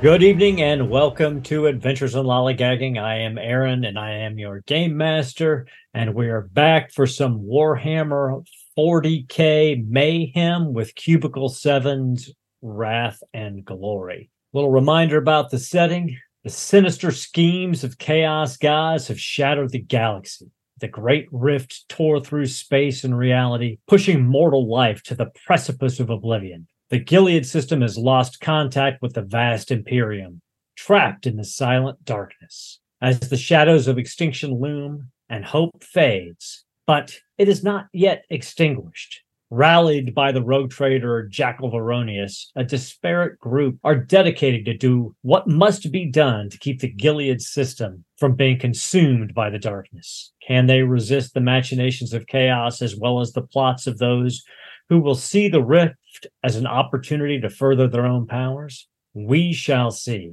Good evening and welcome to Adventures in Lollygagging. I am Aaron and I am your game master, and we are back for some Warhammer 40k mayhem with Cubicle 7's Wrath and Glory. Little reminder about the setting the sinister schemes of Chaos Gods have shattered the galaxy. The great rift tore through space and reality, pushing mortal life to the precipice of oblivion. The Gilead system has lost contact with the vast Imperium, trapped in the silent darkness. As the shadows of extinction loom and hope fades, but it is not yet extinguished. Rallied by the rogue trader Jackal Varonius, a disparate group are dedicated to do what must be done to keep the Gilead system from being consumed by the darkness. Can they resist the machinations of chaos as well as the plots of those who will see the rift as an opportunity to further their own powers? We shall see.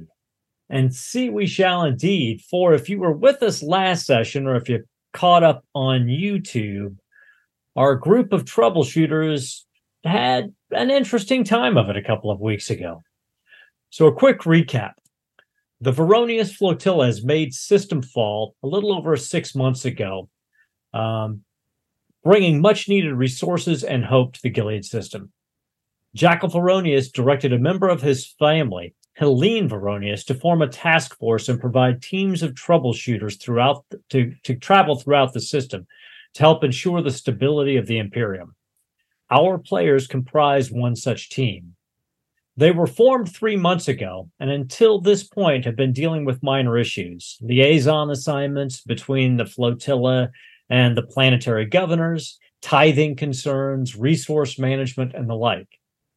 And see we shall indeed. For if you were with us last session, or if you caught up on YouTube, our group of troubleshooters had an interesting time of it a couple of weeks ago. So, a quick recap the Veronius flotilla has made system fall a little over six months ago, um, bringing much needed resources and hope to the Gilead system. Jackal Varonius directed a member of his family, Helene Varonius, to form a task force and provide teams of troubleshooters throughout to, to travel throughout the system to help ensure the stability of the Imperium. Our players comprise one such team. They were formed three months ago, and until this point have been dealing with minor issues, liaison assignments between the flotilla and the planetary governors, tithing concerns, resource management, and the like.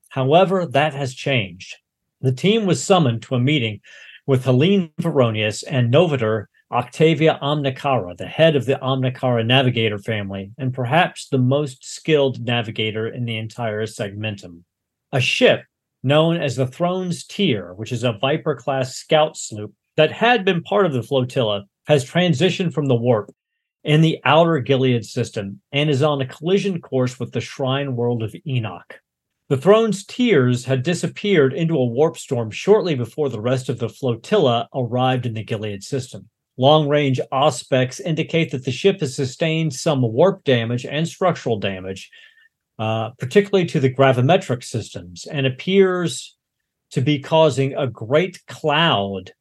However, that has changed. The team was summoned to a meeting with Helene Varonius and Novator Octavia Omnicara, the head of the Omnicara navigator family, and perhaps the most skilled navigator in the entire segmentum. A ship known as the Throne's Tear, which is a Viper class scout sloop that had been part of the flotilla, has transitioned from the warp in the outer Gilead system and is on a collision course with the shrine world of Enoch. The Throne's Tears had disappeared into a warp storm shortly before the rest of the flotilla arrived in the Gilead system. Long range auspex indicate that the ship has sustained some warp damage and structural damage, uh, particularly to the gravimetric systems, and appears to be causing a great cloud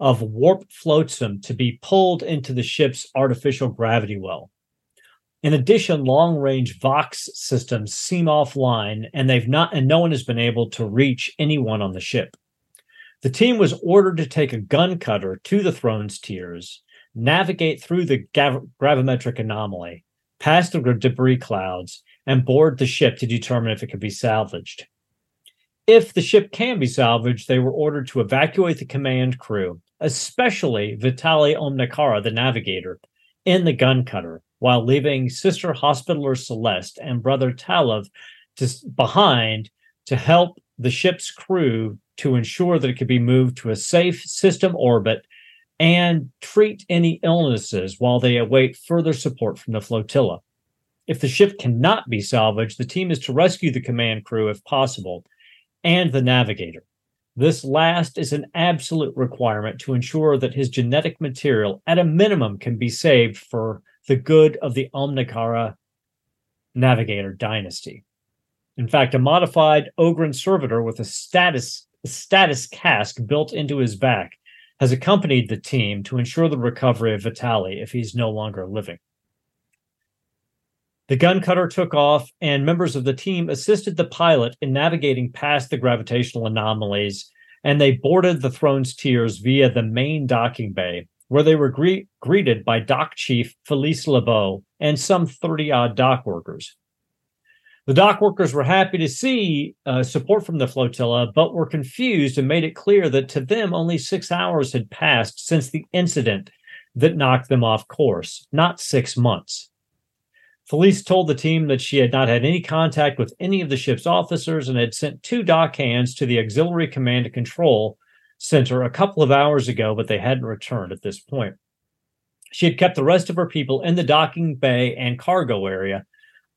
of warp flotsam to be pulled into the ship's artificial gravity well. In addition, long-range Vox systems seem offline, and they've not, and no one has been able to reach anyone on the ship. The team was ordered to take a gun cutter to the Throne's Tears, navigate through the gav- gravimetric anomaly, past the debris clouds, and board the ship to determine if it could be salvaged. If the ship can be salvaged, they were ordered to evacuate the command crew especially Vitali Omnicara, the navigator, in the gun cutter, while leaving Sister Hospitaller Celeste and Brother Tallov to, behind to help the ship's crew to ensure that it could be moved to a safe system orbit and treat any illnesses while they await further support from the flotilla. If the ship cannot be salvaged, the team is to rescue the command crew if possible and the navigator. This last is an absolute requirement to ensure that his genetic material, at a minimum, can be saved for the good of the Omnicara Navigator dynasty. In fact, a modified Ogryn servitor with a stasis a stasis cask built into his back has accompanied the team to ensure the recovery of Vitali if he's no longer living. The gun cutter took off, and members of the team assisted the pilot in navigating past the gravitational anomalies, and they boarded the Throne's Tears via the main docking bay, where they were gre- greeted by Dock Chief Felice LeBeau and some 30 odd dock workers. The dock workers were happy to see uh, support from the flotilla, but were confused and made it clear that to them only six hours had passed since the incident that knocked them off course, not six months. Felice told the team that she had not had any contact with any of the ship's officers and had sent two dock hands to the Auxiliary Command and Control Center a couple of hours ago, but they hadn't returned at this point. She had kept the rest of her people in the docking bay and cargo area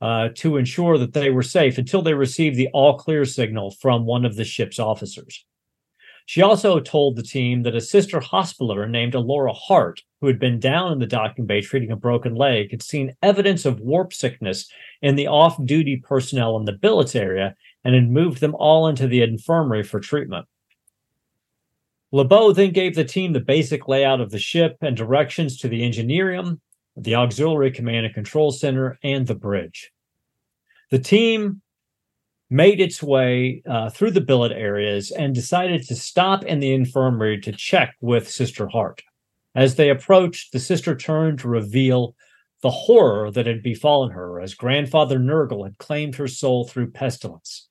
uh, to ensure that they were safe until they received the all clear signal from one of the ship's officers. She also told the team that a sister hospitaler named Alora Hart, who had been down in the docking bay treating a broken leg, had seen evidence of warp sickness in the off duty personnel in the billets area and had moved them all into the infirmary for treatment. LeBeau then gave the team the basic layout of the ship and directions to the engineerium, the auxiliary command and control center, and the bridge. The team made its way uh, through the billet areas and decided to stop in the infirmary to check with Sister Hart. As they approached, the sister turned to reveal the horror that had befallen her as grandfather Nurgle had claimed her soul through pestilence.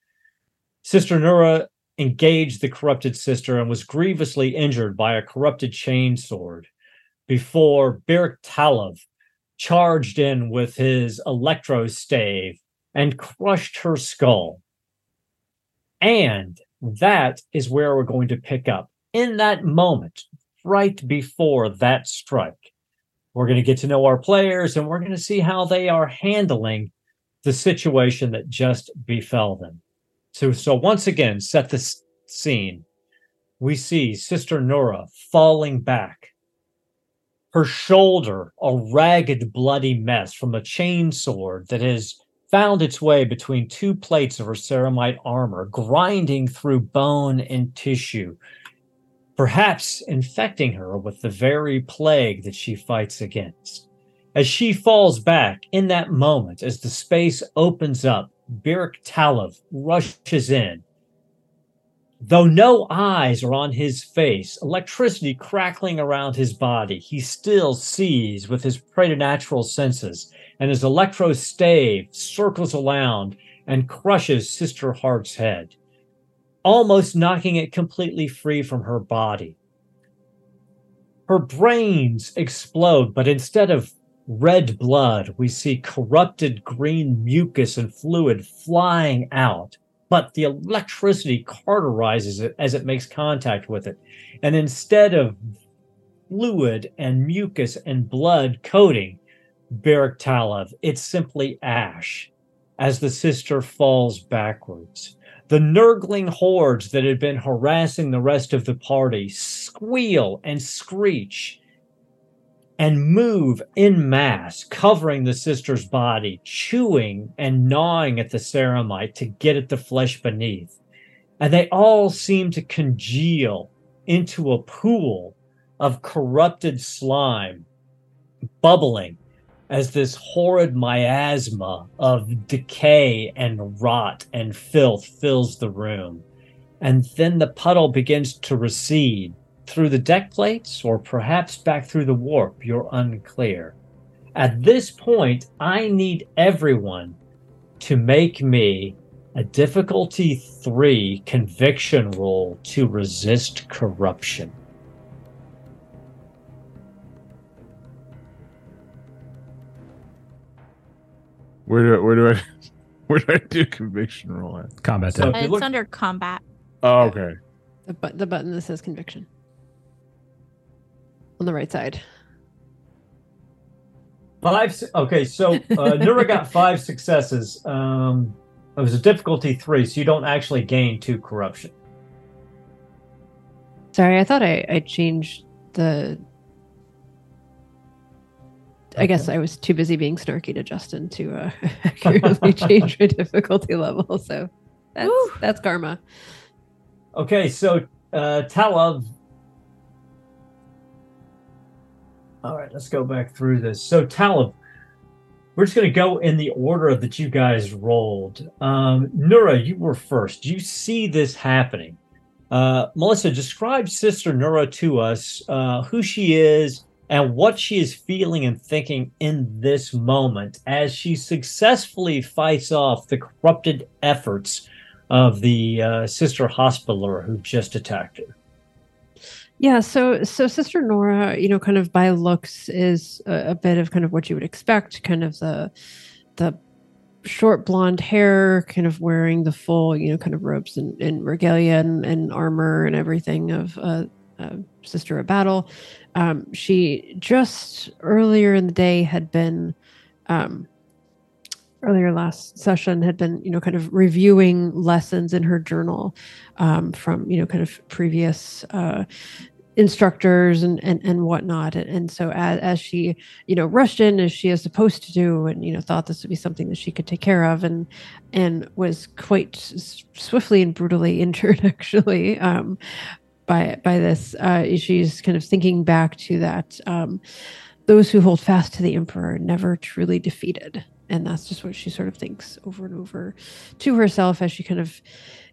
Sister Nura engaged the corrupted sister and was grievously injured by a corrupted chain sword before Byrrc Tallov charged in with his electro stave and crushed her skull. And that is where we're going to pick up. In that moment, right before that strike, we're going to get to know our players and we're going to see how they are handling the situation that just befell them. So, so once again, set the scene. We see Sister Nura falling back, her shoulder a ragged, bloody mess from a chain sword that has found its way between two plates of her ceramite armor, grinding through bone and tissue, perhaps infecting her with the very plague that she fights against. As she falls back in that moment, as the space opens up, Byrrc Tallov rushes in. Though no eyes are on his face, electricity crackling around his body, he still sees with his preternatural senses and his electro stave circles around and crushes Sister Hart's head, almost knocking it completely free from her body. Her brains explode, but instead of red blood, we see corrupted green mucus and fluid flying out. But the electricity cauterizes it as it makes contact with it. And instead of fluid and mucus and blood coating, Byrrc Tallov. It's simply ash as the sister falls backwards. The nurgling hordes that had been harassing the rest of the party squeal and screech and move in mass, covering the sister's body, chewing and gnawing at the ceramite to get at the flesh beneath. And they all seem to congeal into a pool of corrupted slime, bubbling as this horrid miasma of decay and rot and filth fills the room. And then the puddle begins to recede through the deck plates or perhaps back through the warp. You're unclear. At this point, I need everyone to make me a difficulty three conviction roll to resist corruption. Where do I, where do I where do I do conviction roll at? Combat So it's look- under combat. Oh, okay. The, but- the button that says conviction on the right side. Five. Okay, so uh, Nura got five successes. Um, it was a difficulty three, so you don't actually gain two corruption. Sorry, I thought I, I changed the. I guess I was too busy being snarky to Justin to uh, accurately change my difficulty level. So that's Woo. that's karma. Okay, so uh, Tallov. All right, let's go back through this. So Tallov, we're just going to go in the order that you guys rolled. Um, Nura, you were first. You see this happening. Uh, Melissa, describe Sister Nura to us, uh, who she is, and what she is feeling and thinking in this moment as she successfully fights off the corrupted efforts of the uh, sister hospitaler who just attacked her. Yeah, so so Sister Nura, you know, kind of by looks is a, a bit of kind of what you would expect, kind of the the short blonde hair, kind of wearing the full, you know, kind of robes and, and regalia and, and armor and everything of uh, uh, Sister of Battle. Um, she just earlier in the day had been um, earlier last session had been you know kind of reviewing lessons in her journal um, from you know kind of previous uh, instructors and and, and whatnot. And, so as, as she you know rushed in as she is supposed to do and you know thought this would be something that she could take care of and and was quite swiftly and brutally injured actually um, by by this uh, she's kind of thinking back to that um, those who hold fast to the emperor never truly defeated and that's just what she sort of thinks over and over to herself as she kind of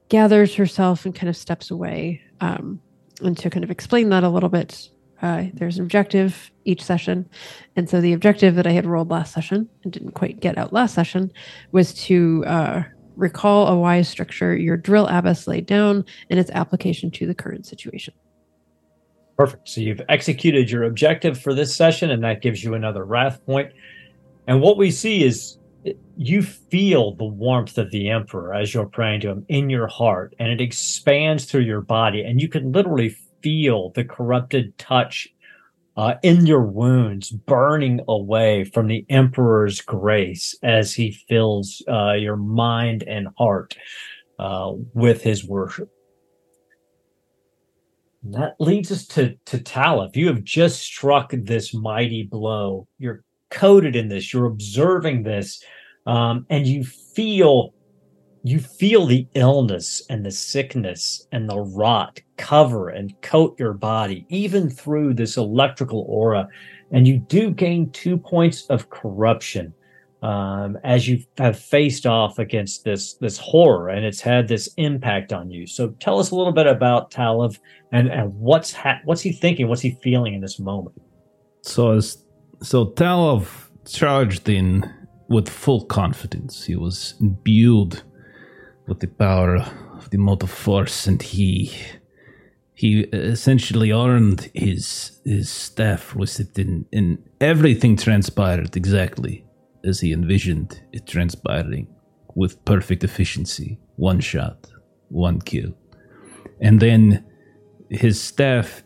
gathers herself and kind of steps away um, and to kind of explain that a little bit, uh, there's an objective each session. And so the objective that I had rolled last session and didn't quite get out last session was to uh, recall a wise structure your drill abbess laid down and its application to the current situation. Perfect. So you've executed your objective for this session, and that gives you another wrath point. And what we see is eh, you feel the warmth of the emperor as you're praying to him in your heart and it expands through your body and you can literally feel the corrupted touch uh, in your wounds burning away from the emperor's grace as he fills uh, your mind and heart uh, with his worship and that leads us to to Tallov. You have just struck this mighty blow. You're coated in this. You're observing this um, and you feel you feel the illness and the sickness and the rot cover and coat your body even through this electrical aura and you do gain two points of corruption um, as you have faced off against this this horror and it's had this impact on you. So tell us a little bit about Tallov and, and what's ha- what's he thinking? What's he feeling in this moment? So as so Tallov charged in with full confidence. He was imbued with the power of the motive force, and he he essentially earned his his staff with it, and, and everything transpired exactly as he envisioned it transpiring, with perfect efficiency. One shot, one kill, and then his staff.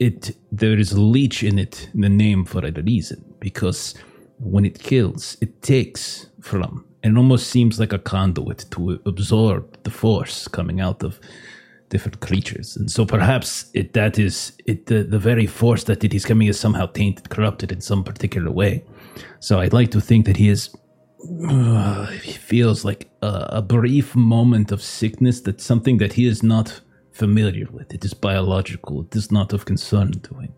It there is a leech in it, in the name for a reason, because when it kills, it takes from and almost seems like a conduit to absorb the force coming out of different creatures. And so perhaps it, that is it the, the very force that it is coming is somehow tainted, corrupted in some particular way. So I'd like to think that he is uh, he feels like a, a brief moment of sickness that's something that he is not familiar with. It is biological. It is not of concern to him.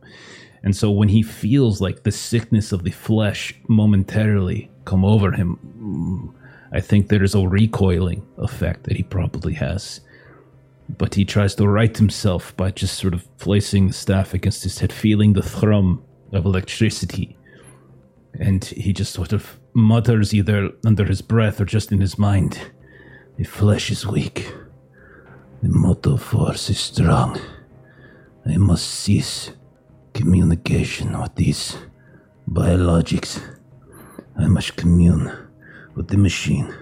And so when he feels like the sickness of the flesh momentarily come over him, I think there is a recoiling effect that he probably has. But he tries to right himself by just sort of placing the staff against his head, feeling the thrum of electricity. And he just sort of mutters either under his breath or just in his mind The flesh is weak. The motive force is strong. I must cease communication with these biologics. I must commune with the machine.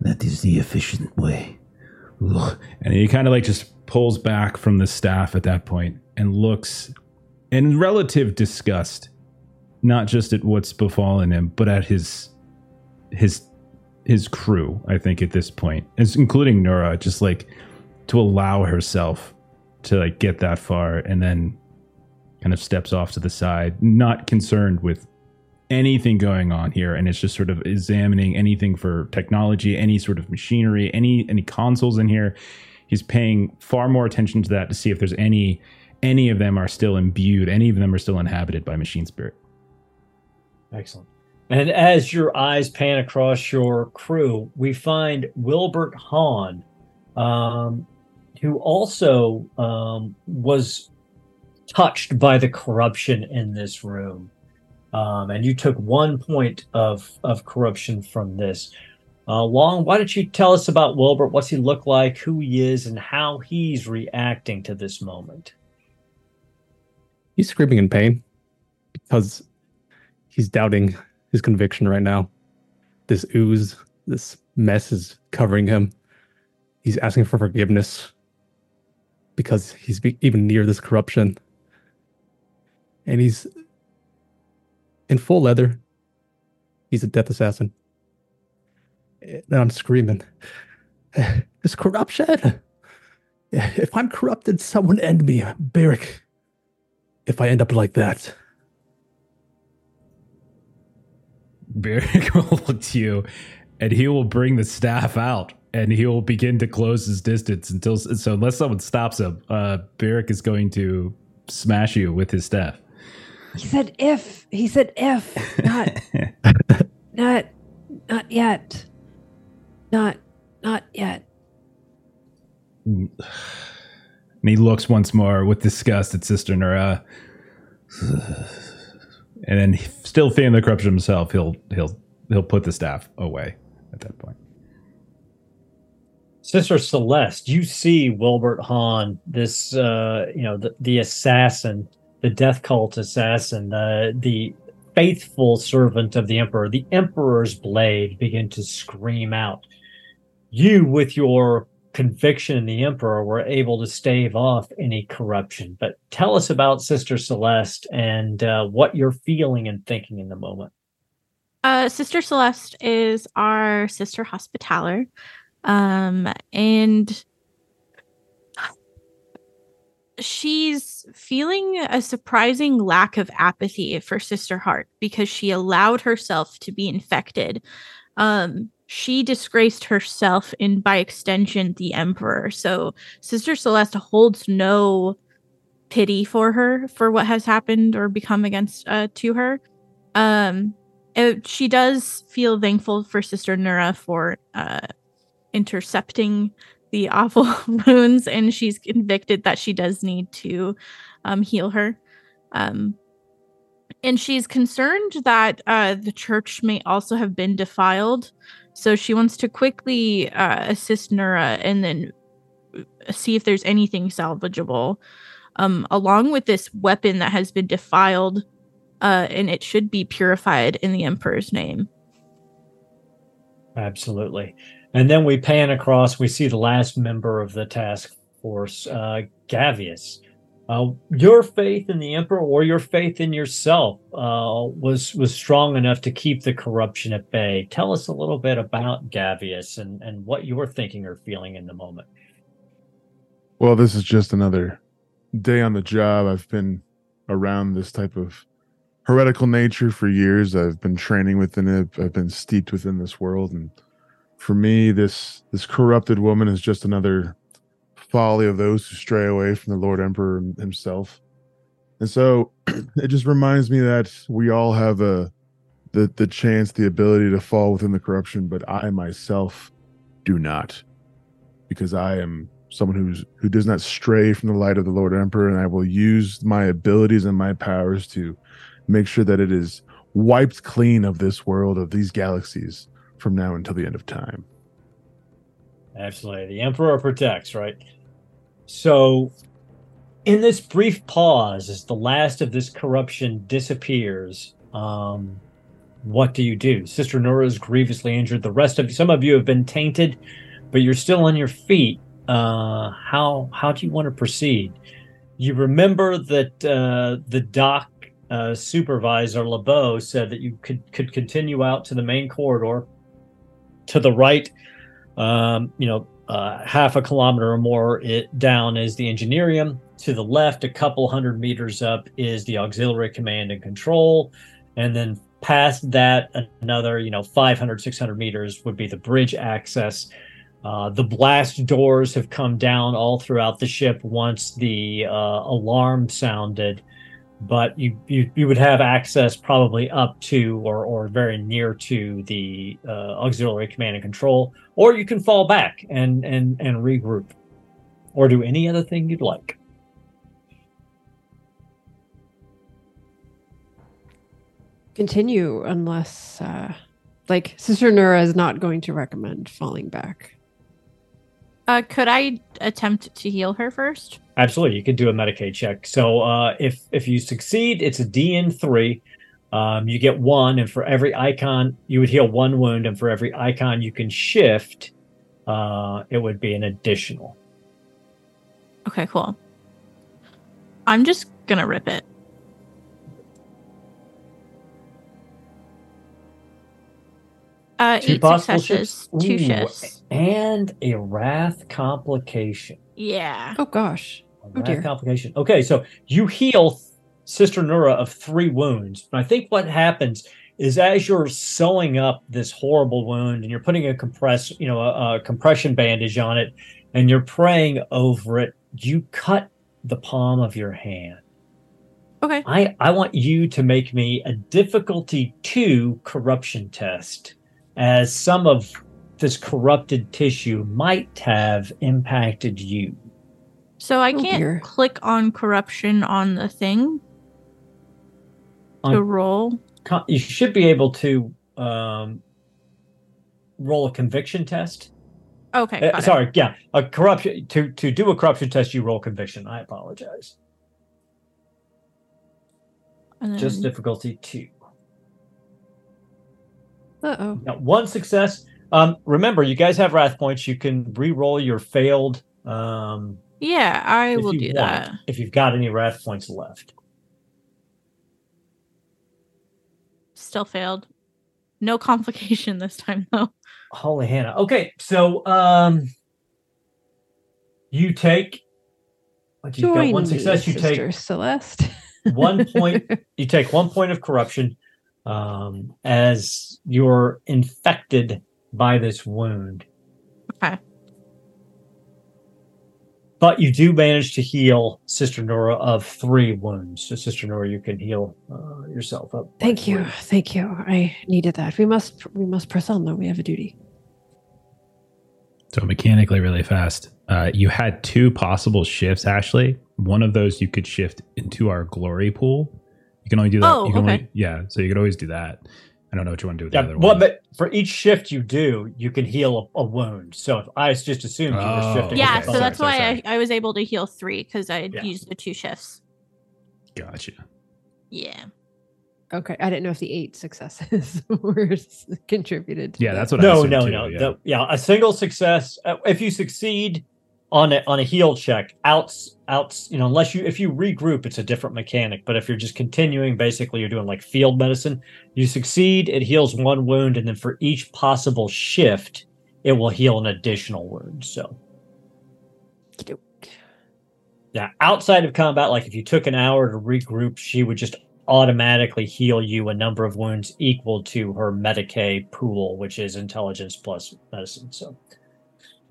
That is the efficient way. Ugh. And he kind of like just pulls back from the staff at that point and looks in relative disgust, not just at what's befallen him, but at his his his crew. I think at this point, as including Nura, just like to allow herself to like get that far and then kind of steps off to the side, not concerned with anything going on here and it's just sort of examining anything for technology any sort of machinery any any consoles in here. He's paying far more attention to that to see if there's any any of them are still imbued any of them are still inhabited by machine spirit. Excellent. And as your eyes pan across your crew we find Wigbert hahn um, who also um, was touched by the corruption in this room. Um, and you took one point of of corruption from this. Uh, Long, why don't you tell us about Wigbert? What's he look like? Who he is, and how he's reacting to this moment? He's screaming in pain because he's doubting his conviction right now. This ooze, this mess is covering him. He's asking for forgiveness because he's even near this corruption and he's in full leather. He's a death assassin. And I'm screaming, This corruption! If I'm corrupted, someone end me, Byrrc. If I end up like that. Byrrc will look to you and he will bring the staff out and he will begin to close his distance until so unless someone stops him, uh Byrrc is going to smash you with his staff. He said if. He said if. Not not not yet. Not not yet. And he looks once more with disgust at Sister Nura. And then still feeling the corruption himself, he'll he'll he'll put the staff away at that point. Sister Celeste, you see Wigbert Hahn, this uh, you know, the, the assassin, the death cult assassin, uh, the faithful servant of the Emperor, the Emperor's blade begin to scream out. You, with your conviction in the Emperor, were able to stave off any corruption. But tell us about Sister Celeste and uh, what you're feeling and thinking in the moment. Uh, sister Celeste is our sister hospitaller. Um, and she's feeling a surprising lack of apathy for Sister Hart because she allowed herself to be infected. Um, she disgraced herself and by extension the emperor. So Sister Celeste holds no pity for her for what has happened or become against uh, to her. Um, it, she does feel thankful for Sister Nura for uh, intercepting the awful wounds, and she's convicted that she does need to um, heal her. Um, and she's concerned that uh, the church may also have been defiled. So she wants to quickly uh, assist Nura and then uh, see if there's anything salvageable, um, along with this weapon that has been defiled, uh, and it should be purified in the Emperor's name. Absolutely. And then we pan across, we see the last member of the task force, uh, Gavious. Uh, your faith in the emperor or your faith in yourself uh, was was strong enough to keep the corruption at bay. Tell us a little bit about Gavious and, and what you were thinking or feeling in the moment. Well, this is just another day on the job. I've been around this type of heretical nature for years. I've been training within it. I've been steeped within this world, and for me, this this corrupted woman is just another folly of those who stray away from the Lord Emperor himself. And so it just reminds me that we all have a the the chance, the ability to fall within the corruption, but I myself do not. Because I am someone who's who does not stray from the light of the Lord Emperor, and I will use my abilities and my powers to make sure that it is wiped clean of this world, of these galaxies, from now until the end of time. Absolutely. The Emperor protects, right? So, in this brief pause, as the last of this corruption disappears, um, what do you do? Sister Nura is grievously injured. The rest of some of you have been tainted, but you're still on your feet. Uh, how how do you want to proceed? You remember that uh, the dock uh, supervisor LeBeau said that you could could continue out to the main corridor. To the right, um, you know, uh, half a kilometer or more it, down is the engineerium. To the left, a couple hundred meters up, is the auxiliary command and control. And then past that, another, you know, 500, 600 meters would be the bridge access. Uh, the blast doors have come down all throughout the ship once the uh, alarm sounded, but you, you you would have access probably up to or or very near to the uh, auxiliary command and control or you can fall back and and and regroup or do any other thing you'd like Continue unless, uh, like, Sister Nura is not going to recommend falling back. Uh, could I attempt to heal her first? Absolutely you could do a medicae check so uh, if if you succeed it's a dn3 um, you get one and for every icon you would heal one wound and for every icon you can shift uh, it would be an additional Okay, cool. I'm just gonna rip it. Uh, Two eight possible successes, shifts? two shifts. And a wrath complication. Yeah. Oh gosh. Oh, dear. complication. Okay, so you heal Sister Nura of three wounds. And I think what happens is as you're sewing up this horrible wound and you're putting a compress, you know, a, a compression bandage on it, and you're praying over it, you cut the palm of your hand. Okay. I, I want you to make me a difficulty two corruption test, as some of this corrupted tissue might have impacted you. So I Oh, can't dear. click on corruption on the thing to roll. You should be able to um, roll a conviction test. Okay. Uh, got it. sorry, yeah, a corruption to to do a corruption test. You roll conviction. I apologize. And Just difficulty two. Uh oh. Now, one success. Um, remember, you guys have wrath points. You can re-roll your failed. Um, yeah, I will do want, that. if you've got any wrath points left. Still failed. No complication this time though. Holy Hannah. Okay, so um, you take. what, You've got Join one me, success. You Sister take Celeste. one point. You take one point of corruption um, as you're infected by this wound. Okay. But you do manage to heal Sister Nura of three wounds. So, Sister Nura, you can heal uh, yourself up. Thank you. three. Thank you. I needed that. We must we must press on though. We have a duty. So mechanically, really fast. Uh, you had two possible shifts, Ashley. One of those you could shift into our glory pool. You can only do that. Oh, you can okay. only, yeah. So you could always do that. I don't know what you want to do with Yeah, the other well, one. but for each shift you do, you can heal a, a wound. So if I just assumed you were Oh, shifting. Yeah, okay. so that's sorry, why sorry. I, I was able to heal three because I Yeah. used the two shifts. Gotcha. Yeah. Okay. I didn't know if the eight successes were contributed. to Yeah, that. that's what I no, assumed no, too, no. Yeah. The- yeah, a single success. Uh, if you succeed on a on a heal check, outs outs. You know, unless you if you regroup, it's a different mechanic. But if you're just continuing, basically, you're doing like field medicine. You succeed, it heals one wound, and then for each possible shift, it will heal an additional wound. So yeah, outside of combat, like if you took an hour to regroup, she would just automatically heal you a number of wounds equal to her Medicae pool, which is intelligence plus medicine. So,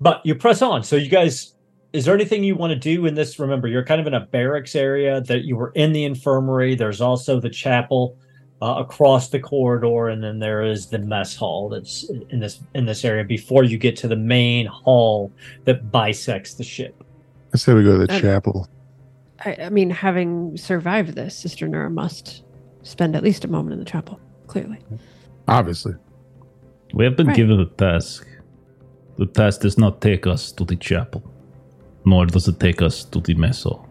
but you press on. So, you guys, is there anything you want to do in this? Remember, you're kind of in a barracks area. That you were in the infirmary. There's also the chapel uh, across the corridor, and then there is the mess hall that's in this in this area before you get to the main hall that bisects the ship. I say we go to the Uh, chapel. I, I mean, having survived this, Sister Nura must spend at least a moment in the chapel. Clearly. Obviously. We have been Right. given a task. The task does not take us to the chapel, nor does it take us to the mess hall.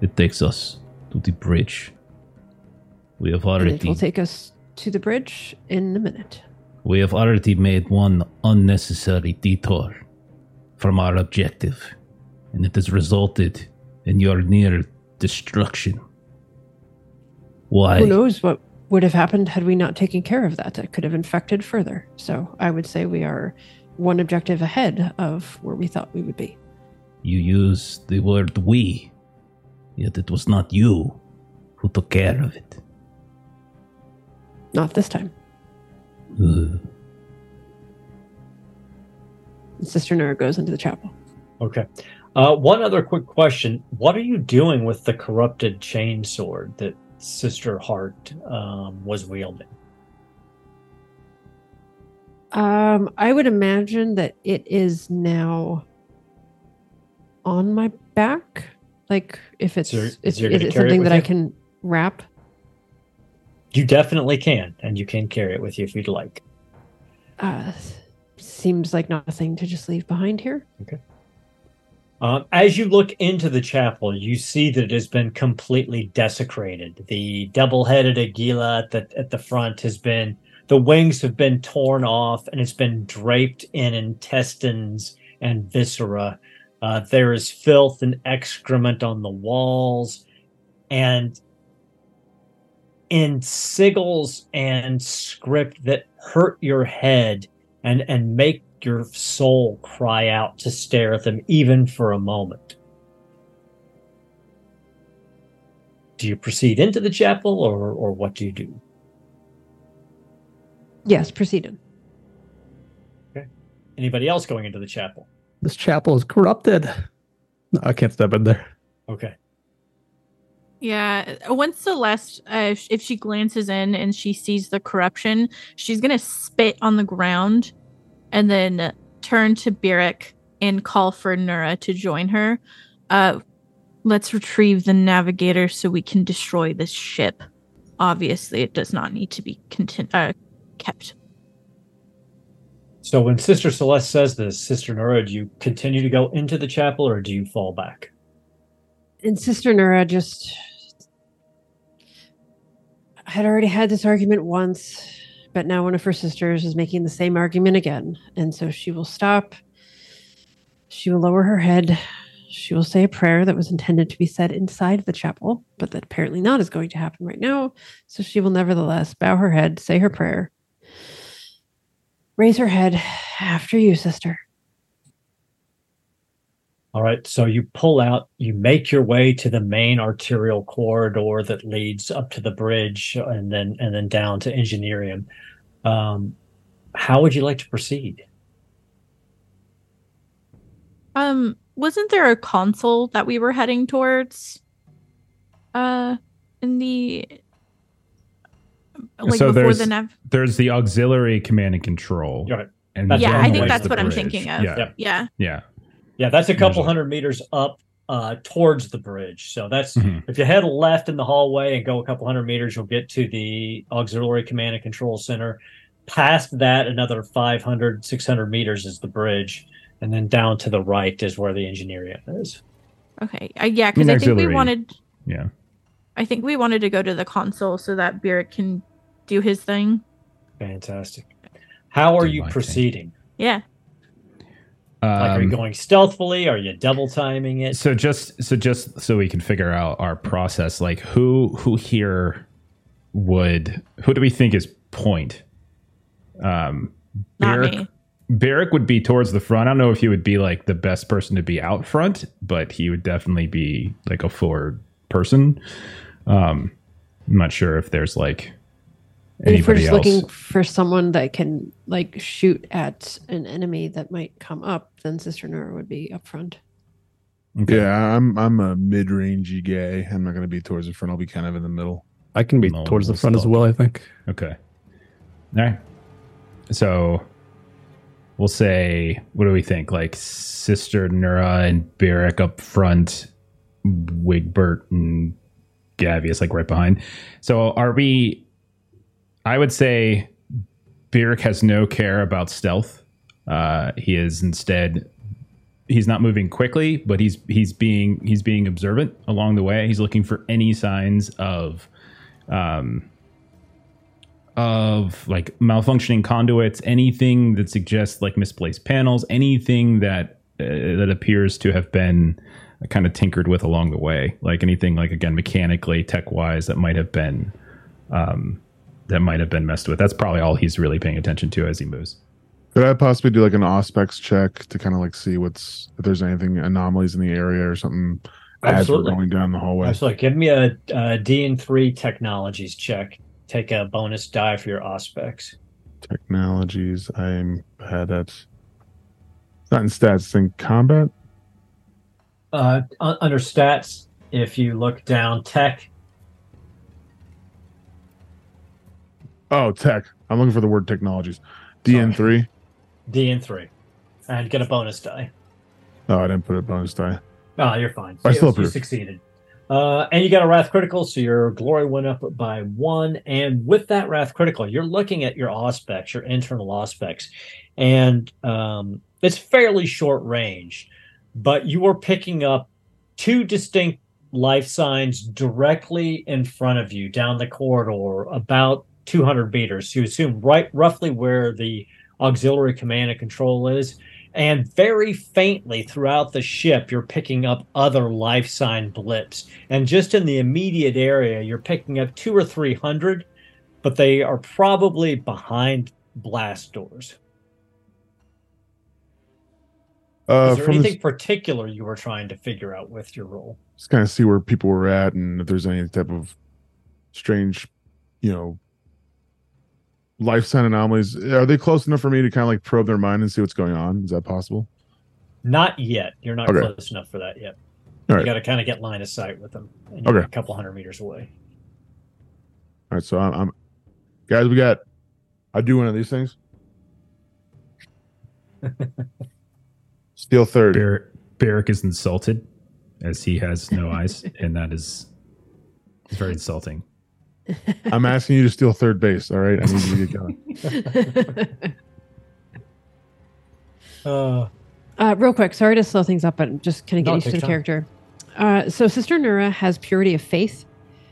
It takes us to the bridge. We have And it will take us to the bridge in a minute. we have already made one unnecessary detour from our objective, and it has resulted in your near destruction. Why? Who knows what would have happened had we not taken care of that? It could have infected further. So I would say we are one objective ahead of where we thought we would be. You use the word we, yet it was not you who took care of it. Not this time. Ugh. And Sister Nura goes into the chapel. Okay. Uh, one other quick question: What are you doing with the corrupted chain sword that Sister Hart um, was wielding? Um, I would imagine that it is now on my back. Like if it's So you're- if, so is it it something with that I can wrap? You definitely can, and you can carry it with you if you'd like. Uh, seems like nothing to just leave behind here. Okay. Um, as you look into the chapel, you see that it has been completely desecrated. The double-headed Aquila at the at the front has been the wings have been torn off, and it's been draped in intestines and viscera. Uh, there is filth and excrement on the walls, and in sigils and script that hurt your head and and make your soul cry out to stare at them even for a moment. Do you proceed into the chapel or or what do you do? Yes, proceeded. Okay. Anybody else going into the chapel? This chapel is corrupted. No, I can't step in there. Okay. Yeah, once Celeste, uh, if- if she glances in and she sees the corruption, she's gonna spit on the ground, and then turn to Byrrc and call for Nura to join her. Uh, let's retrieve the navigator so we can destroy this ship. Obviously, it does not need to be contin- uh, kept. So when Sister Celeste says this, Sister Nura, do you continue to go into the chapel or do you fall back? And Sister Nura just had already had this argument once, but now one of her sisters is making the same argument again. And so she will stop. She will lower her head. She will say a prayer that was intended to be said inside the chapel, but that apparently not is going to happen right now. So she will nevertheless bow her head, say her prayer, raise her head after you, sister. All right. So you pull out, you make your way to the main arterial corridor that leads up to the bridge and then and then down to Engineering. Um, how would you like to proceed? Um, wasn't there a console that we were heading towards? Uh, in the like So before there's- the nav. There's the auxiliary command and control. All right. And That's Yeah, I think that's what the I'm thinking of. Yeah. Yeah. Yeah. Yeah, that's a couple Usually. hundred meters up uh, towards the bridge. So that's Mhm. if you head left in the hallway and go a couple hundred meters, you'll get to the auxiliary command and control center. Past that, another 500, 600 meters is the bridge. And then down to the right is where the engineering is. Okay. Uh, yeah, I because mean, I, think we wanted. Yeah. I think we wanted to go to the console so that Byrrc can do his thing. Fantastic. How are Do you my thing. proceeding? Yeah. Like, are you Um, going stealthily? Are you double timing it? so just so just so we can figure out our process, like who who here would who do we think is point? Um Not Byrrc, me. Byrrc would be towards the front. I don't know if he would be like the best person to be out front, but he would definitely be like a forward person. Um I'm not sure if there's like And if we're just else. looking for someone that can like shoot at an enemy that might come up, then Sister Nura would be up front. Okay. Yeah, I'm I'm a mid rangey guy. I'm not going to be towards the front. I'll be kind of in the middle. I can be No, towards the we'll front as well, I think. Okay. All right. So we'll say, what do we think? Like Sister Nura and Byrrc up front, Wigbert and Gavious like right behind. So are we? I would say Byrrc has no care about stealth. Uh, he is instead. He's not moving quickly, but he's he's being he's being observant along the way. He's looking for any signs of um, of like malfunctioning conduits, anything that suggests like misplaced panels, anything that uh, that appears to have been kind of tinkered with along the way, like anything like again mechanically, tech wise, that might have been um, that might have been messed with. That's probably all he's really paying attention to as he moves. Could I possibly do like an auspex check to kind of like see what's if there's anything anomalies in the area or something as Absolutely. we're going down the hallway? Absolutely. Give me a, a DN three technologies check. Take a bonus die for your auspex. Technologies. I'm bad at. It's not in stats. It's in combat. Uh, under stats, if you look down, tech. Oh, tech. I'm looking for the word technologies. DN three. DN three, and get a bonus die. Oh, I didn't put a bonus die. Oh, you're fine. I You- still you succeeded. Uh, and you got a wrath critical, so your glory went up by one. And with that wrath critical, you're looking at your auspex, your internal auspex, and um, it's fairly short range, but you are picking up two distinct life signs directly in front of you down the corridor, about 200 meters. You assume right roughly where the auxiliary command and control is, And very faintly throughout the ship, you're picking up other life sign blips. And just in the immediate area, you're picking up two or three hundred, but they are probably behind blast doors. Uh, Is there anything this, particular you were trying to figure out with your role? just kind of see where people were at and if there's any type of strange, you know, life sign anomalies. Are they close enough for me to kind of like probe their mind and see what's going on? Is that possible? Not yet. You're not Okay. close enough for that yet. All you right. got to kind of get line of sight with them. And you're Okay. a couple hundred meters away. All right, so I'm, I'm guys. We got. I do one of these things. Steel third. Bar- Byrrc is insulted as he has no eyes, and that is very insulting. I'm asking you to steal third base. All right, I need you to get going. Uh, Uh, real quick, sorry to slow things up, but I'm just kind of get No, used to the time. character. Uh, so, Sister Nura has purity of faith.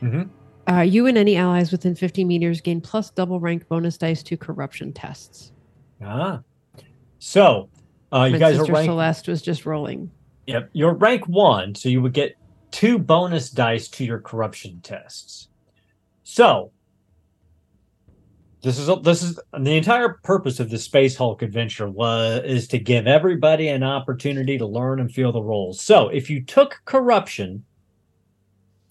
mhm. Uh, you and any allies within 50 meters gain plus double rank bonus dice to corruption tests. Ah. So, uh, you My guys are sister. Celeste was just rolling. Yep, you're rank one, so you would get two bonus dice to your corruption tests. So, this is this is the entire purpose of the Space Hulk adventure was is to give everybody an opportunity to learn and feel the roles. So, if you took corruption,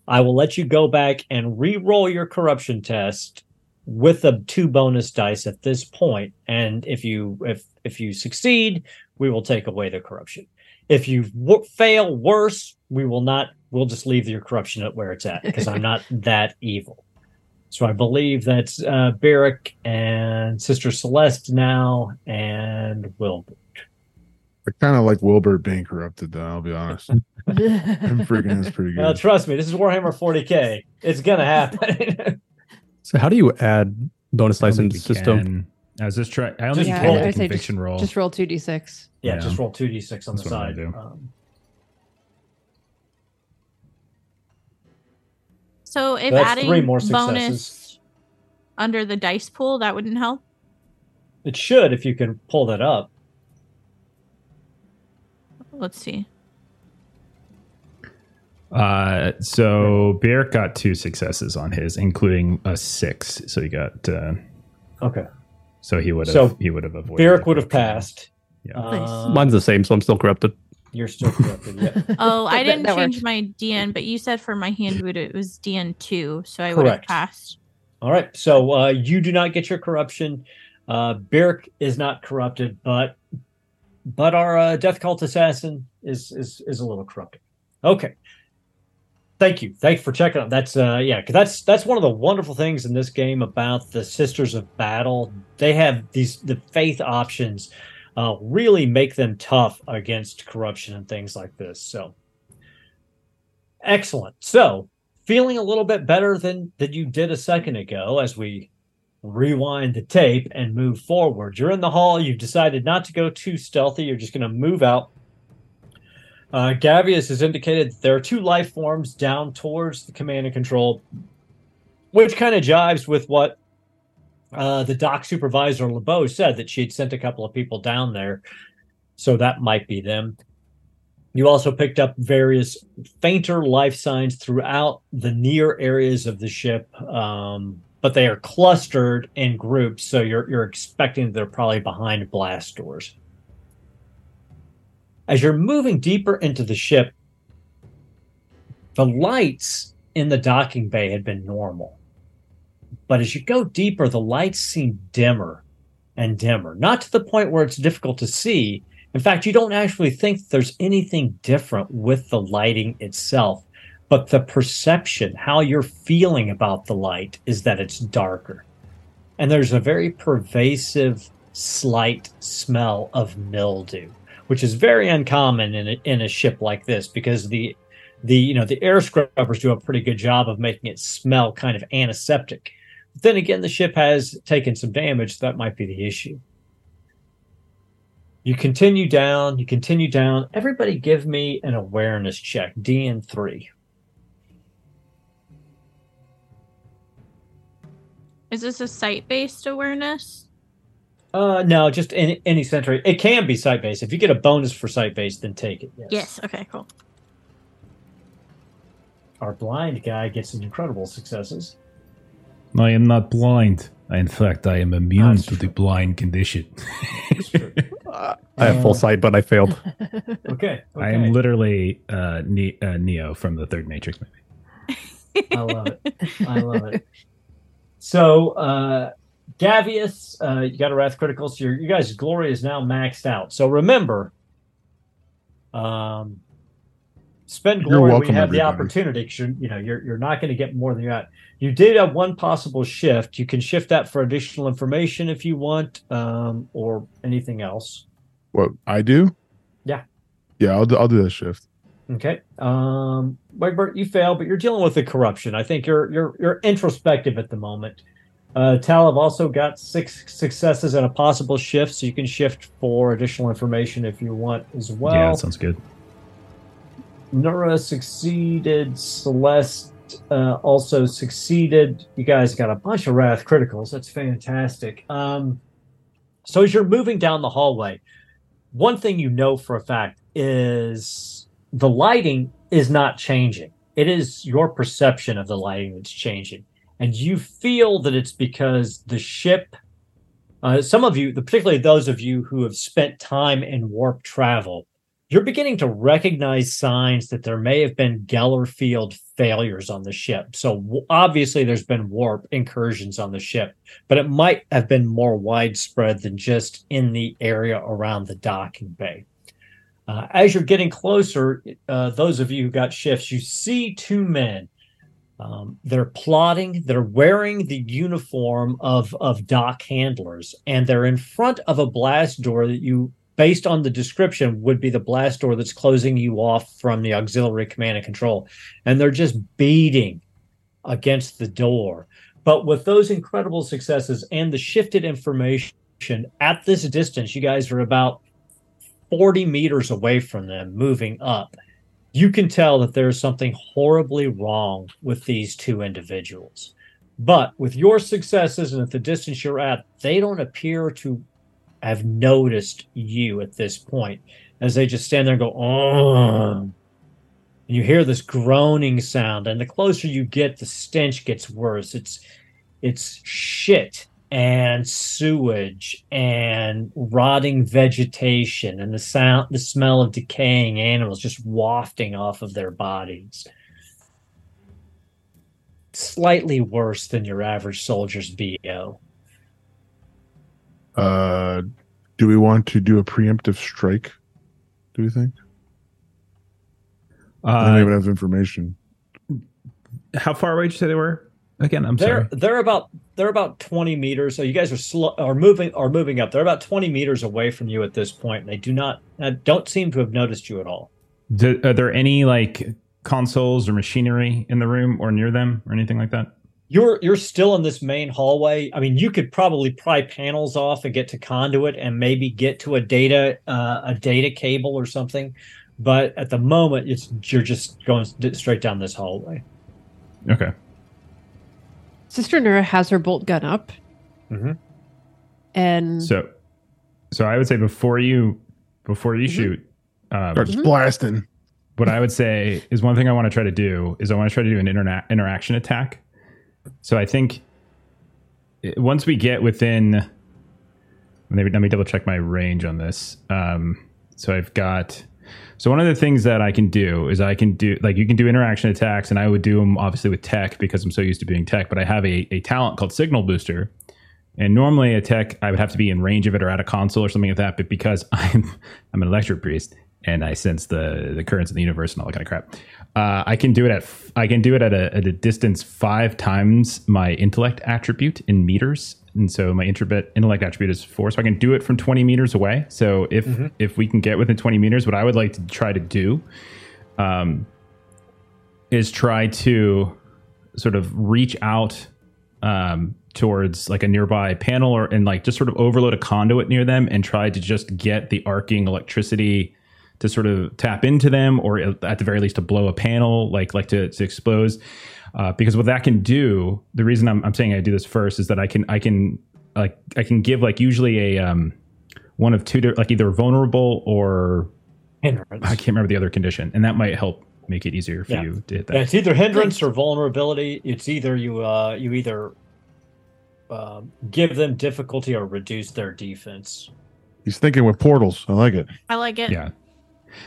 I will let you go back and re-roll your corruption test with the two bonus dice at this point. point, and if you if if you succeed, we will take away the corruption. If you w- fail worse, we will not. We'll just leave your corruption at where it's at because I'm not that evil. So I believe that's uh, Byrrc and Sister Celeste now, and Wilbur. I kind of like Wilbur being corrupted, though. I'll be honest. Him freaking is pretty Now, good. trust me, this is Warhammer 40k. It's gonna happen. So how do you add bonus I don't dice in think the we system? can- I was just trying. I only Just yeah, roll. roll I, the I'd say conviction just, roll. just roll 2d6. yeah, Yeah. just roll two d6 on That's the side. gonna. Um, So if That's adding three more bonus under the dice pool, that wouldn't help. it should if you can pull that up. Let's see. Uh, so Byrrc got two successes on his, including a six. So he got. Uh, Okay, so he would have. So, he would have avoided. Byrrc the would have passed. Yeah. Nice. Mine's the same, so I'm still corrupted. You're still corrupted. Yeah. Oh, I didn't that change works. my DN, but you said for my hand boot it was DN two, so I would have Correct. passed. All right. So uh, you do not get your corruption. Uh, Byrrc is not corrupted, but but our uh, death cult assassin is is is a little corrupted. Okay. Thank you. Thanks for checking out. That's uh yeah, 'cause that's that's one of the wonderful things in this game about the Sisters of Battle. They have these the faith options uh really make them tough against corruption and things like this. So excellent. So feeling a little bit better than than you did a second ago as we rewind the tape and move forward. You're in the hall. You've decided not to go too stealthy. You're just going to move out. Uh, Gavious has indicated there are two life forms down towards the command and control, which kind of jives with what uh, the dock supervisor LeBeau said that she had sent a couple of people down there. So that might be them. You also picked up various fainter life signs throughout the near areas of the ship, um, but they are clustered in groups. So you're you're expecting they're probably behind blast doors. As you're moving deeper into the ship, the lights in the docking bay had been normal, but as you go deeper, the lights seem dimmer and dimmer. Not to the point where it's difficult to see, in fact, you don't actually think there's anything different with the lighting itself, but the perception, how you're feeling about the light, is that it's darker. And there's a very pervasive, slight smell of mildew, which is very uncommon in a, in a ship like this because the the you know the air scrubbers do a pretty good job of making it smell kind of antiseptic. Then again, the ship has taken some damage, so that might be the issue. You continue down, you continue down. Everybody give me an awareness check, DN3. Is this a site based awareness? Uh, no, just any any sentry. It can be site based. If you get a bonus for site based, then take it. Yes. Yes. Okay. Cool. Our blind guy gets some incredible successes. I am not blind. In fact, I am immune That's to the blind condition. That's true. I have full sight, but I failed. okay. I am literally uh, ne- uh, Neo from the third Matrix movie. I love it. I love it. So, uh, Gavious, uh, you got a Wrath Critical. So, your, you guys' glory is now maxed out. So, remember, um, spend You're glory when you welcome, have the opportunity opportunity. 'cause you're, you know, you're, you're not going to get more than you got. You did have one possible shift. You can shift that for additional information if you want, um, or anything else. What I do? Yeah. Yeah, I'll do, I'll do that shift. Okay. Um Wigbert, you fail, but you're dealing with the corruption. I think you're you're you're introspective at the moment. Uh Tallov also got six successes and a possible shift, so you can shift for additional information if you want as well. yeah, that sounds good. Nura succeeded. Celeste uh, also succeeded. You guys got a bunch of wrath criticals. That's fantastic. Um, so as you're moving down the hallway, one thing you know for a fact is the lighting is not changing. It is your perception of the lighting that's changing, and you feel that it's because the ship. Uh, some of you, particularly those of you who have spent time in warp travel, you're beginning to recognize signs that there may have been Geller field failures on the ship. So obviously there's been warp incursions on the ship, but it might have been more widespread than just in the area around the docking bay. Uh, as you're getting closer, uh, those of you who got shifts, you see two men. Um, they're plotting. They're wearing the uniform of of dock handlers, and they're in front of a blast door that you based on the description, would be the blast door that's closing you off from the auxiliary command and control. And they're just beating against the door. But with those incredible successes and the shifted information at this distance, you guys are about 40 meters away from them, moving up. You can tell that there's something horribly wrong with these two individuals. But with your successes and at the distance you're at, they don't appear to have noticed you at this point as they just stand there and go, oh. And you hear this groaning sound, and the closer you get, the stench gets worse. It's it's shit and sewage and rotting vegetation and the sound the smell of decaying animals just wafting off of their bodies. Slightly worse than your average soldier's BO. Uh, do we want to do a preemptive strike? Do we think? I don't Uh, even have information. how far away did you say they were? Again, I'm they're sorry. they're about they're about 20 meters so you guys are slow are moving are moving up they're about 20 meters away from you at this point and they do not uh, don't seem to have noticed you at all Do, are there any like consoles or machinery in the room or near them or anything like that? You're you're still in this main hallway i mean you could probably pry panels off and get to conduit and maybe get to a data uh, a data cable or something but at the moment it's you're just going straight down this hallway Okay. Sister Nura has her bolt gun up. Mhm. And So, so I would say before you before you shoot, um, Starts blasting. what I would say is one thing I want to try to do is I want to try to do an interna- interaction attack. So I think once we get within, let me, let me double check my range on this. Um, so I've got, so one of the things that I can do is I can do like you can do interaction attacks, and I would do them obviously with tech because I'm so used to being tech. But I have a, a talent called Signal Booster, and normally a tech I would have to be in range of it or at a console or something like that. But because I'm I'm an electric priest and I sense the the currents in the universe and all that kind of crap, uh, I can do it at f- I can do it at a, at a distance five times my intellect attribute in meters. And so my intellect intellect attribute is four, so I can do it from 20 meters away. So if if we can get within 20 meters, what I would like to try to do, um, is try to sort of reach out um, towards like a nearby panel or and like just sort of overload a conduit near them and try to just get the arcing electricity to sort of tap into them or at the very least to blow a panel like like to, to expose uh, because what that can do the reason I'm, I'm saying i do this first is that i can i can like I can give like usually a um one of two like either vulnerable or Hindrance. I can't remember the other condition, and that might help make it easier for Yeah. you to hit that. Yeah, it's either hindrance or vulnerability. It's either you uh you either uh, give them difficulty or reduce their defense. He's thinking with portals. I like it. I like it. Yeah.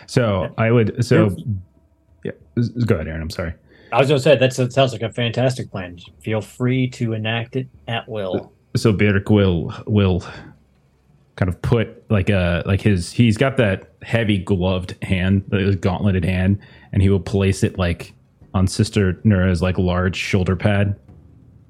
So I would so yeah. Go ahead, Aaron. I'm sorry. I was going to say that sounds like a fantastic plan. Feel free to enact it at will. so Byrrc will will kind of put like a like his he's got that heavy gloved hand, the gauntleted hand, and he will place it like on Sister Nura's like large shoulder pad.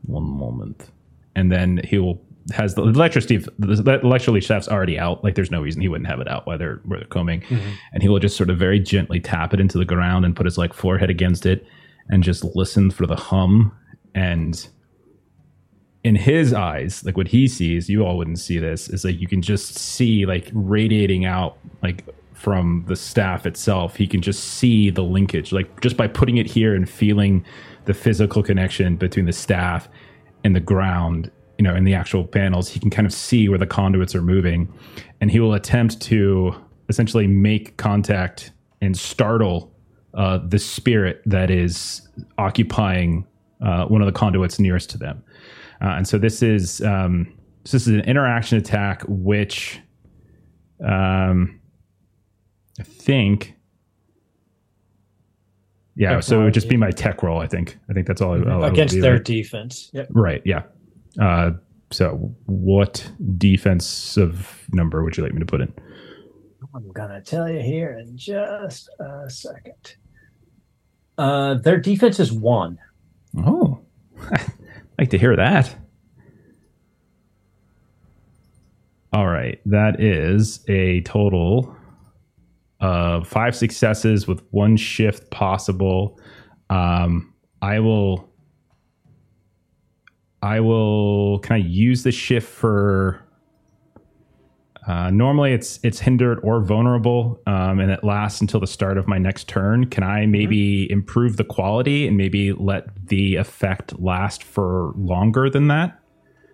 One moment, and then he will has the electricity the electrical shaft's already out. Like there's no reason he wouldn't have it out while they're where they're combing, mm-hmm. and he will just sort of very gently tap it into the ground and put his like forehead against it, and just listen for the hum and in his eyes, like what he sees, you all wouldn't see this, is like you can just see like radiating out like from the staff itself. He can just see the linkage, like just by putting it here and feeling the physical connection between the staff and the ground, you know, in the actual panels, he can kind of see where the conduits are moving. And he will attempt to essentially make contact and startle uh, the spirit that is occupying uh, one of the conduits nearest to them. Uh, and so this is um, so this is an interaction attack, which um, I think, yeah. So it would just be my tech roll. I think. I think that's all. I- all I would against their defense. Yep. right. Yeah. Uh, so what defensive number would you like me to put in? I'm gonna tell you here in just a second. Uh, their defense is one. Oh, I'd like to hear that. All right, that is a total of five successes with one shift possible. Um, I will. I will. Can I use the shift for? Uh, normally, it's it's hindered or vulnerable, um, and it lasts until the start of my next turn. Can I maybe improve the quality and maybe let the effect last for longer than that?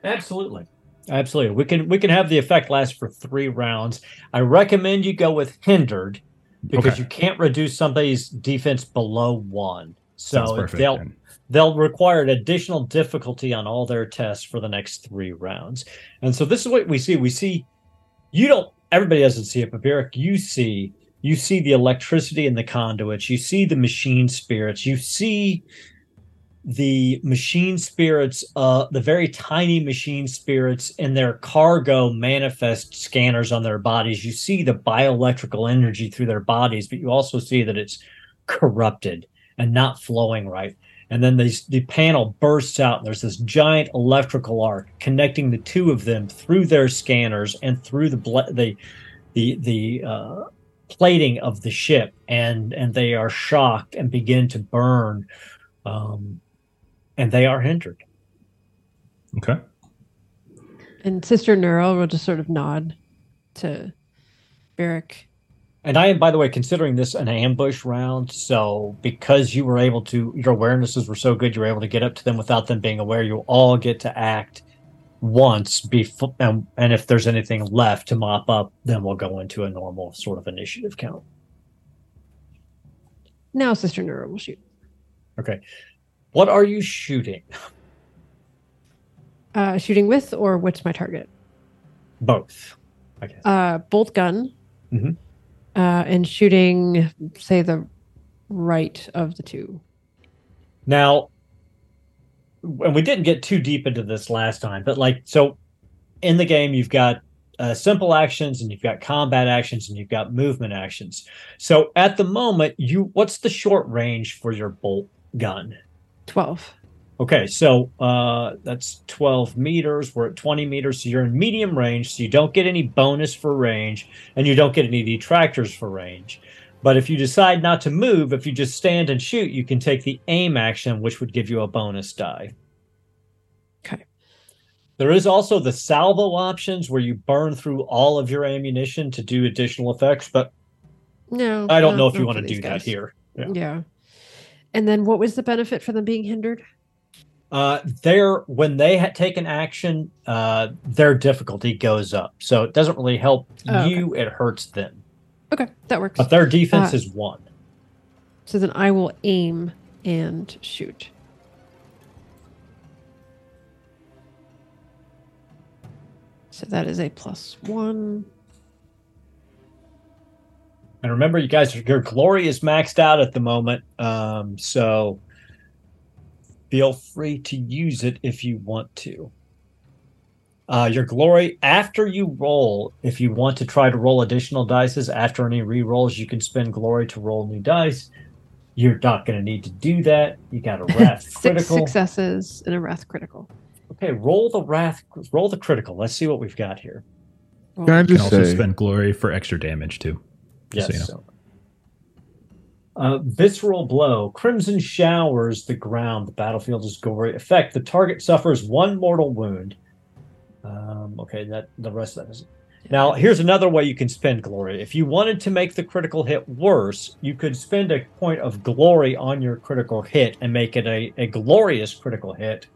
Absolutely. Absolutely. We can we can have the effect last for three rounds. I recommend you go with hindered because Okay. you can't reduce somebody's defense below one. So perfect. they'll then. They'll require an additional difficulty on all their tests for the next three rounds. And so this is what we see. We see you don't everybody doesn't see it, but Byrrc, you see you see the electricity in the conduits, you see the machine spirits, you see the machine spirits, uh, the very tiny machine spirits in their cargo manifest scanners on their bodies. You see the bioelectrical energy through their bodies, but you also see that it's corrupted and not flowing right. And then these, the panel bursts out, and there's this giant electrical arc connecting the two of them through their scanners and through the ble- the the the uh, plating of the ship, and and they are shocked and begin to burn, um, and they are hindered. Okay. And Sister Nura will just sort of nod to Byrrc. And I am, by the way, considering this an ambush round. So because you were able to, your awarenesses were so good, you were able to get up to them without them being aware. You all get to act once before, and, and if there's anything left to mop up, then we'll go into a normal sort of initiative count. Now Sister Nura will shoot. Okay, what are you shooting? Uh, shooting with or what's my target? Both. Okay. Uh, bolt gun. Mhm. Uh, and shooting, say, the right of the two. Now, and we didn't get too deep into this last time, but like, so in the game, you've got uh, simple actions and you've got combat actions and you've got movement actions. So at the moment, you what's the short range for your bolt gun? 12. Okay, so uh, that's 12 meters. We're at 20 meters, so you're in medium range, so you don't get any bonus for range, and you don't get any detractors for range. But if you decide not to move, if you just stand and shoot, you can take the aim action, which would give you a bonus die. Okay. There is also the salvo options where you burn through all of your ammunition to do additional effects, but No. I don't no, know if you want to do that here. Yeah. Yeah. And then what was the benefit for them being hindered? Uh, their when they ha- take an action, uh, their difficulty goes up, so it doesn't really help Oh, okay. you. It hurts them, Okay, that works. but their defense Uh, is one. So then I will aim and shoot. So that is a plus one. And remember, you guys, your glory is maxed out at the moment, um, so feel free to use it if you want to. Uh, your glory, after you roll, if you want to try to roll additional dices after any re-rolls, you can spend glory to roll new dice. You're not going to need to do that. You got a wrath Six critical. successes and a wrath critical. Okay, roll the wrath, roll the critical. Let's see what we've got here. Roll. Can I You can also say, spend glory for extra damage too. Yes. So you know. so- Uh, visceral blow. Crimson showers the ground. The battlefield is gory. Effect. The target suffers one mortal wound. Um, okay, that the rest of that is. Now, here's another way you can spend glory. If you wanted to make the critical hit worse, you could spend a point of glory on your critical hit and make it a, a glorious critical hit.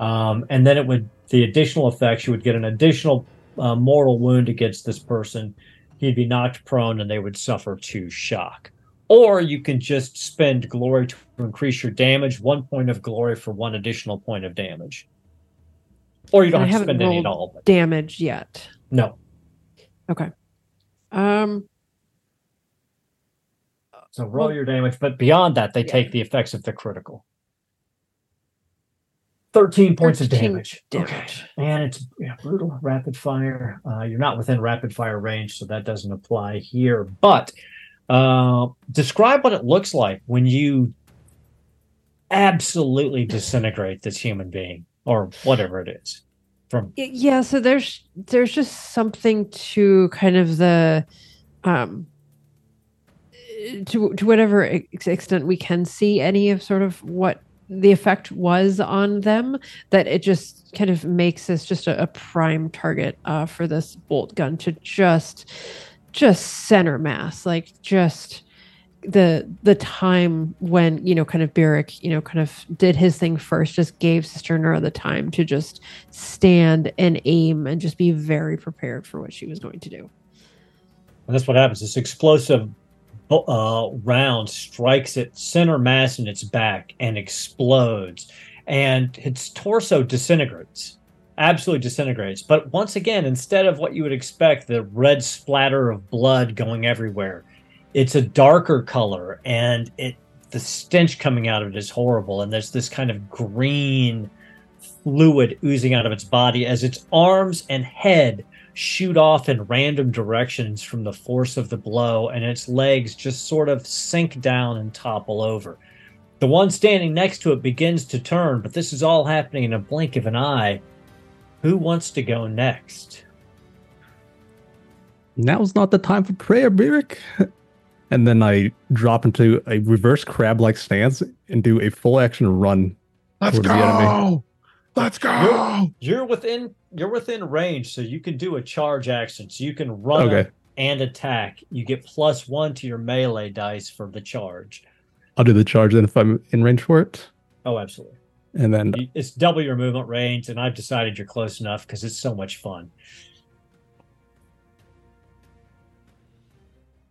Um, and then it would, the additional effects, you would get an additional uh, mortal wound against this person he'd be knocked prone and they would suffer two shock. Or you can just spend glory to increase your damage, one point of glory for one additional point of damage. Or you don't have to spend any at all. But Damage yet. no. Okay. Um. So roll Well- your damage, but beyond that, they Yeah. take the effects of the critical. 13 points of damage. damage. Okay. And it's yeah, brutal rapid fire. Uh, you're not within rapid fire range, so that doesn't apply here. But uh, describe what it looks like when you absolutely disintegrate this human being or whatever it is. From yeah so there's there's just something to kind of the um to to whatever extent we can see any of sort of what the effect was on them that it just kind of makes this just a, a prime target uh, for this bolt gun to just just center mass like just the the time when you know kind of Byrrc you know kind of did his thing first just gave Sister Nura the time to just stand and aim and just be very prepared for what she was going to do. And that's what happens. This explosive uh, round strikes at center mass in its back and explodes, and its torso disintegrates. Absolutely disintegrates. But once again, instead of what you would expect, the red splatter of blood going everywhere, it's a darker color, and it the stench coming out of it is horrible. And there's this kind of green fluid oozing out of its body as its arms and head shoot off in random directions from the force of the blow, and its legs just sort of sink down and topple over. The one standing next to it begins to turn, but this is all happening in a blink of an eye. Who wants to go next? Now's not the time for prayer, Byrrc. And then I drop into a reverse crab like stance and do a full action run. let's Towards the enemy. go. Let's go. You're within you're within range, so you can do a charge action. So you can run Okay. and attack. You get plus one to your melee dice for the charge. I'll do the charge then if I'm in range for it. Oh, absolutely. And then It's double your movement range, and I've decided you're close enough because it's so much fun.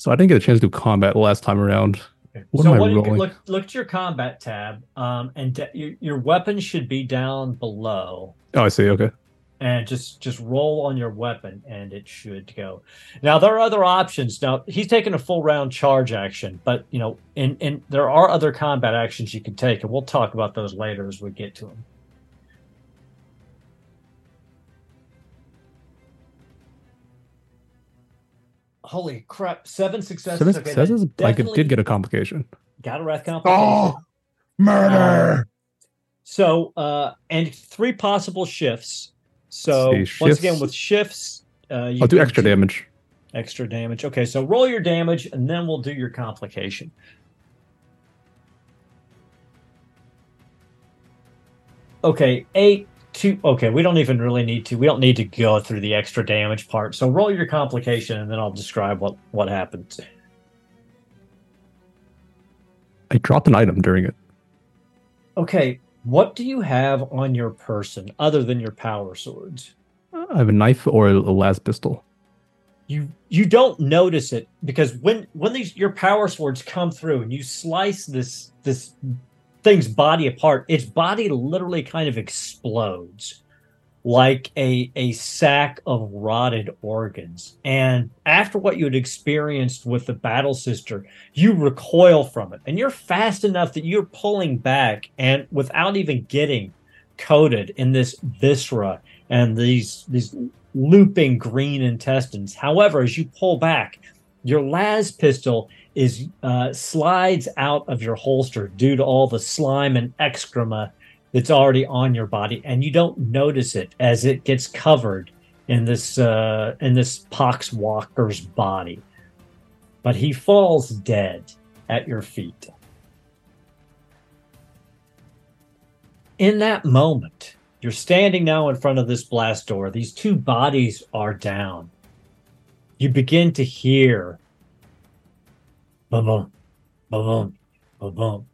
so I didn't get a chance to do combat the last time around. What so am I what you rolling? look look at your combat tab, um, and de- your, your weapon should be down below, Oh, I see. Okay. And just just roll on your weapon, and it should go. Now there are other options. Now he's taking a full round charge action, but you know, in in there are other combat actions you can take, and we'll talk about those later as we get to them. Holy crap! Seven successes. Seven Okay, successes. I could, did get a complication. got a wrath complication. Oh, murder. So, uh, and three possible shifts. So once again, with shifts, uh, you I'll do extra damage. Extra damage. Okay, so roll your damage, and then we'll do your complication. Okay, eight, two. Okay, we don't even really need to. We don't need to go through the extra damage part. So roll your complication, and then I'll describe what what happens. I dropped an item during it. Okay, What do you have on your person other than your power swords? I have a knife or a las pistol. You you don't notice it because when when these your power swords come through and you slice this this thing's body apart, its body literally kind of explodes like a a sack of rotted organs. And after what you had experienced with the battle sister, you recoil from it. And you're fast enough that you're pulling back and without even getting coated in this viscera and these these looping green intestines. However, as you pull back, your las pistol is uh, slides out of your holster due to all the slime and excrema that's already on your body, and you don't notice it as it gets covered in this uh, in this pox walker's body. But he falls dead at your feet. In that moment, you're standing now in front of this blast door. These two bodies are down. You begin to hear boom, boom, boom, boom,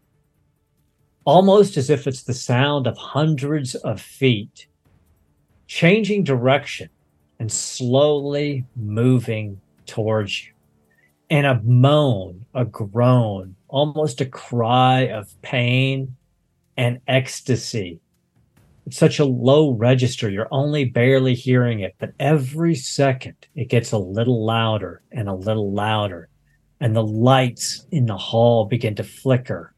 almost as if it's the sound of hundreds of feet changing direction and slowly moving towards you. And a moan, a groan, almost a cry of pain and ecstasy it's such a low register. You're only barely hearing it, but every second it gets a little louder and a little louder. And the lights in the hall begin to flicker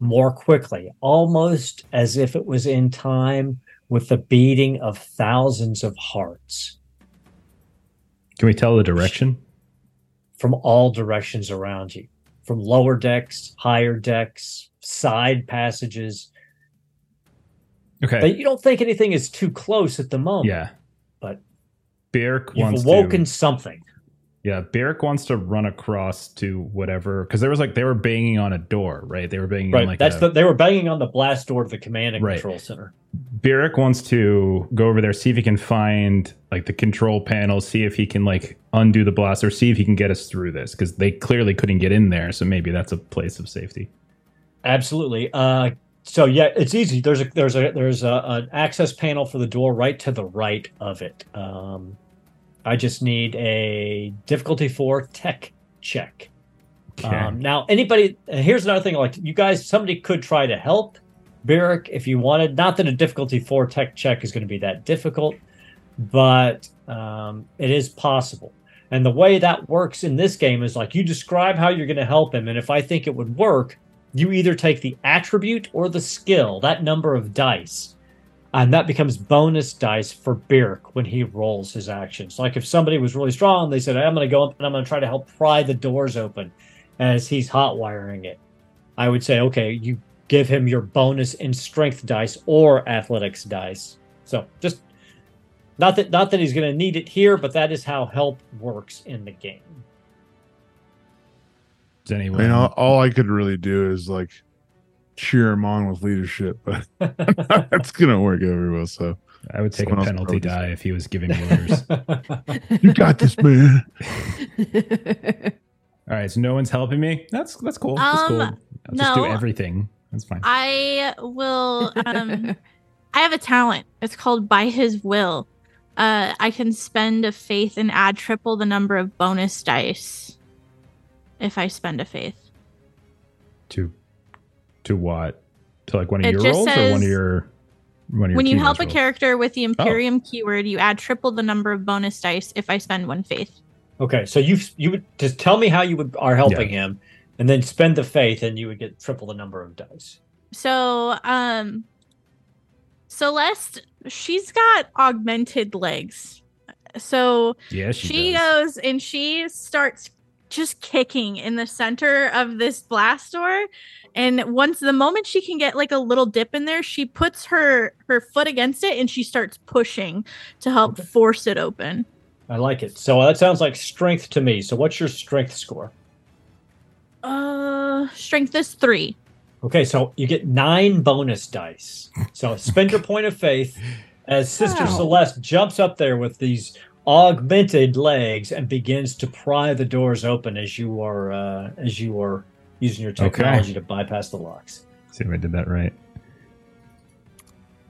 more quickly, almost as if it was in time with the beating of thousands of hearts. Can we tell the direction? From all directions around you, from lower decks, higher decks, side passages Okay. But you don't think anything is too close at the moment. Yeah. But Byrrc you've awoken to, something. Yeah, Byrrc wants to run across to whatever because there was like they were banging on a door, right? They were banging right. on like That's a, the, they were banging on the blast door of the command and Right. control center. Byrrc wants to go over there, see if he can find like the control panel, see if he can like undo the blast, or see if he can get us through this because they clearly couldn't get in there. So maybe that's a place of safety. Absolutely. Uh, so yeah, it's easy. There's a there's a there's a, an access panel for the door right to the right of it. Um, I just need a difficulty four tech check. Okay. Um, now, anybody, here's another thing like you guys, somebody could try to help Byrrc if you wanted. Not that a difficulty four tech check is going to be that difficult, but um, it is possible. And the way that works in this game is like you describe how you're going to help him. And if I think it would work, you either take the attribute or the skill, that number of dice. And that becomes bonus dice for Byrrc when he rolls his actions. Like if somebody was really strong, they said, I'm going to go up and I'm going to try to help pry the doors open as he's hot wiring it. I would say, okay, you give him your bonus in strength dice or athletics dice. So just not that not that he's going to need it here, but that is how help works in the game. Anyway, I mean, all, all I could really do is like cheer him on with leadership, but that's gonna work everywhere. So I would take a someone else penalty die if he was giving orders. you got this, man. All right, so no one's helping me. That's that's cool. That's cool. Um, I'll just do everything. That's fine. I will. Um, I have a talent. It's called By His Will. Uh, I can spend a faith and add triple the number of bonus dice if I spend a faith. to to what? To like one of It your just rolls or one of your one of your When you help a rolls? character with the Imperium keyword, you add triple the number of bonus dice if I spend one faith. okay, so you you would just tell me how you would are helping him, and then spend the faith, and you would get triple the number of dice. So, um, Celeste, she's got augmented legs. So Yeah, she, she, goes and she starts just kicking in the center of this blast door. And once the moment she can get like a little dip in there, she puts her her foot against it and she starts pushing to help Okay. force it open. I like it. So that sounds like strength to me. So what's your strength score? Uh, strength is three. Okay, so you get nine bonus dice. So spend your point of faith as Sister Wow. Celeste jumps up there with these augmented legs and begins to pry the doors open as you are uh, as you are using your Okay. technology to bypass the locks. See if I did that right.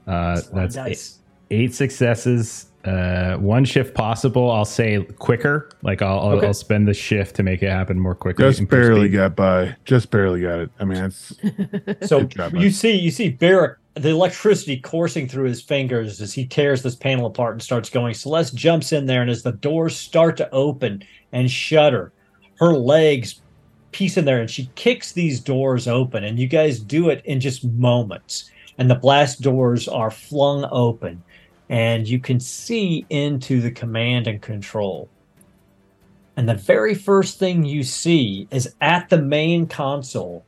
Uh, That's a lot of that's dice. eight successes. Uh, one shift possible. I'll say quicker. Like I'll I'll, Okay. I'll spend the shift to make it happen more quickly. Just barely got by. Just barely got it. I mean, it's So job, you bud. see, you see Byrrc, the electricity coursing through his fingers as he tears this panel apart and starts going. Celeste jumps in there, and as the doors start to open and shutter, her legs piece in there, and she kicks these doors open. And you guys do it in just moments, and the blast doors are flung open, and you can see into the command and control. And the very first thing you see is at the main console.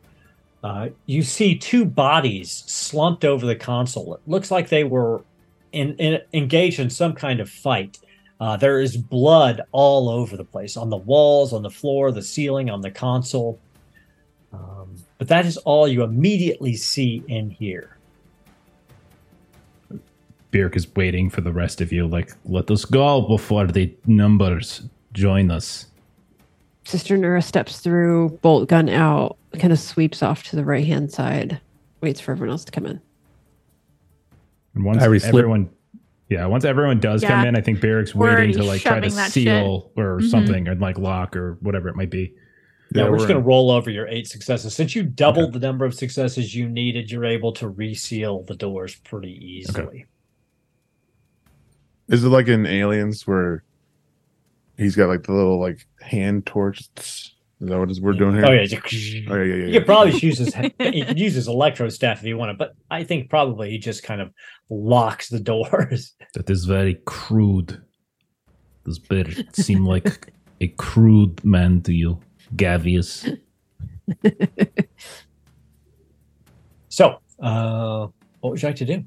Uh, you see two bodies slumped over the console. It looks like they were in, in, engaged in some kind of fight. Uh, there is blood all over the place on the walls, on the floor, the ceiling, on the console. Um, but that is all you immediately see in here. Byrrc is waiting for the rest of you. Like, let us go before the numbers join us. Sister Nura steps through, bolt gun out, kind of sweeps off to the right hand side, waits for everyone else to come in. And once I reslip- everyone, yeah, once everyone does come in, I think Byrrc's We're waiting to like try to shoving that seal or Mhm. something, or like lock or whatever it might be. Yeah, Yeah, we're, just we're going to roll over your eight successes. Since you doubled the number of successes you needed, you're able to reseal the doors pretty easily. is it like in Aliens where he's got like the little like hand torch? Is that what is- we're doing here? Oh, yeah. just- Oh, yeah, yeah, yeah. You could probably use his you could use his electro staff if you wanted, but I think probably he just kind of locks the doors. That is very crude. Does Bear seem like a crude man to you, Gavious? So, uh, what would you like to do?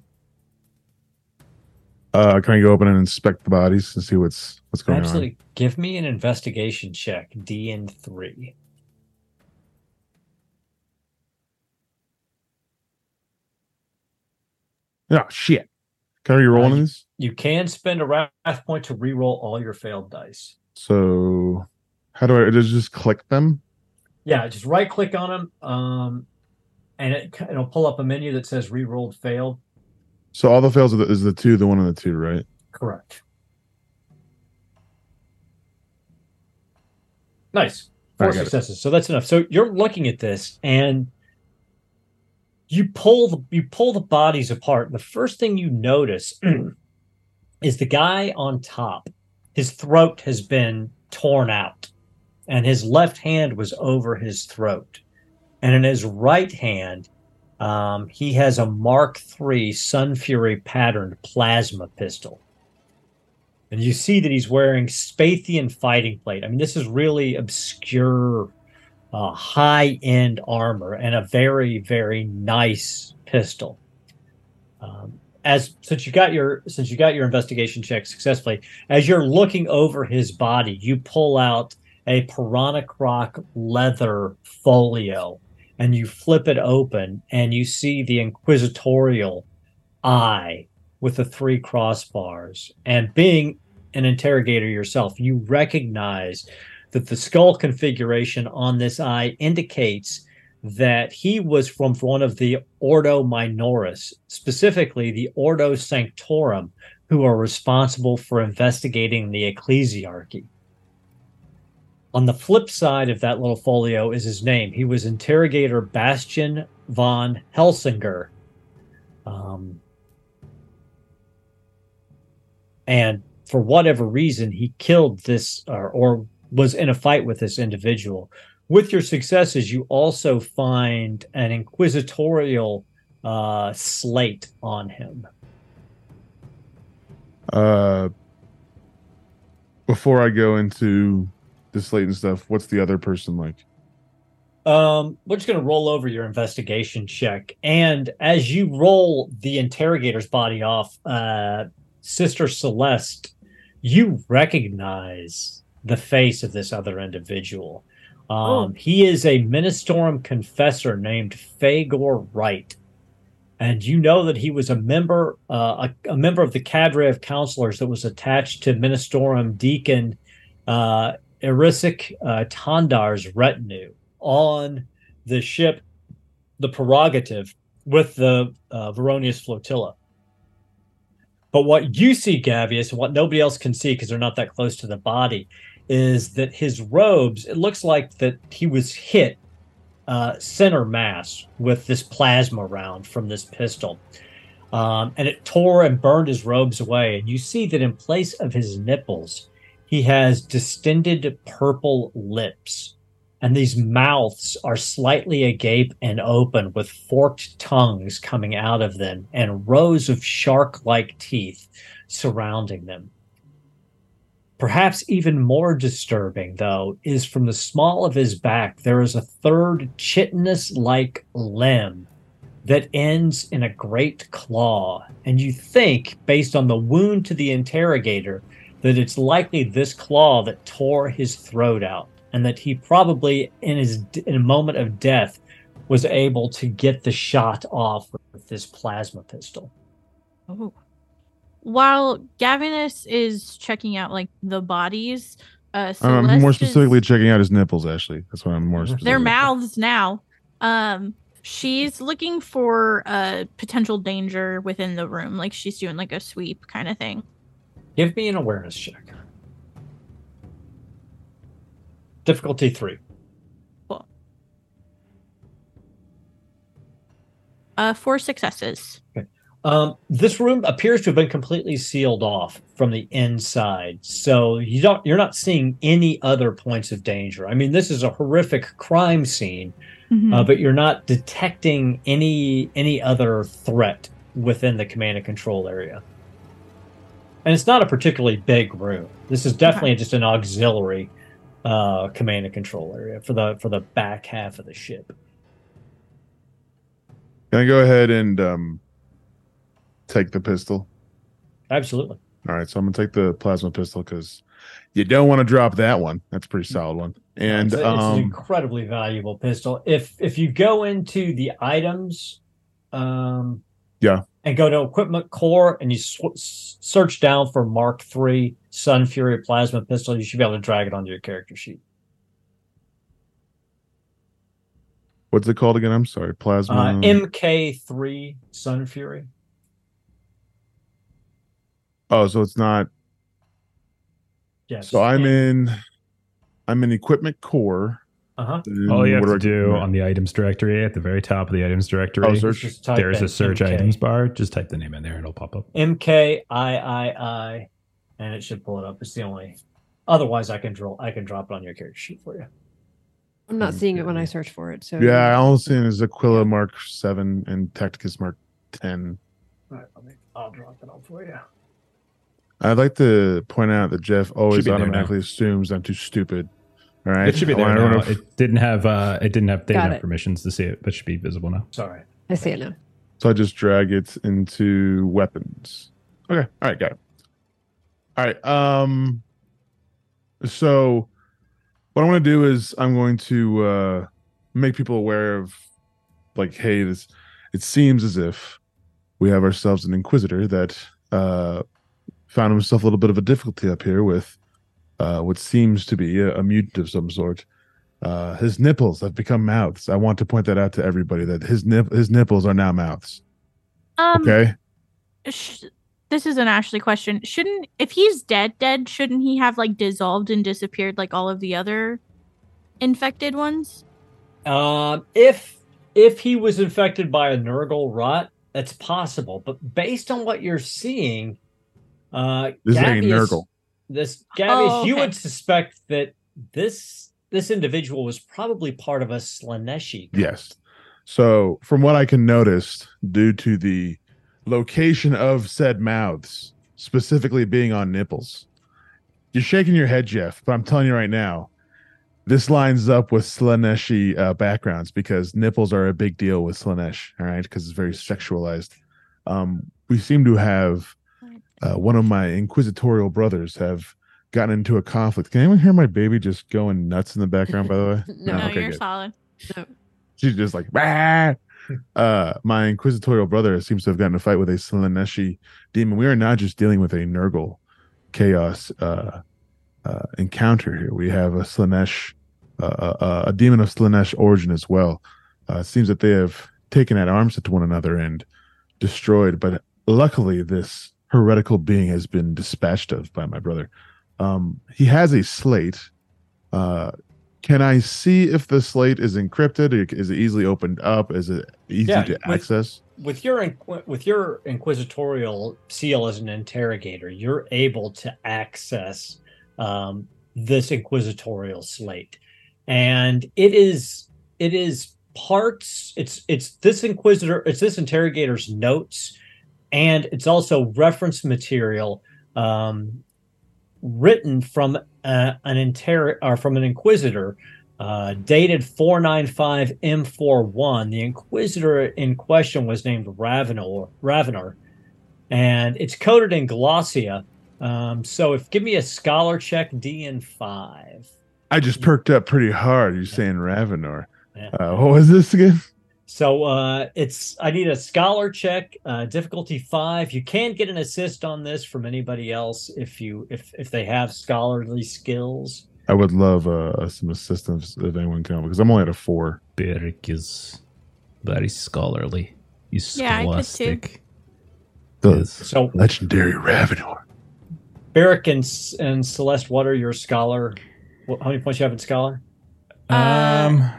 Uh, can I go open and inspect the bodies and see what's what's going Absolutely. Give me an investigation check, DN three. Oh shit! Can I re-roll Uh, on these? You can spend a wrath point to re-roll all your failed dice. So, how do I? Does just click them? Yeah, just right click on them, um, and it, it'll pull up a menu that says re-rolled failed. So all the fails are the, is the two, the one and the two, right? Correct. Nice. Four got it. successes. So that's enough. So you're looking at this and you pull the you pull the bodies apart. And the first thing you notice is the guy on top. His throat has been torn out, and his left hand was over his throat. And in his right hand, um, he has a Mark III Sun Fury patterned plasma pistol. And you see that he's wearing Spathian fighting plate. I mean, this is really obscure, uh, high end armor and a very, very nice pistol. Um, as since you got your since you got your investigation check successfully, as you're looking over his body, you pull out a Piranha Croc leather folio and you flip it open and you see the inquisitorial eye with the three crossbars. And being an interrogator yourself, you recognize that the skull configuration on this eye indicates that he was from one of the Ordo Minoris, specifically the Ordo Sanctorum, who are responsible for investigating the ecclesiarchy. On the flip side of that little folio is his name. He was interrogator Bastian von Helsinger. Um, and for whatever reason, he killed this or, or was in a fight with this individual. With your successes, you also find an inquisitorial uh, slate on him. Uh, before I go into the slate and stuff, what's the other person like? Um, we're just going to roll over your investigation check. And as you roll the interrogator's body off, uh, Sister Celeste, you recognize the face of this other individual. Um, He is a Ministorum confessor named Fagor Wright. And you know that he was a member, uh, a, a member of the cadre of counselors that was attached to Ministorum Deacon uh, Erisic uh, Tandar's retinue on the ship, the Prerogative, with the uh, Veronius flotilla. But what you see, Gavious, and what nobody else can see because they're not that close to the body, is that his robes, it looks like that he was hit uh, center mass with this plasma round from this pistol. Um, and it tore and burned his robes away. And you see that in place of his nipples, he has distended purple lips. And these mouths are slightly agape and open with forked tongues coming out of them and rows of shark like teeth surrounding them. Perhaps even more disturbing, though, is from the small of his back, there is a third chitinous like limb that ends in a great claw. And you think, based on the wound to the interrogator, that it's likely this claw that tore his throat out, and that he probably, in his in a moment of death, was able to get the shot off with this plasma pistol. Oh. While Gavious is checking out like the bodies, uh, I'm Celeste more is- specifically checking out his nipples. Actually, that's what I'm more. Their Specifically. their mouths now. Um, she's looking for uh potential danger within the room, like she's doing like a sweep kind of thing. Give me an awareness check. Difficulty three. Uh, four successes. Um, this room appears to have been completely sealed off from the inside, so you don't you're not seeing any other points of danger. I mean, this is a horrific crime scene, Mhm. uh, but you're not detecting any any other threat within the command and control area. And it's not a particularly big room. This is definitely just an auxiliary uh, command and control area for the for the back half of the ship. Can I go ahead and um, take the pistol? Absolutely. All right, so I'm gonna take the plasma pistol because you don't want to drop that one. That's a pretty solid one. And it's, it's an um, incredibly valuable pistol. If if you go into the items, um, Yeah. and go to equipment core and you sw- search down for Mark III Sun Fury plasma pistol, you should be able to drag it onto your character sheet. what's it called again? I'm sorry, plasma. Uh, MK3 Sun Fury. oh, so it's not. Yes. So I'm in. I'm in equipment core. Uh huh. All you have what do to do on the items directory at the very top of the items directory, Oh, search. there's a search MK. items bar. Just type the name in there and it'll pop up. MKIII, and it should pull it up. It's the only. Otherwise, I can draw. I can drop it on your character sheet for you. I'm not seeing it when I search for it. So Yeah, all I'm seeing is Aquila Mark Seven and Tacticus Mark Ten. All right, let me. I'll drop it on for you. I'd like to point out that Jeff always be there now. automatically assumes I'm too stupid. All right, It should be there wanna- I now. wanna- It didn't have uh it didn't have they didn't Got have it. permissions to see it, but it should be visible now. Sorry. I see it now. So I just drag it into weapons. Okay. All right, got it. All right. Um so what I'm gonna do is I'm going to uh make people aware of like, hey, this it seems as if we have ourselves an inquisitor that uh found himself a little bit of a difficulty up here with uh what seems to be a, a mutant of some sort. Uh, his nipples have become mouths. I want to point that out to everybody that his nip his nipples are now mouths. Um, Okay. sh- this is an Ashley question. Shouldn't if he's dead, dead, shouldn't he have like dissolved and disappeared like all of the other infected ones? Um, if if he was infected by a Nurgle rot, that's possible. But based on what you're seeing, uh, This is a Gavious- Nurgle. This Gabby, Oh, you would suspect that this this individual was probably part of a Slaaneshi. Yes. So, from what I can notice, due to the location of said mouths, specifically being on nipples, you're shaking your head, Jeff. But I'm telling you right now, this lines up with Slaaneshi uh, backgrounds because nipples are a big deal with Slaanesh. All right, because it's very sexualized. Um, we seem to have uh, one of my inquisitorial brothers have gotten into a conflict. Can anyone hear my baby just going nuts in the background? By the way, No. No, okay, you're good. solid. she's just like "Bah!" uh my inquisitorial brother seems to have gotten a fight with a Slaaneshi demon. We are not just dealing with a Nurgle chaos uh uh encounter here. We have a Slaanesh uh, uh, a demon of Slaanesh origin as well. Uh, it seems that they have taken at arms to one another and destroyed, but luckily this heretical being has been dispatched of by my brother. Um, he has a slate. Uh, can I see if the slate is encrypted? Is it easily opened up? Is it easy Yeah, to with- access? with your with your inquisitorial seal as an interrogator, you're able to access um, this inquisitorial slate, and it is it is parts. It's it's this inquisitor. It's this interrogator's notes, and it's also reference material um, written from uh, an inter or from an inquisitor uh, dated 495 M41. The Inquisitor in question was named Ravenor, Ravenor, and it's coded in Glossia. Um, so if give me a scholar check DN5. I just perked up pretty hard. You're saying Ravenor. Yeah. Uh, what was this again? So uh, it's I need a scholar check, uh, difficulty five. You can get an assist on this from anybody else if you if if they have scholarly skills. I would love uh, some assistance if anyone can, because I'm only at a four. Byrrc is very scholarly. He's Yeah, I could too. scholastic. The So legendary Ravenor. Byrrc and and Celeste, what are your scholar? What, how many points you have in scholar? Um,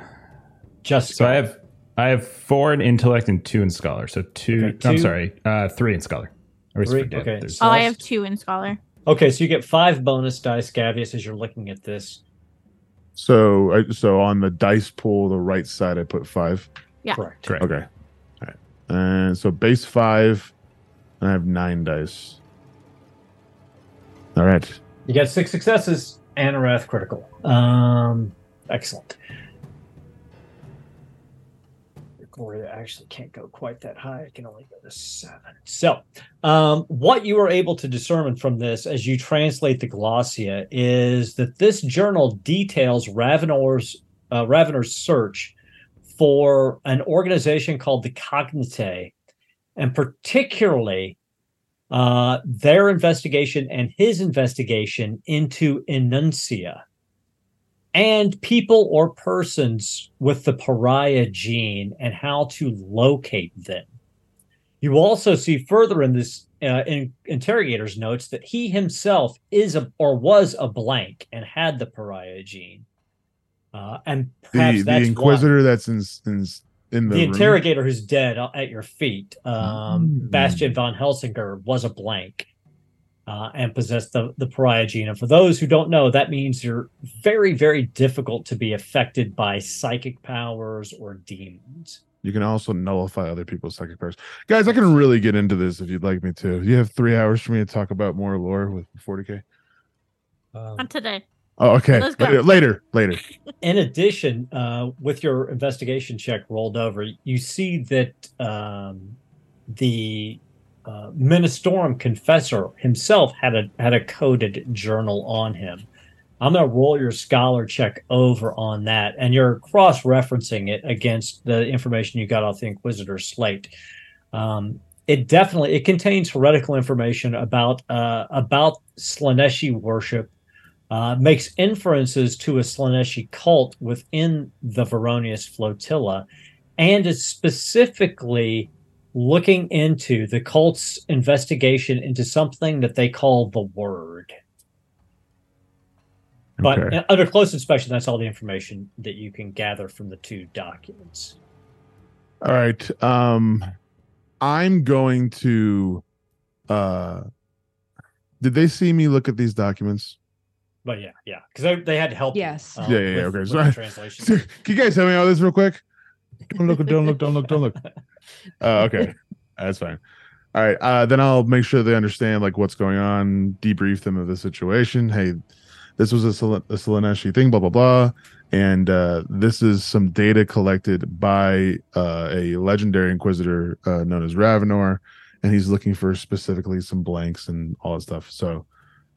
Just so I have I have four in intellect and two in scholar. So two. Okay, I'm sorry, uh, three in scholar. I Three? Okay. There's- Oh, I have two in scholar. Okay, so you get five bonus dice, Gavious, as you're looking at this. So, I, so on the dice pool, the right side, I put five. Yeah. Correct. Correct. Okay. All right. And so base five, and I have nine dice. All right. You get six successes and a wrath critical. Um, excellent. Gloria actually can't go quite that high. It can only go to seven. So, um, what you are able to discern from this as you translate the Glossia is that this journal details Ravenor's uh, Ravenor's search for an organization called the Cognitae, and particularly uh, their investigation and his investigation into Enuncia and people or persons with the pariah gene and how to locate them. You also see further in this uh, in interrogator's notes that he himself is a or was a blank and had the pariah gene. Uh, and perhaps The, the that's why- Inquisitor that's in in, in the, the, interrogator who's dead at your feet, um, Mm. Bastian von Helsinger, was a blank uh, and possess the, the pariah gene. And for those who don't know, that means you're very, very difficult to be affected by psychic powers or demons. You can also nullify other people's psychic powers. Guys, I can really get into this if you'd like me to. You have three hours for me to talk about more lore with 40k. Um, Not today. Oh, okay. Later, later, later. in addition, uh, with your investigation check rolled over, you see that um, the uh, Ministorum confessor himself had a had a coded journal on him. I'm going to roll your scholar check over on that, and you're cross referencing it against the information you got off the Inquisitor's slate. Um, it definitely it contains heretical information about uh, about Slaaneshi worship uh, makes inferences to a Slaaneshi cult within the Veronius flotilla, and is specifically looking into the cult's investigation into something that they call the Word. But Okay. under close inspection, that's all the information that you can gather from the two documents. All right. Um I'm going to uh did they see me look at these documents? But yeah, yeah, because they, they had help. Yes. uh, Yeah, yeah, yeah, with- okay, with so translation. Can you guys tell me all this real quick? Don't look, don't look, don't look, don't look. Uh, okay. That's fine. All right. Uh, then I'll make sure they understand like what's going on, debrief them of the situation. Hey, this was a, Sel- a Seleneshi thing, blah, blah, blah. And uh, this is some data collected by uh, a legendary inquisitor uh, known as Ravenor. And he's looking for specifically some blanks and all that stuff. So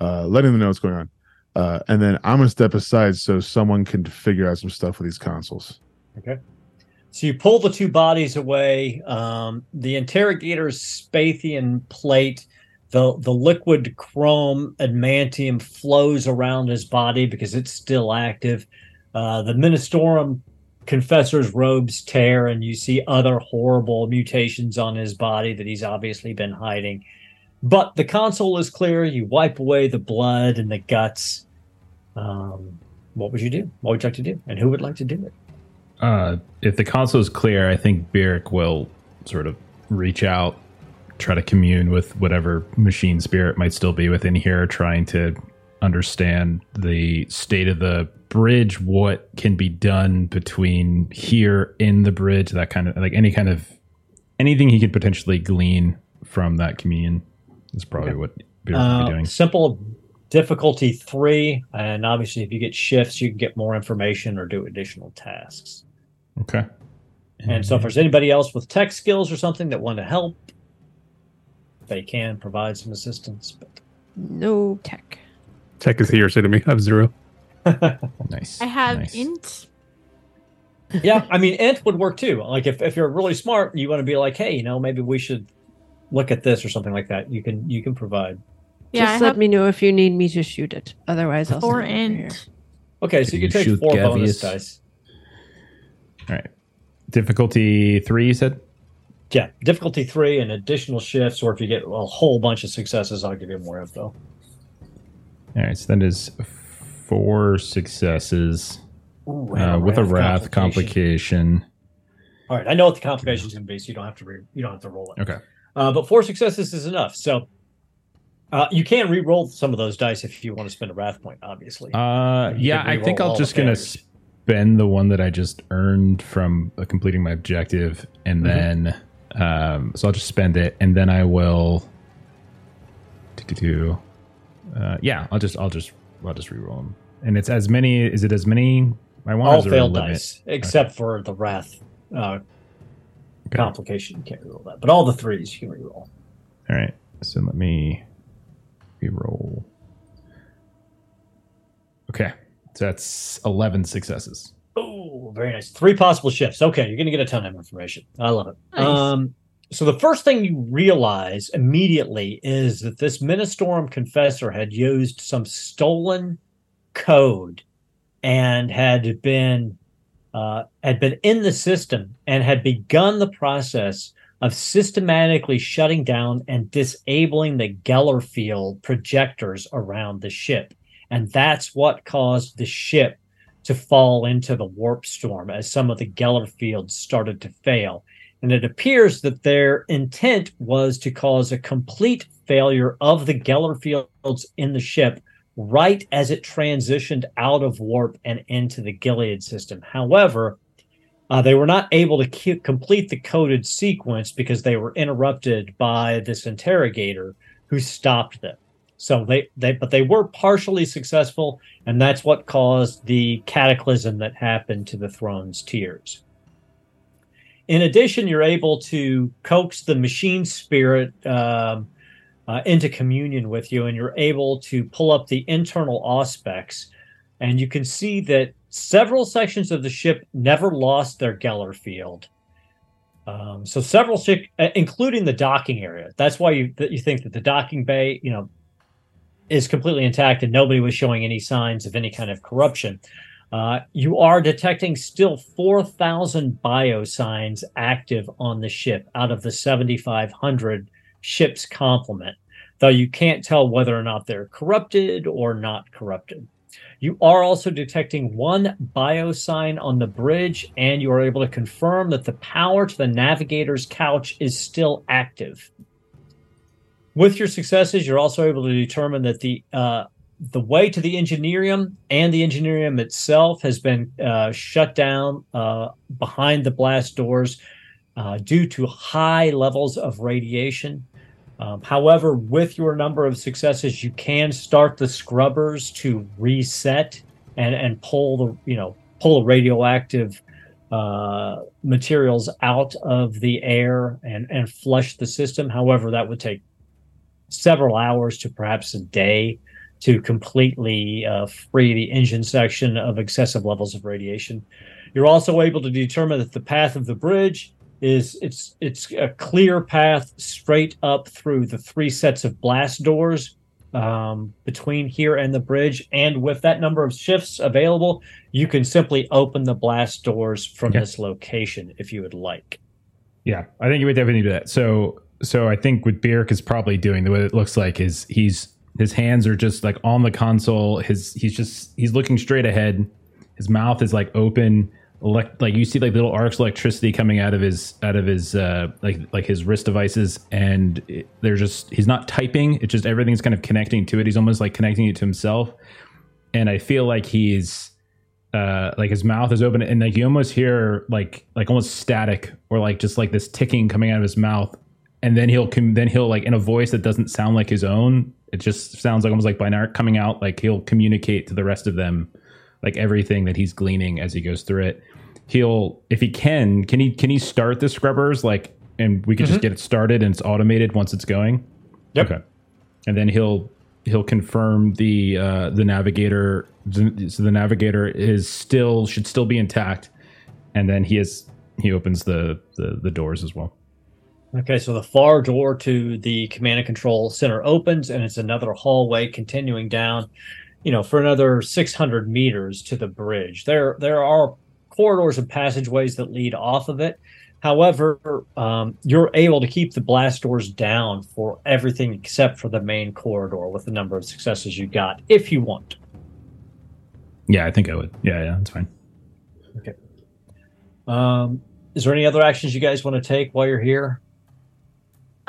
uh, letting them know what's going on. Uh, and then I'm going to step aside so someone can figure out some stuff with these consoles. So you pull the two bodies away. Um, the interrogator's Spathian plate, the the liquid chrome adamantium flows around his body because it's still active. Uh, the Ministorum confessor's robes tear, and you see other horrible mutations on his body that he's obviously been hiding. but the console is clear. You wipe away the blood and the guts. Um, what would you do? What would you like to do? And who would like to do it? Uh, if the console is clear, I think Byrrc will sort of reach out, try to commune with whatever machine spirit might still be within here, trying to understand the state of the bridge, what can be done between here in the bridge, that kind of like any kind of anything he could potentially glean from that communion is probably Okay. what Byrrc would Uh, be doing. simple difficulty three, and obviously, if you get shifts, you can get more information or do additional tasks. Okay. And so, if there's anybody else with tech skills or something that want to help, they can provide some assistance. But No tech. Tech is here, say to me. I have zero. Nice. I have nice. int. yeah, I mean, int would work too. Like if, if you're really smart, you want to be like, hey, you know, maybe we should look at this or something like that. You can you can provide. Yeah, Just I let have me know if you need me to shoot it. Otherwise, I'll four send it over here. int. Okay, so Can you can take shoot four bonus Gavious? dice. All right. Difficulty three, you said? Yeah, difficulty three and additional shifts, or if you get a whole bunch of successes, I'll give you more info. All right. So that is four successes Ooh, and uh, with a wrath complication. complication. All right, I know what the complication is going to be, so you don't have to re- you don't have to roll it. Okay. Uh, but four successes is enough. So uh, you can re-roll some of those dice if you want to spend a wrath point. Obviously, Uh, yeah, I think I'll just gonna spend the one that I just earned from uh, completing my objective, and Mhm. then um, so I'll just spend it, and then I will. do Uh, yeah, I'll just I'll just I'll just re-roll them, and it's as many. Is it as many? I want all failed dice except for the wrath uh, Okay. complication. You can't re-roll that, but all the threes you can re-roll. All right, so let me re-roll. Okay, so that's eleven successes. Oh, very nice. Three possible shifts. Okay, you're going to get a ton of information. I love it. Nice. Um, so the first thing you realize immediately is that this Ministorum confessor had used some stolen code and had been uh, had been in the system and had begun the process of systematically shutting down and disabling the Geller field projectors around the ship. And that's what caused the ship to fall into the warp storm as some of the Geller fields started to fail. And it appears that their intent was to cause a complete failure of the Geller fields in the ship right as it transitioned out of warp and into the Gilead system. However, uh, they were not able to complete the coded sequence because they were interrupted by this interrogator who stopped them. So they, they but they were partially successful, and that's what caused the cataclysm that happened to the throne's tears. In addition, you're able to coax the machine spirit um, uh, into communion with you, and you're able to pull up the internal aspects, and you can see that several sections of the ship never lost their Geller field. Um, so several, shi- uh, including the docking area. That's why you you think that the docking bay, you know, is completely intact and nobody was showing any signs of any kind of corruption. Uh, you are detecting still 4,000 biosigns active on the ship out of the 7,500 ship's complement, though you can't tell whether or not they're corrupted or not corrupted. You are also detecting one biosign on the bridge, and you are able to confirm that the power to the navigator's couch is still active. With your successes, you're also able to determine that the uh, the way to the engineerium and the engineerium itself has been uh, shut down uh, behind the blast doors uh, due to high levels of radiation. Um, however, with your number of successes, you can start the scrubbers to reset and and pull the you know pull the radioactive uh, materials out of the air and and flush the system. However, that would take several hours to perhaps a day to completely uh, free the engine section of excessive levels of radiation. You're also able to determine that the path of the bridge is it's it's a clear path straight up through the three sets of blast doors um, between here and the bridge. And with that number of shifts available, you can simply open the blast doors from this location if you would like. Yeah, I think you would definitely do that. So so I think what Byrrc is probably doing, the way it looks like, is he's his hands are just like on the console. His he's just he's looking straight ahead. His mouth is like open. Elect, like you see like little arcs of electricity coming out of his out of his uh like like his wrist devices and it, they're just he's not typing. It's just everything's kind of connecting to it. He's almost like connecting it to himself. And i feel like he's uh like his mouth is open and like you almost hear like like almost static or like just like this ticking coming out of his mouth. And then he'll com- then he'll like in a voice that doesn't sound like his own it just sounds like almost like binary coming out like he'll communicate to the rest of them like everything that he's gleaning as he goes through it. He'll if he can can he can he start the scrubbers like and we can just get it started and it's automated once it's going? Yep. okay. And then he'll he'll confirm the uh the navigator so the navigator is still should still be intact. And then he is he opens the the, the doors as well. Okay, so the far door to the command and control center opens, and it's another hallway continuing down, you know, for another 600 meters to the bridge. There, there are corridors and passageways that lead off of it. However, um, you're able to keep the blast doors down for everything except for the main corridor with the number of successes you got, if you want. yeah i think i would yeah yeah that's fine Okay. Um, is there any other actions you guys want to take while you're here?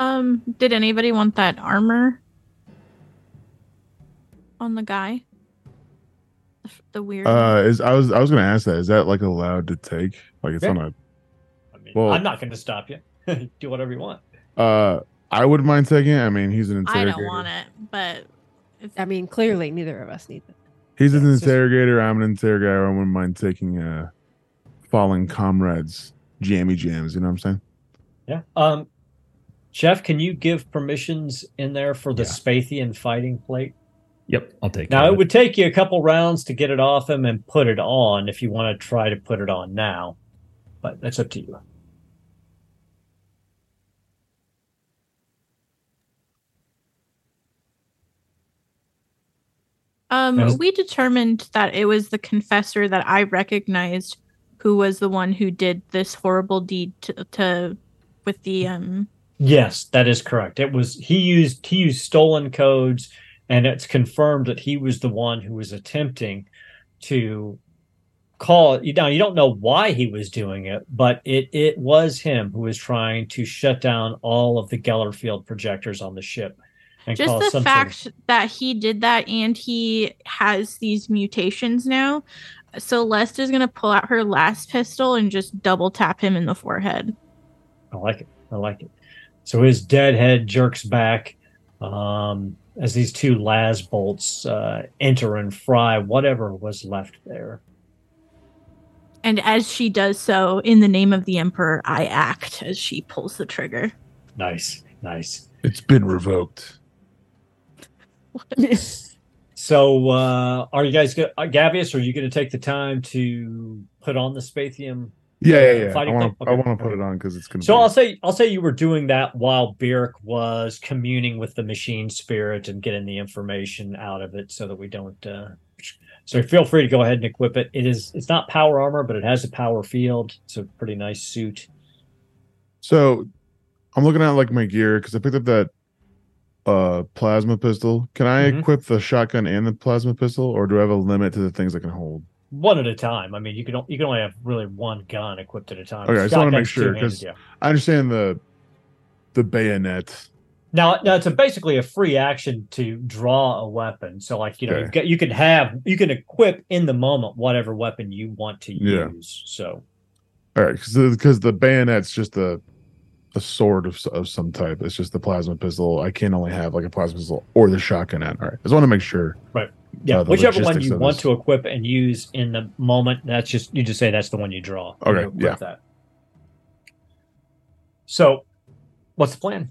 Um, did anybody want that armor on the guy? The, weird. Uh, is I was I was gonna ask that. Is that like allowed to take? Like it's Yeah. on I mean, Well- I'm not going to stop you. Do whatever you want. Uh, I wouldn't mind taking it. I mean, he's an I interrogator. don't want it, but if, I mean, clearly neither of us need it. He's an Yeah, it's just- interrogator. I'm an interrogator. I wouldn't mind taking uh, fallen comrades jammy jams. You know what I'm saying? Yeah. Um, Jeff, can you give permissions in there for the Yeah. Spathian fighting plate? Yep i'll take Now, care it would take you a couple rounds to get it off him and put it on if you want to try to put it on now, but that's up to you. um, Yes. we determined that it was the confessor that I recognized who was the one who did this horrible deed to, to with the um Yes, that is correct. It was he used he used stolen codes, and it's confirmed that he was the one who was attempting to call. Now you don't know why he was doing it, but it it was him who was trying to shut down all of the Gellerfield projectors on the ship. And just the some sort of- fact that he did that and he has these mutations now. Celeste is gonna pull out her last pistol and just double tap him in the forehead. I like it. I like it. So his dead head jerks back um, as these two las bolts uh, enter and fry whatever was left there. And as she does so, in the name of the Emperor, I act as she pulls the trigger. Nice, nice. It's been revoked. So, uh, are you guys, go- uh, Gavious, are you going to take the time to put on the Spathian? Yeah, yeah, yeah. I want to. Okay. put it on because it's gonna. So be, I'll say I'll say you were doing that while Byrrc was communing with the machine spirit and getting the information out of it, so that we don't. Uh, so feel free to go ahead and equip it. It is it's not power armor, but it has a power field. It's a pretty nice suit. So, I'm looking at like my gear because I picked up that uh plasma pistol. Can I Mhm. equip the shotgun and the plasma pistol, or do I have a limit to the things I can hold? One at a time. I mean, you can you can only have really one gun equipped at a time. Okay, I just wanna make sure, two-handed, 'cause- yeah. I understand the the bayonet. Now, now it's a basically a free action to draw a weapon. So, like you know, Okay. you've got, you can have you can equip in the moment whatever weapon you want to Yeah. use. So, All right, because the bayonet's just a a sword of, of some type. It's just the plasma pistol. I can only have like a plasma pistol or the shotgun. At all right, I just want to make sure. Right. Yeah, uh, whichever one you want this. to equip and use in the moment, that's just you just say that's the one you draw. Okay, equip yeah. That. So, what's the plan?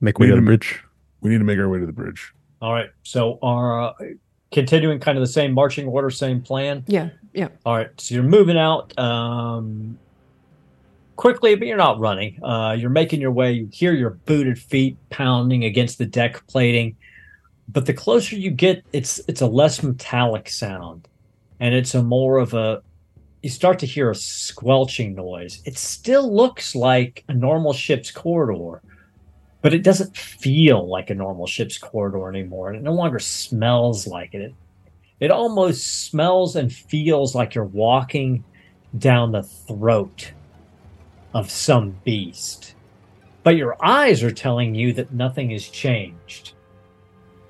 Make We way to need the to- bridge. We need to make our way to the bridge. All right. So, are uh, continuing kind of the same marching order, same plan. Yeah, yeah. All right, so you're moving out um, quickly, but you're not running. Uh, you're making your way. You hear your booted feet pounding against the deck plating, but the closer you get, it's it's a less metallic sound, and it's a more of a you start to hear a squelching noise. It still looks like a normal ship's corridor, but it doesn't feel like a normal ship's corridor anymore. And it no longer smells like it. It, it almost smells and feels like you're walking down the throat of some beast. But your eyes are telling you that nothing has changed.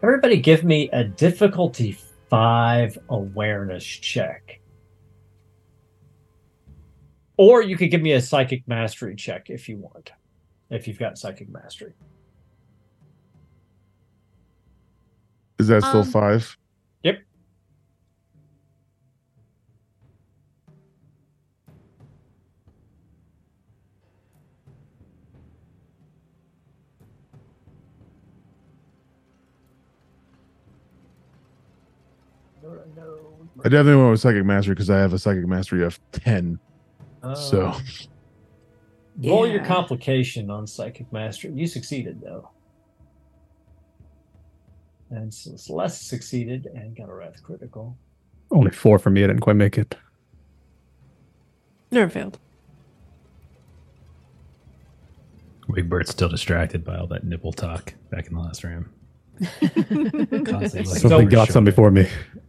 Everybody give me a difficulty five awareness check. Or you could give me a psychic mastery check if you want, if you've got psychic mastery. Is that still Um, five? I definitely went with psychic mastery because I have a psychic mastery of ten. So Um, roll your complication on psychic mastery. You succeeded though, and C- Celeste succeeded and got a wrath critical. Only four for me. I didn't quite make it. Never failed. Big Bird's still distracted by all that nipple talk back in the last room. Constantly like, Something got some before me.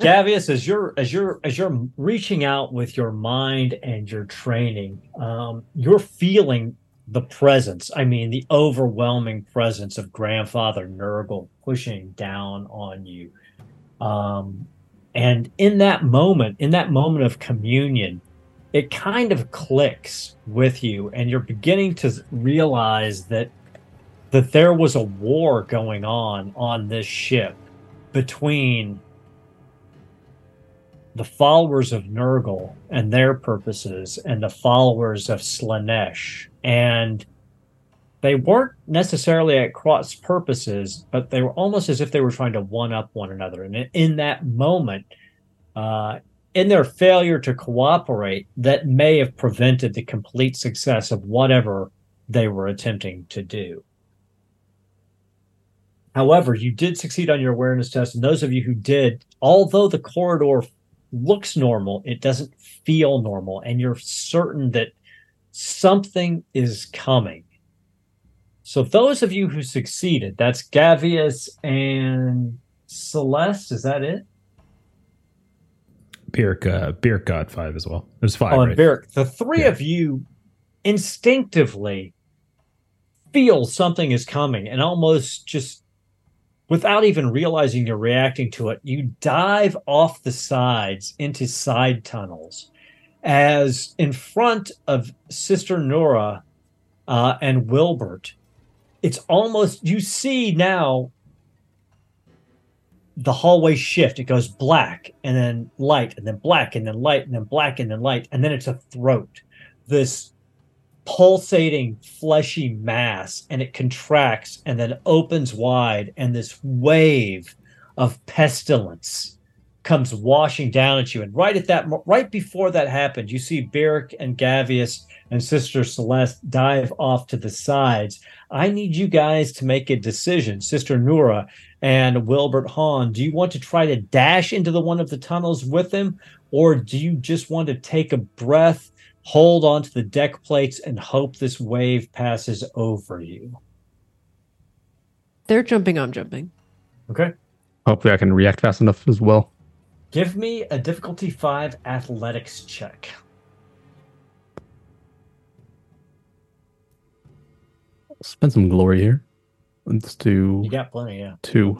Gavious, as you're as you're as you're reaching out with your mind and your training, um, you're feeling the presence. I mean, the overwhelming presence of grandfather Nurgle pushing down on you. Um, and in that moment, in that moment of communion, it kind of clicks with you, and you're beginning to realize that that there was a war going on on this ship between the followers of Nurgle and their purposes and the followers of Slaanesh. And they weren't necessarily at cross purposes, but they were almost as if they were trying to one up one another. And in- that moment, uh, in their failure to cooperate, that may have prevented the complete success of whatever they were attempting to do. However, you did succeed on your awareness test, and those of you who did, although the corridor looks normal, it doesn't feel normal, and you're certain that something is coming. So, those of you who succeeded, that's Gavious and Celeste, is that it? Byrrc, uh, Byrrc got five as well. There's five, Oh, and right? Byrrc, the three Yeah. of you instinctively feel something is coming and almost just without even realizing you're reacting to it, you dive off the sides into side tunnels as in front of Sister Nura uh, and Wigbert. It's almost, you see now the hallway shift. It goes black and then light and then black and then light and then black and then light. And then it's a throat, this pulsating fleshy mass, and it contracts and then opens wide. And this wave of pestilence comes washing down at you. And right at that, right before that happened, you see Byrrc and Gavious and Sister Celeste dive off to the sides. I need you guys to make a decision. Sister Nura and Wigbert Hahn, do you want to try to dash into the one of the tunnels with him, or do you just want to take a breath, hold onto the deck plates, and hope this wave passes over you? They're jumping, I'm jumping. Okay. Hopefully, I can react fast enough as well. Give me a difficulty five athletics check. Spend some glory here. Let's do You got plenty, yeah. two.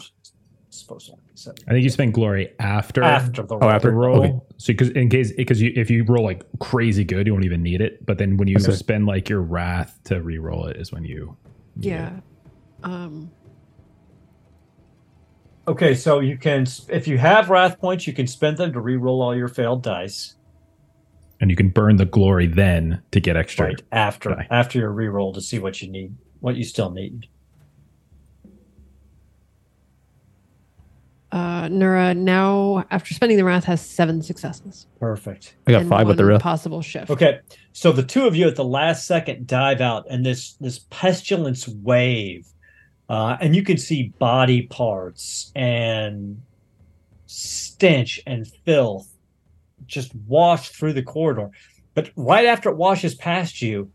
Supposed to only be seven. I think you spend glory after After the roll. Oh, after roll. Okay. So because in case because you if you roll like crazy good, you won't even need it. But then when you I see. spend like your wrath to re-roll it is when you Yeah. Um, Okay, so you can, if you have wrath points, you can spend them to re-roll all your failed dice. and you can burn the glory then to get extra. Right after die. after your re-roll to see what you need, what you still need. Uh, Nura now, after spending the wrath, has seven successes. Perfect. I got and five with the one rest. possible shift. Okay, so the two of you at the last second dive out, and this this pestilence wave, uh, and you can see body parts and stench and filth just wash through the corridor. But right after it washes past you,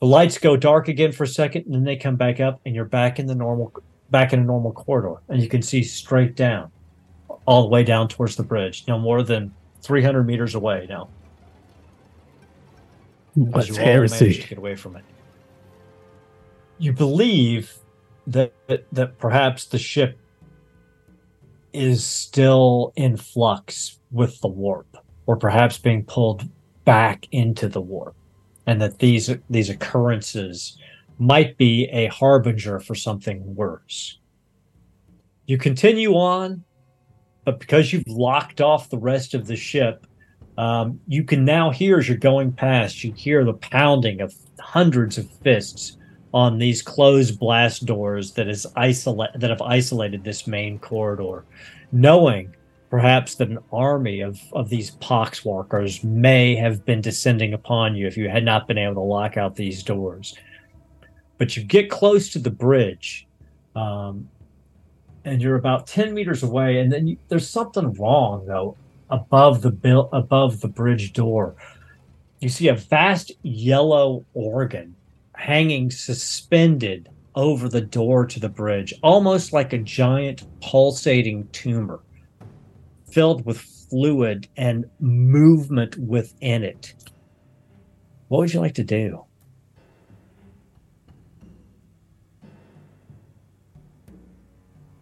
the lights go dark again for a second, and then they come back up, and you're back in the normal, back in a normal corridor, and you can see straight down, all the way down towards the bridge. No more than 300 meters away now. What's you all to get away from it. You believe that, that that perhaps the ship is still in flux with the warp, or perhaps being pulled back into the warp, and that these these occurrences might be a harbinger for something worse. You continue on, but because you've locked off the rest of the ship, um, you can now hear as you're going past, you hear the pounding of hundreds of fists on these closed blast doors that is isolate that have isolated this main corridor, knowing perhaps that an army of, of these poxwalkers may have been descending upon you if you had not been able to lock out these doors. But you get close to the bridge, um, and you're about 10 meters away, and then you, there's something wrong though above the bill above the bridge door. You see a vast yellow organ hanging suspended over the door to the bridge, almost like a giant pulsating tumor filled with fluid and movement within it. What would you like to do?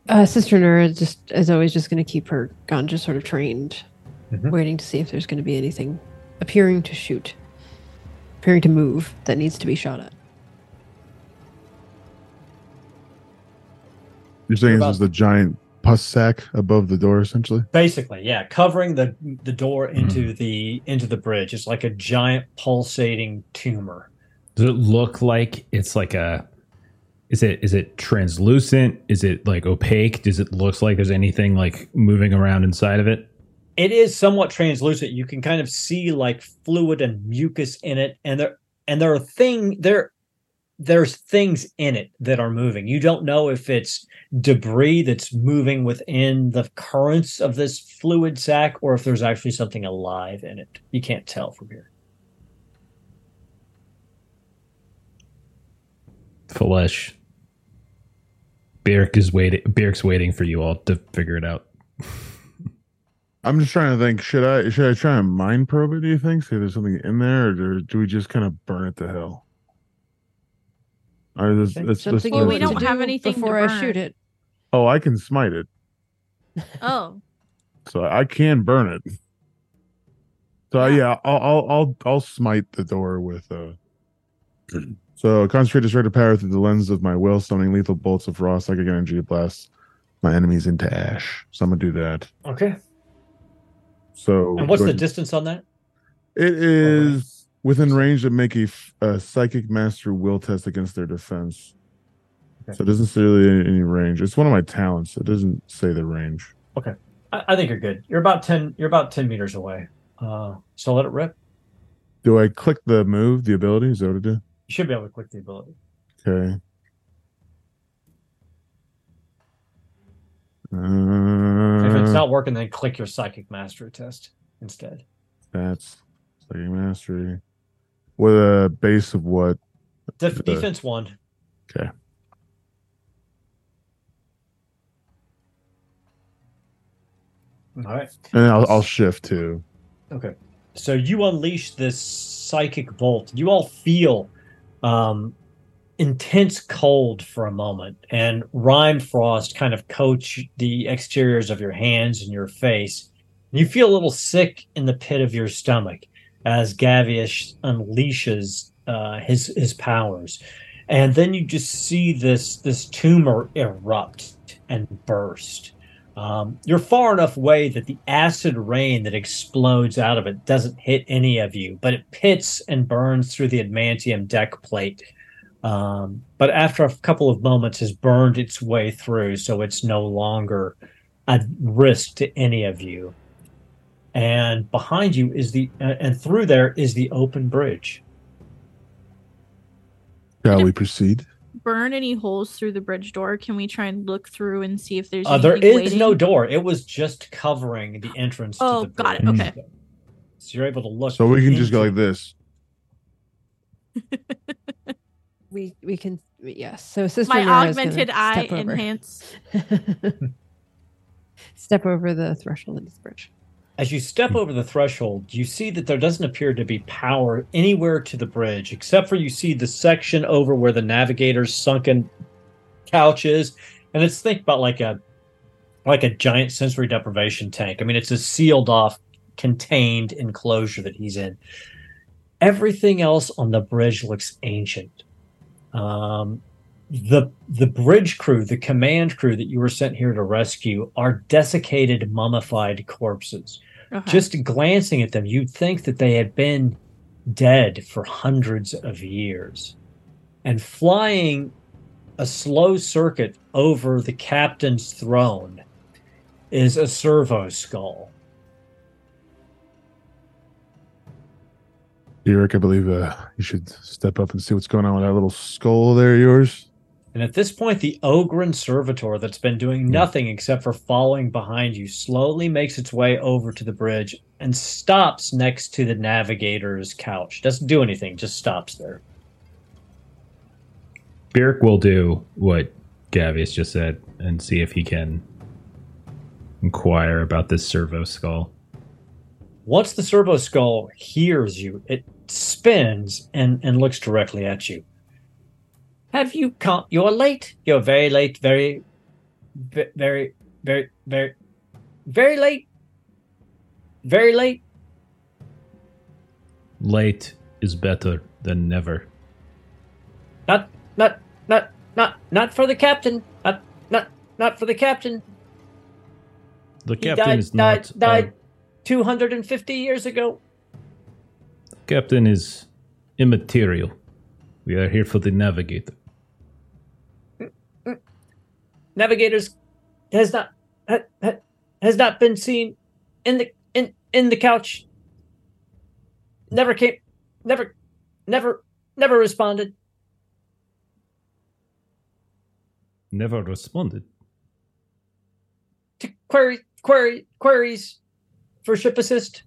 Uh, Sister Nura just is always just going to keep her gun just sort of trained, Mhm. waiting to see if there's going to be anything appearing to shoot, appearing to move that needs to be shot at. You're saying About- this is the giant pus sack above the door, essentially? Basically, yeah, covering the the door into the into the bridge. It's like a giant pulsating tumor. Does it look like it's like a? Is it is it translucent? Is it like opaque? Does it look like there's anything like moving around inside of it? It is somewhat translucent. You can kind of see like fluid and mucus in it, and there and there are thing there there's things in it that are moving. You don't know if it's debris that's moving within the currents of this fluid sac or if there's actually something alive in it. You can't tell from here. Flesh. Byrrc is waiting. Byrrc's waiting for you all to figure it out. I'm just trying to think. Should I should I try and mind probe it? Do you think? See if there's something in there, or do- do we just kind of burn it to hell? All right, let's, Okay. let's, let's Something do Well, we don't have do anything to before I shoot it. Oh, I can smite it, Oh, so I can burn it. So Yeah. yeah, I'll I'll I'll I'll smite the door with uh. So concentrate destructive power through the lens of my will, summoning lethal bolts of raw psychic energy to blast my enemies into ash. So I'm gonna do that. Okay. So And what's the distance on that? It is within range to make a psychic master will test against their defense. Okay. So it doesn't say really any, range. It's one of my talents. It doesn't say the range. I, I think you're good. You're about ten. You're about ten meters away. Uh, so let it rip. Do I click the move, the ability? Is that what it did? You should be able to click the ability. Okay. If it's Uh, not working, then click your psychic mastery test instead. that's psychic mastery. With a base of what? Def- Uh, defense one. Okay. All right. And I'll, I'll shift too. Okay. So you unleash this psychic bolt. You all feel um, intense cold for a moment, and rime frost kind of coats the exteriors of your hands and your face. You feel a little sick in the pit of your stomach as Gavish unleashes uh, his his powers, and then you just see this this tumor erupt and burst. Um, you're far enough away that the acid rain that explodes out of it doesn't hit any of you, but it pits and burns through the adamantium deck plate. Um, but after a couple of moments, has burned its way through, so it's no longer a risk to any of you. And behind you is the, uh, and through there is the open bridge. Shall we proceed? Burn any holes through the bridge door? Can we try and look through and see if there's Uh, there anything waiting? no door. It was just covering the entrance. Oh, to the got it. Okay. So you're able to look. So we can just go like this. We we can yes. So sister My Nura augmented eye step enhance. step over the threshold into the bridge. As you step over the threshold, you see that there doesn't appear to be power anywhere to the bridge, except for you see the section over where the navigator's sunken couch is, and it's think about like a like a giant sensory deprivation tank. I mean, it's a sealed off, contained enclosure that he's in. Everything else on the bridge looks ancient. Um, the the bridge crew, the command crew that you were sent here to rescue, are desiccated, mummified corpses. Okay. Just glancing at them, you'd think that they had been dead for hundreds of years. And flying a slow circuit over the captain's throne is a servo skull. Eric, I believe uh, you should step up and see what's going on with that little skull there, of yours. And at this point, the Ogryn servitor that's been doing hmm. nothing except for following behind you slowly makes its way over to the bridge and stops next to the navigator's couch. Doesn't do anything, just stops there. Byrrc will do what Gavious just said and see if he can inquire about this servo skull. Once the servo skull hears you, it spins and, and looks directly at you. Have you come? You're late. You're very late. Very, very, very, very, very late. Very late. Late is better than never. Not, not, not, not, not for the captain. Not, not, not for the captain. The He captain died, is not. died, died uh, 250 years ago. captain is immaterial. We are here for the navigator. Navigators has not ha, ha, has not been seen in the in in the couch. Never came, never, never, never responded. Never responded. to query query queries for ship assist.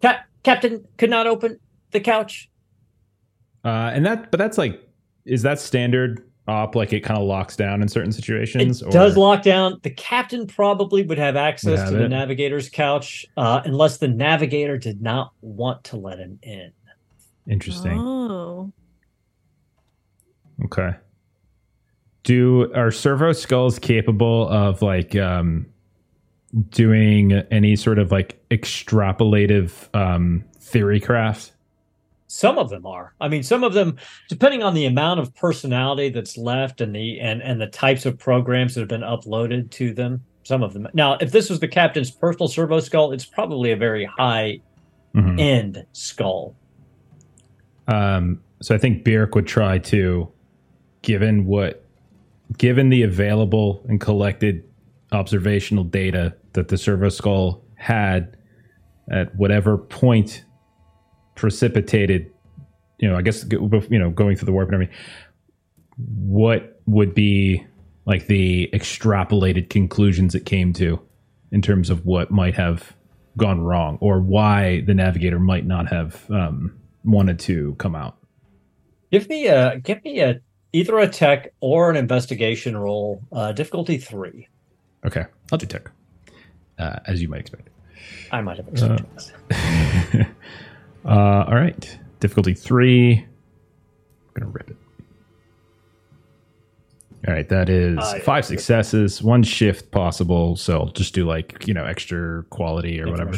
Cap- Captain could not open the couch. Uh, and that, but that's like, is that standard op? Like it kind of locks down in certain situations It situations. does lock down. The captain probably would have access have to the navigator's couch, uh, unless the navigator did not want to let him in. Interesting. Oh. Okay. Do are servo skulls capable of like um doing any sort of like extrapolative um theory craft? Some of them are. I mean, some of them, depending on the amount of personality that's left and the and and the types of programs that have been uploaded to them. Some of them. Now, if this was the captain's personal servo skull, it's probably a very high Mhm. end skull. Um so I think Byrrc would try to given what given the available and collected observational data that the servo skull had at whatever point precipitated you know i guess you know going through the warp and everything what would be like the extrapolated conclusions it came to in terms of what might have gone wrong or why the navigator might not have um, wanted to come out Give me a give me a either a tech or an investigation roll. Uh, difficulty three. okay i'll do tech uh, as you might expect I might have accepted this. uh, all right. Difficulty three. I'm gonna rip it. All right, that is Uh, five successes, one shift possible. So I'll just do like you know extra quality or whatever.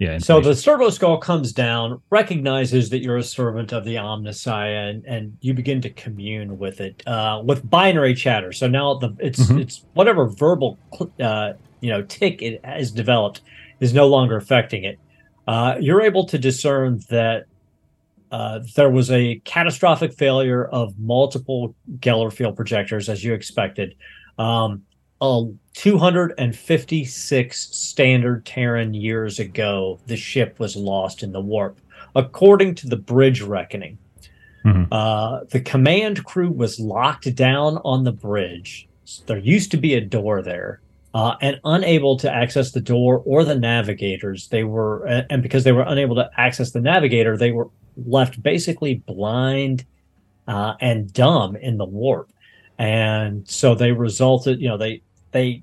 Yeah. So the servo skull comes down, recognizes that you're a servant of the Omnissiah, and, and you begin to commune with it uh, with binary chatter. So now the it's Mhm. it's whatever verbal uh, you know tick it has developed is no longer affecting it. Uh, you're able to discern that uh, there was a catastrophic failure of multiple Geller field projectors, as you expected. Um, uh, 256 standard Terran years ago, the ship was lost in the warp, according to the bridge reckoning. Mm-hmm. Uh, the command crew was locked down on the bridge. There used to be a door there. Uh, and unable to access the door or the navigators, they were, and because they were unable to access the navigator, they were left basically blind uh, and dumb in the warp. And so they resulted, you know, they they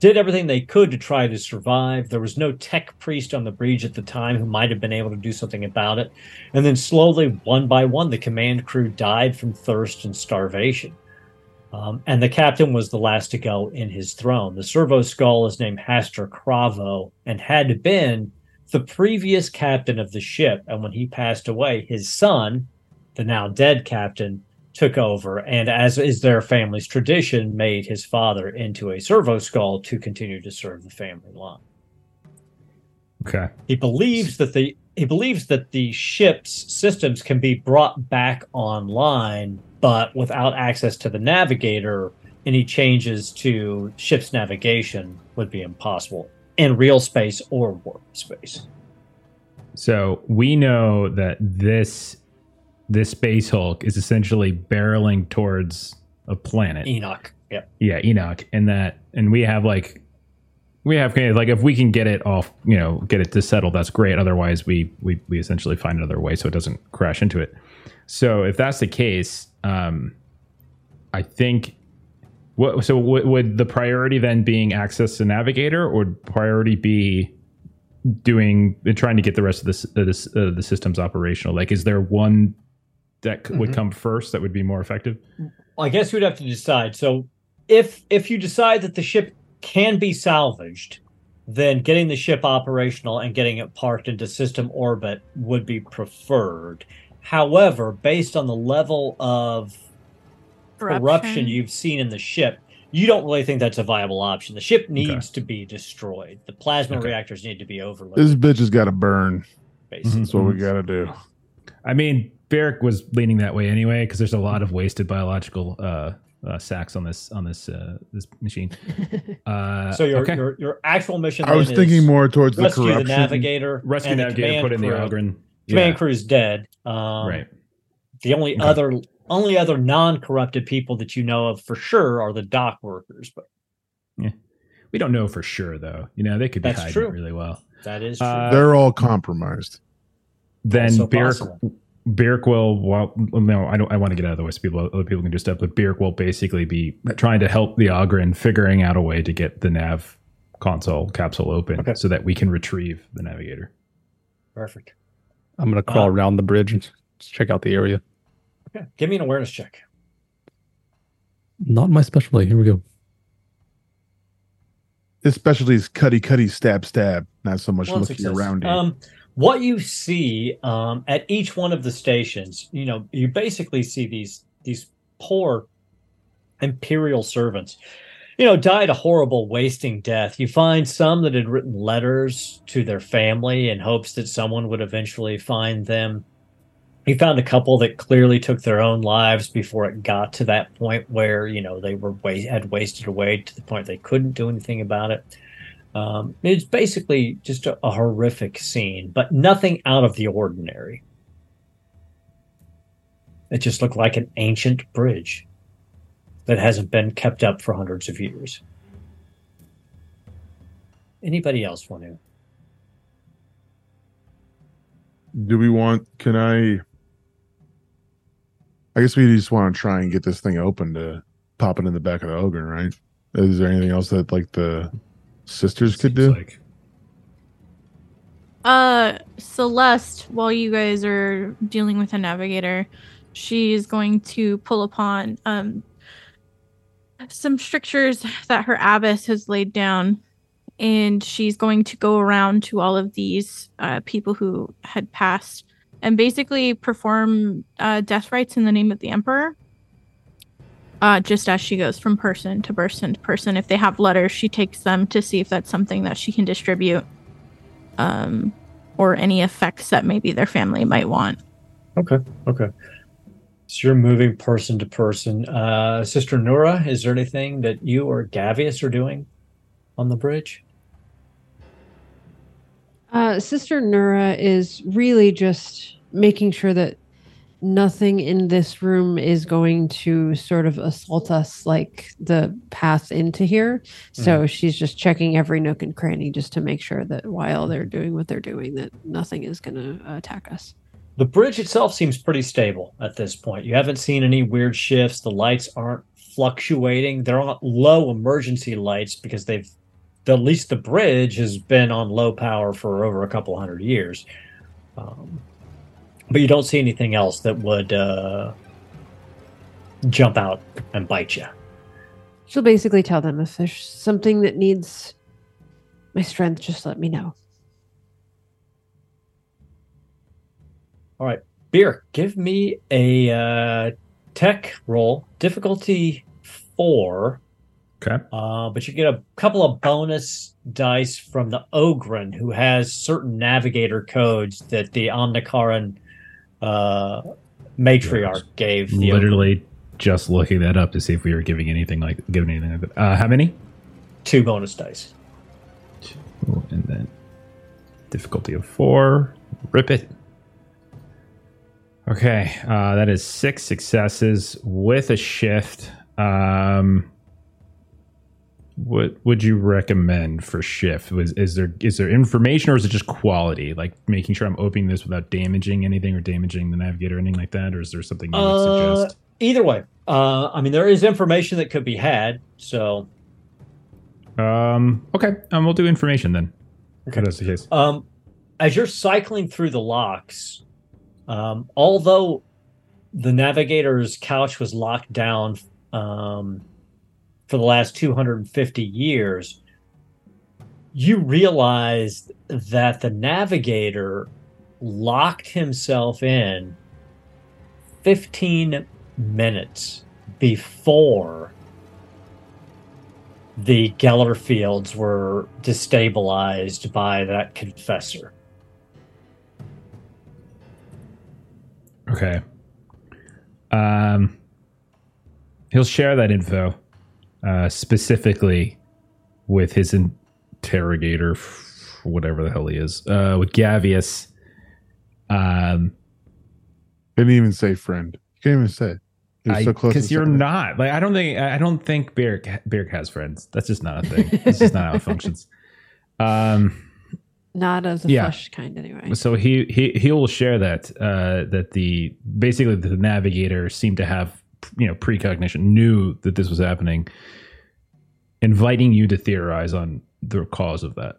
did everything they could to try to survive. There was no tech priest on the bridge at the time who might have been able to do something about it. And then slowly, one by one, the command crew died from thirst and starvation. Um, and the captain was the last to go in his throne. The servo skull is named Haster Cravo and had been the previous captain of the ship. And when he passed away, his son, the now dead captain, took over and as is their family's tradition made his father into a servo skull to continue to serve the family line okay he believes that the he believes that the ship's systems can be brought back online but without access to the navigator any changes to ship's navigation would be impossible in real space or warp space so we know that this this space Hulk is essentially barreling towards a planet. Enoch. Yeah. Yeah, Enoch. And that and we have like we have kind of like if we can get it off, you know, get it to settle, that's great. Otherwise we we we essentially find another way so it doesn't crash into it. So if that's the case, um I think what so w- would the priority then being access to navigator or would priority be doing and trying to get the rest of this, uh, the, uh, the systems operational like is there one that mm-hmm. would come first that would be more effective? Well, I guess you'd have to decide. So if if you decide that the ship can be salvaged, then getting the ship operational and getting it parked into system orbit would be preferred. However, based on the level of corruption, corruption you've seen in the ship, you don't really think that's a viable option. The ship needs okay. to be destroyed. The plasma okay. reactors need to be overloaded. This bitch has got to burn. Basically. That's what we got to do. I mean, Barrick was leaning that way anyway because there's a lot of wasted biological uh, uh, sacks on this on this uh, this machine. Uh, so your, okay. your your actual mission. I was thinking more towards the corruption. the navigator, rescue navigator, put in the Ogryn. Command crew is dead. Um, right. The only okay. other only other non-corrupted people that you know of for sure are the dock workers, but yeah, we don't know for sure though. You know, they could be That's hiding true. really well. That is uh, true. Uh, They're all compromised. Then Barrick Byrrc will, well, no, I don't. I want to get out of the way so people, other people can do stuff. But Byrrc will basically be trying to help the Ogryn figuring out a way to get the nav console capsule open okay. so that we can retrieve the navigator. Perfect. I'm gonna crawl uh, around the bridge and check out the area. Okay, give me an awareness check. Not my specialty. Here we go. His specialty is cutty, cutty, stab, stab. Not so much looking around you. Um, what you see um, at each one of the stations, you know, you basically see these these poor imperial servants, you know, died a horrible, wasting death. You find some that had written letters to their family in hopes that someone would eventually find them. You found a couple that clearly took their own lives before it got to that point where you know they were wa- had wasted away to the point they couldn't do anything about it. Um, it's basically just a, a horrific scene, but nothing out of the ordinary. It just looked like an ancient bridge that hasn't been kept up for hundreds of years. Anybody else want to? Do we want? Can I? I guess we just want to try and get this thing open to pop it in the back of the Ogryn, right? Is there anything else that like the sisters could do? Like. Uh, Celeste, while you guys are dealing with a navigator, she's going to pull upon um some strictures that her abbess has laid down, and she's going to go around to all of these uh, people who had passed and basically perform uh, death rites in the name of the emperor uh, just as she goes from person to person to person. If they have letters, she takes them to see if that's something that she can distribute, um, or any effects that maybe their family might want. Okay. Okay. So you're moving person to person. Uh, Sister Nura, is there anything that you or Gavious are doing on the bridge? Uh, Sister Nura is really just making sure that nothing in this room is going to sort of assault us like the path into here. So she's just checking every nook and cranny just to make sure that while they're doing what they're doing, that nothing is going to attack us. The bridge itself seems pretty stable at this point. You haven't seen any weird shifts. The lights aren't fluctuating. They're on low emergency lights because they've, at least the bridge has been on low power for over a couple hundred years. Um, but you don't see anything else that would uh, jump out and bite you. She'll basically tell them if there's something that needs my strength, just let me know. All right, beer. Give me a uh, tech roll, difficulty four. Okay. Uh, but you get a couple of bonus dice from the Ogryn, who has certain navigator codes that the Omnicaran uh, matriarch gave. Ogryn. Literally just looking that up to see if we were giving anything like giving anything like that. Uh, how many? two bonus dice. Two, and then difficulty of four. Rip it. Okay, uh, that is six successes with a shift. Um, what would you recommend for shift? Was is there is there information or is it just quality? Like making sure I'm opening this without damaging anything or damaging the navigator or anything like that, or is there something you would Uh, suggest? either way, uh, I mean, there is information that could be had. So, Um, okay, um, we'll do information then. Okay, that's the case. um, as you're cycling through the locks, um, although the navigator's couch was locked down um, for the last 250 years, you realized that the navigator locked himself in 15 minutes before the Geller fields were destabilized by that confessor. Okay. Um, he'll share that info uh, specifically with his interrogator, whatever the hell he is, uh, with Gavious. Um, Didn't even say friend. You can't even say. He so close because you're not like I don't think I don't think Beric Beric has friends. That's just not a thing. That's just not how it functions. Um, Not as a Yeah. flesh kind, anyway. so he he he will share that uh, that the basically the navigator seemed to have you know precognition, knew that this was happening, inviting you to theorize on the cause of that.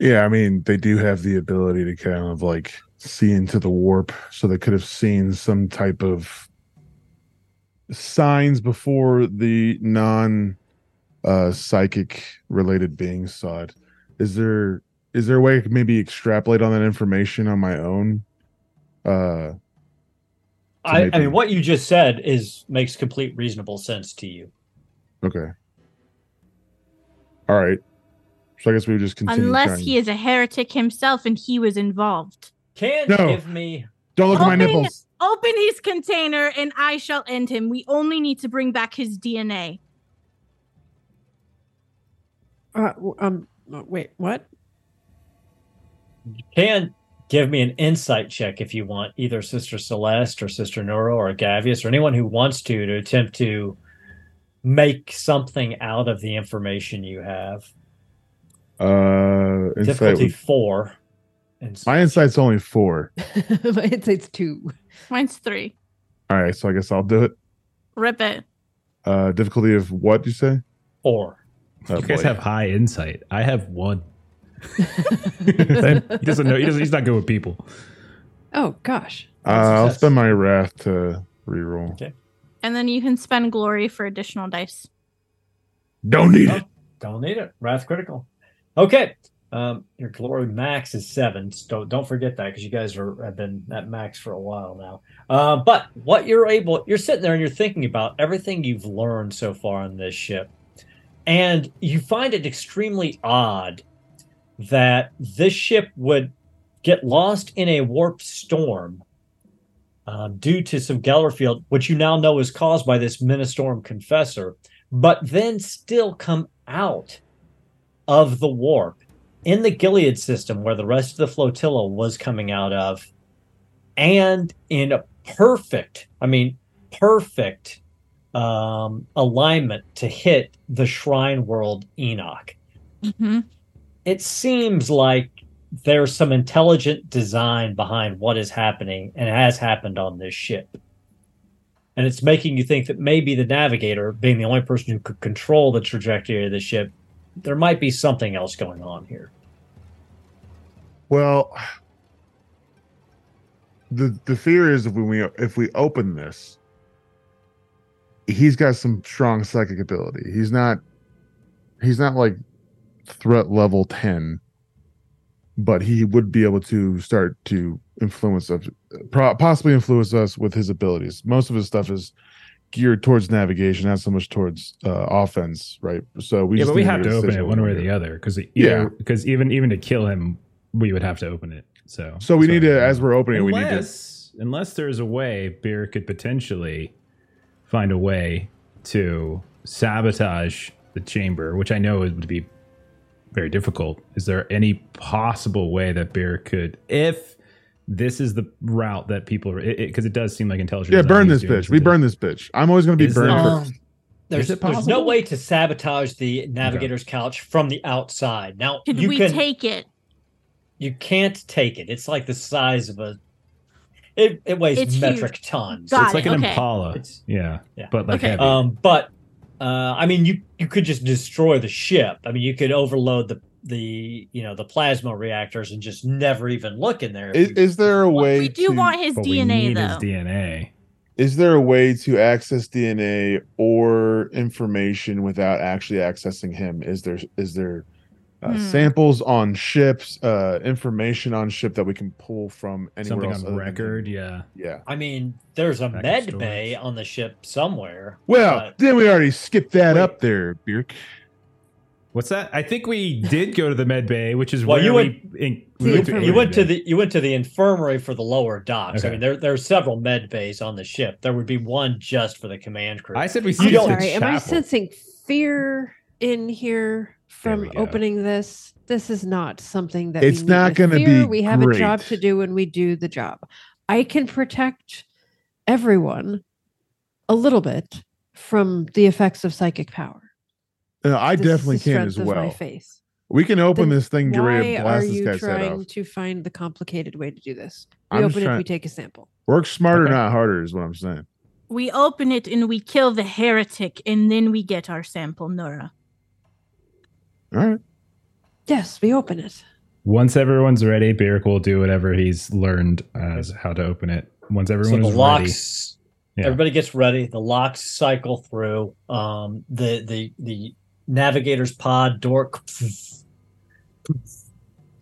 Yeah, I mean, they do have the ability to kind of like see into the warp, so they could have seen some type of signs before the non uh psychic related beings saw it. Is there is there a way I could maybe extrapolate on that information on my own? Uh I, I mean, what you just said is makes complete reasonable sense to you. okay. All right. So I guess we would just continue. Unless trying- he is a heretic himself and he was involved. Can No. give me Don't look at my Open- nipples. Open his container and I shall end him. We only need to bring back his DNA. Uh, um, wait, what? You can give me an insight check if you want, either Sister Celeste or Sister Nura or Gavious or anyone who wants to to attempt to make something out of the information you have. Uh Difficulty would- four. And my insight's only four. My insight's two. Mine's three. All right, so I guess I'll do it. Rip it. Uh difficulty of what you say? four. Oh, you guys boy. have high insight. I have one. he doesn't know. He doesn't. He's not good with people. Oh gosh. Uh, I'll spend my wrath to reroll. Okay. And then you can spend glory for additional dice. Don't need Oh, it. don't need it. Wrath critical. Okay. Um, your glory max is seven. So don't don't forget that because you guys are have been at max for a while now. Uh, but what you're able, you're sitting there and you're thinking about everything you've learned so far on this ship, and you find it extremely odd that this ship would get lost in a warp storm um, due to some Gellerfield, which you now know is caused by this Ministorum Confessor, but then still come out of the warp in the Gilead system where the rest of the flotilla was coming out of and in a perfect, I mean, perfect um, alignment to hit the Shrine World Enoch. hmm It seems like there's some intelligent design behind what is happening and has happened on this ship. And it's making you think that maybe the navigator, being the only person who could control the trajectory of the ship, there might be something else going on here. Well, the the fear is if we if we open this, he's got some strong psychic ability. He's not he's not like threat level 10 but he would be able to start to influence us possibly influence us with his abilities most of his stuff is geared towards navigation not so much towards uh, offense right so we yeah, just but we have to open it one way or the other because Yeah. because even even to kill him, we would have to open it. So so we need to as we're opening it we need to unless unless there's a way beer could potentially find a way to sabotage the chamber, which I know would be very difficult. Is there any possible way that beer could, if this is the route that people, are, because it, 'cause it does seem like intelligent. yeah burn this bitch we burn this bitch i'm always going to be Is burned there- first Um, there's, it there's no way to sabotage the navigator's couch from the outside. Now Could you we can take it? you can't take it. It's like the size of a it, it weighs It's metric huge. tons. Got it's like an okay. Impala. It's- yeah, Yeah. but like Okay. heavy. Um, but uh, I mean, you you could just destroy the ship. I mean, you could overload the the you know the plasma reactors and just never even look in there. Is, is, you- is there a way we do to- want his but we DNA need though. his DNA. is there a way to access DNA or information without actually accessing him? Is there is there uh, Hmm. samples on ships, uh, information on ship that we can pull from anywhere Something else on other than record. Yeah. Yeah. I mean, there's a Back in med storage. bay on the ship somewhere. Well, but- then we already skipped that Wait. up there, Byrrc. What's that? I think we did go to the med bay, which is Well, where you we, in, we went to you went to the you went to the infirmary for the lower docks. I mean, there there are several med bays on the ship. There would be one just for the command crew. I said we. I'm skipped the sorry. Am I sensing fear in here from opening this? This is not something that It's we not gonna be. We have a job to do, and we do the job. I can protect everyone a little bit from the effects of psychic power. Uh, I This is definitely the can strength as of My well. faith. We can open Then this thing, get ready Why to are blast this you guy's head trying to find the complicated way to do this? We I'm just open it. We take a sample. Work smarter, Okay. not harder, is what I'm saying. We open it and we kill the heretic, and then we get our sample, Nura. All right. Yes, we open it. Once everyone's ready, Beric will do whatever he's learned as how to open it. Once so everyone the is locks Yeah. everybody gets ready the locks cycle through um the the the navigator's pod door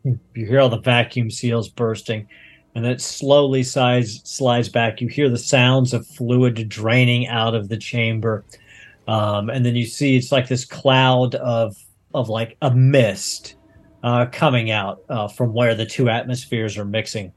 you hear all the vacuum seals bursting and then it slowly slides slides back you hear the sounds of fluid draining out of the chamber um and then you see it's like this cloud of of like a mist uh coming out uh from where the two atmospheres are mixing.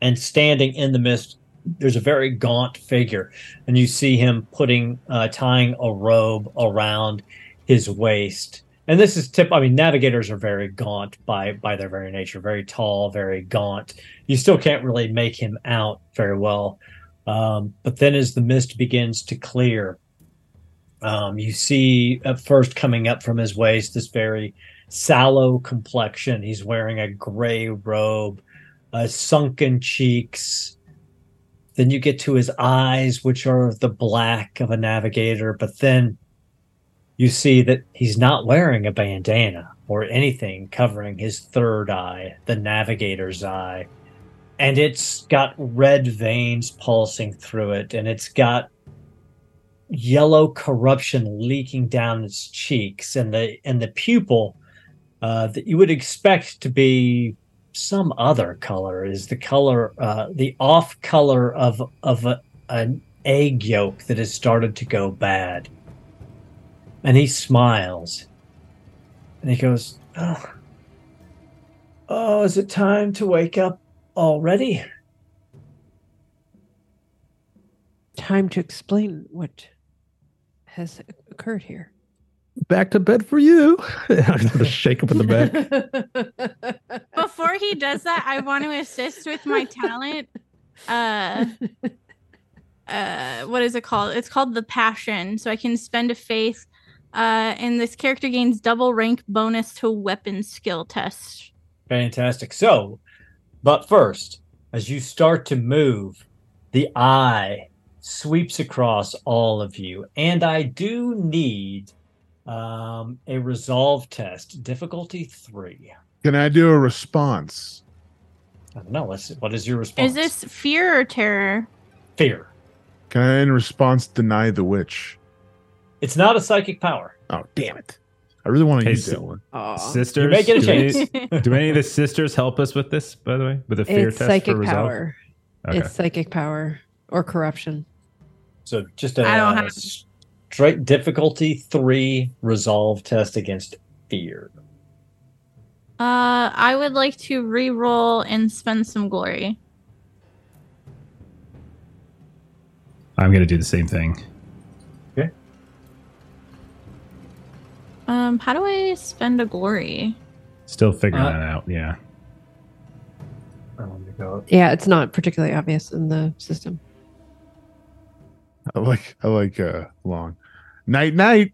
And standing in the mist there's a very gaunt figure and you see him putting uh, tying a robe around his waist. And this is tip i mean navigators are very gaunt by by their very nature very tall very gaunt. You still can't really make him out very well. Um, but then as the mist begins to clear um, you see at first coming up from his waist this very sallow complexion he's wearing a gray robe uh, sunken cheeks then you get to his eyes, which are the black of a navigator, but then you see that he's not wearing a bandana or anything covering his third eye, the navigator's eye. And it's got red veins pulsing through it, and it's got yellow corruption leaking down its cheeks, and the and the pupil uh, that you would expect to be some other color is the color uh, the off color of of a, an egg yolk that has started to go bad. And he smiles. And he goes oh oh is it time to wake up already? Time to explain what has occurred here. Back to bed for you. I sort of shake up in the back. Before he does that, I want to assist with my talent uh uh what is it called it's called the passion so i can spend a faith uh and this character gains double rank bonus to weapon skill test Fantastic. So, but first, as you start to move, the eye sweeps across all of you, and I do need um, a resolve test, difficulty three. Can I do a response? I don't know. Let's. What is your response? is this fear or terror fear? Can I, in response, deny the witch? It's not a psychic power. Oh, damn it. I really want to Hey, use that one. Aw. Sisters, You may get a do any- chance. do any of the sisters help us with this, by the way? With a fear it's test psychic for resolve? power. Okay. It's psychic power or corruption. So just a I don't have- straight difficulty three resolve test against fear. uh i would like to re-roll and spend some glory I'm going to do the same thing. Okay. Um how do i spend a glory Still figuring Uh, that out. Yeah. Let me go- Yeah, it's not particularly obvious in the system. I like, I like, uh, long. Night, night.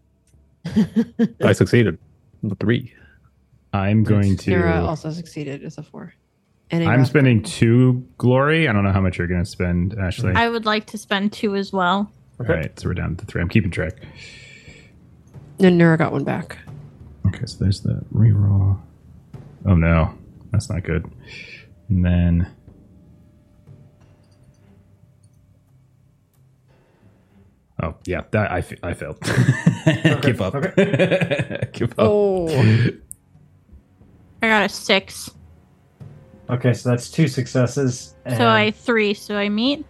I succeeded. The three. I'm going to. Nura also succeeded as a four. And a I'm wrath- spending two glory. I don't know how much you're going to spend, Ashley. i would like to spend two as well All right, so we're down to three. I'm keeping track. And Nura got one back. Okay, so there's the reroll. Oh no, that's not good. And then. Oh yeah, that I, I failed. Give up. Give up. Oh. i got a six Okay, so that's two successes. so i three so i meet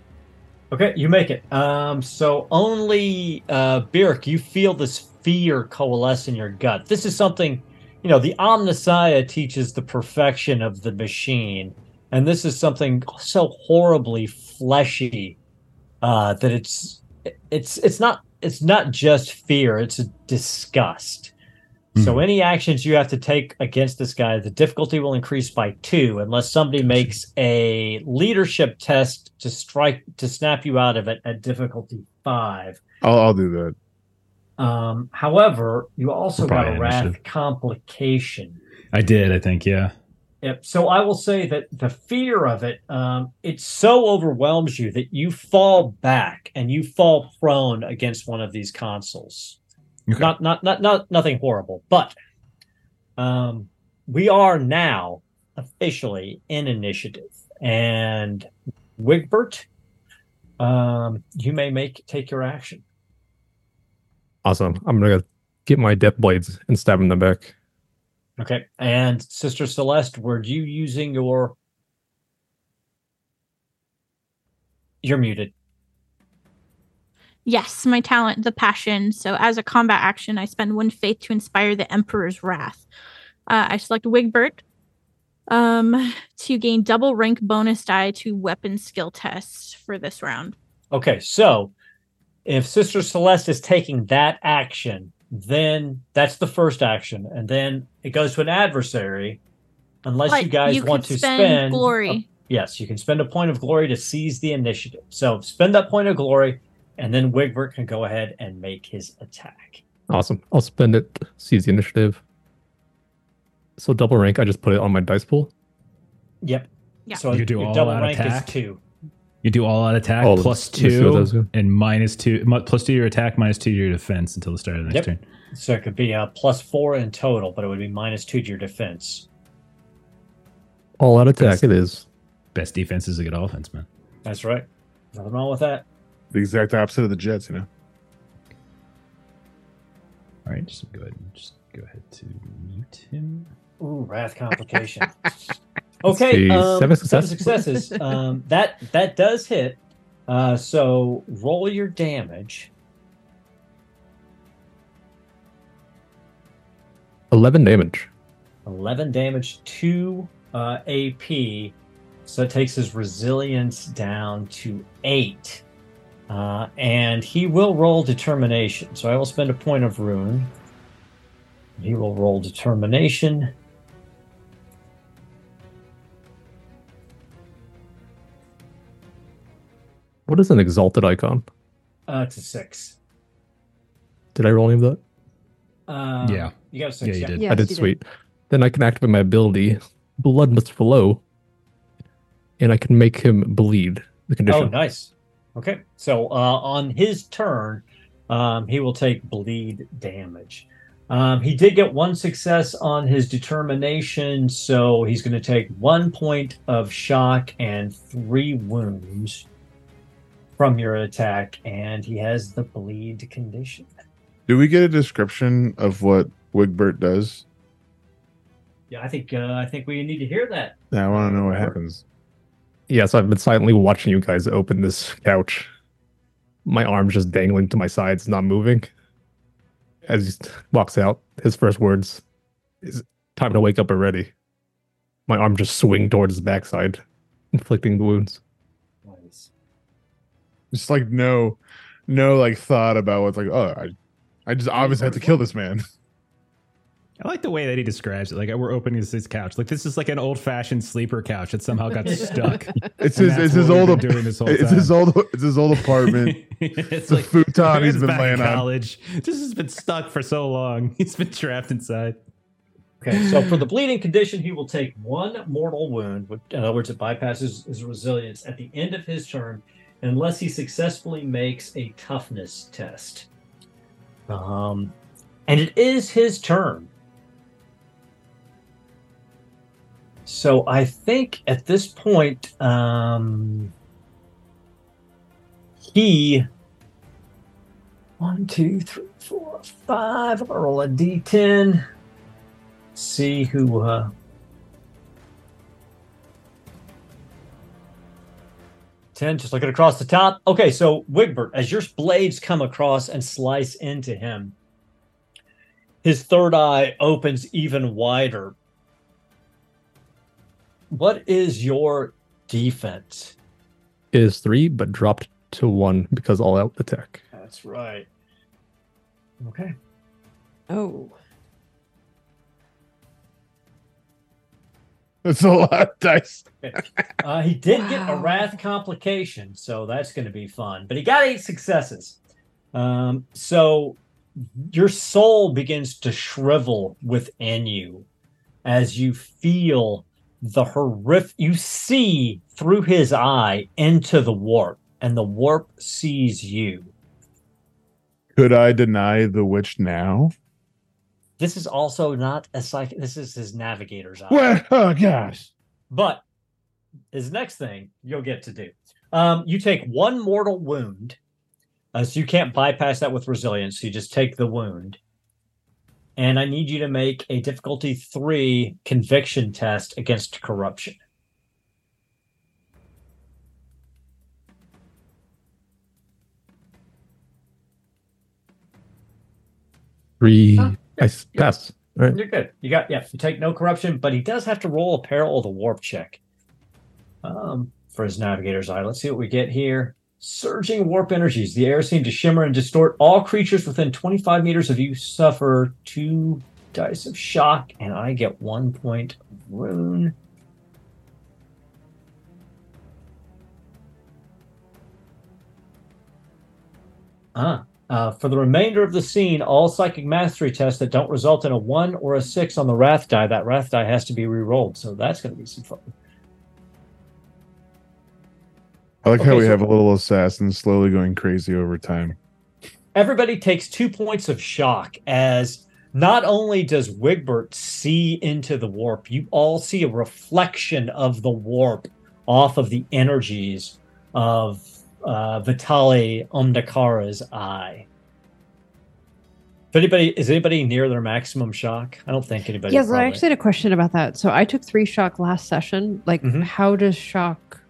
Okay, you make it. Um, so only uh Byrrc, you feel this fear coalesce in your gut. This is something, you know, the Omnissiah teaches the perfection of the machine, and this is something so horribly fleshy uh that it's it's it's not it's not just fear, it's disgust. So Mhm. any actions you have to take against this guy, the difficulty will increase by two unless somebody makes a leadership test to strike to snap you out of it at difficulty five. I'll, I'll do that. Um, however, you also got a wrath complication. I did. I think. Yeah. Yep. So I will say that the fear of it, um, it so overwhelms you that you fall back and you fall prone against one of these consoles. Okay. Not, not, not, not, nothing horrible, but um, we are now officially in initiative, and Wigbert, um, you may make take your action. Awesome. I'm gonna get my death blades and stab him in the back. Okay. And Sister Celeste, were you using your? You're muted. Yes, my talent, the passion. So, as a combat action, I spend one faith to inspire the Emperor's wrath. Uh, I select Wigbert um, to gain double rank bonus die to weapon skill tests for this round. Okay, so if Sister Celeste is taking that action, then that's the first action, and then it goes to an adversary. Unless But you guys could want to spend spend glory. a- yes, you can spend a point of glory to seize the initiative. So spend that point of glory, and then Wigbert can go ahead and make his attack. Awesome. I'll spend it. Seize the initiative. So double rank. I just put it on my dice pool. Yep. Yeah. So You could do your all double rank attack? is two. You do all out attack Oh, plus let's see what those two and minus two, mu- plus two your attack, minus two your defense until the start of the next Yep. turn. So it could be a plus four in total, but it would be minus two to your defense. All out attack. It is. Best defense is a good offense, man. That's right. Nothing wrong with that. The exact opposite of the Jets, you know. All right, just go ahead and just go ahead to mute him. Ooh, wrath complication. okay, um, seven seven successes. um, that that does hit. Uh, so roll your damage. Eleven damage. Eleven damage, two uh, AP. So it takes his resilience down to eight. Uh, and he will roll determination. So I will spend a point of ruin. He will roll determination. What is an exalted icon? Uh, it's a six. Did I roll any of that? Um, Yeah. You got a six. Yeah, you did. Yes, I did you sweet. Then I can activate my ability, Blood Must Flow, and I can make him bleed. The condition. Oh, nice. Okay. So uh, on his turn, um, he will take bleed damage. Um, he did get one success on his determination, so he's going to take one point of shock and three wounds from your attack, and he has the bleed condition. Do we get a description of what Wigbert does? Yeah, I think uh, I think we need to hear that. Yeah, I want to know what happens. Yeah, so I've been silently watching you guys open this couch. My arm's just dangling to my sides, not moving. As he walks out, his first words is time to wake up already. My arm just swing towards his backside, inflicting the wounds. Nice. Just like no, no like thought about what's like. Oh, I, I just obviously have to kill this man. I like the way that he describes it. Like we're opening this, this couch. Like this is like an old fashioned sleeper couch that somehow got stuck. It's his, it's his old, been doing this whole it's his old, it's his old apartment. it's It's a futon he's Aaron's been back in laying on. college. This has been stuck for so long. He's been trapped inside. Okay, so for the bleeding condition, he will take one mortal wound. which- In other words, it bypasses his resilience at the end of his turn, unless he successfully makes a toughness test. Um, and it is his turn. So I think at this point, um, he one, two, three, four, five. Gonna roll a d10 see who uh Ten, just looking across the top. Okay, so Wigbert, as your blades come across and slice into him, his third eye opens even wider. What is your defense? It is three, but dropped to one because all out attack. That's right. Okay. Oh. That's a lot of dice. Uh, he did get a wrath complication, so that's going to be fun. But he got eight successes. Um, so your soul begins to shrivel within you as you feel the horrific. You see through his eye into the warp, and the warp sees you. Could I deny the witch now? This is also not a psych. This is his navigator's eye. Well, oh gosh. But his next thing you'll get to do. Um, you take one mortal wound. Uh, so you can't bypass that with resilience. So you just take the wound. And I need you to make a difficulty three conviction test against corruption. Three. Oh, I s- pass. All right. You're good. You got yeah. You take no corruption, but he does have to roll a peril of the warp check. Um, for his navigator's eye. Let's see what we get here. Surging warp energies. The air seemed to shimmer and distort. All creatures within 25 meters of you suffer two dice of shock, and I get one point of ruin. Ah, uh, for the remainder of the scene, all psychic mastery tests that don't result in a one or a six on the wrath die, that wrath die has to be re-rolled. So that's going to be some fun. I like how we so- have a little assassin slowly going crazy over time. Everybody takes two points of shock as not only does Wigbert see into the warp, you all see a reflection of the warp off of the energies of uh, Vitali Omdakara's eye. If anybody is anybody near their maximum shock? I don't think anybody. Yeah, so I actually had a question about that. So I took three shock last session. Like, Mhm. how does shock?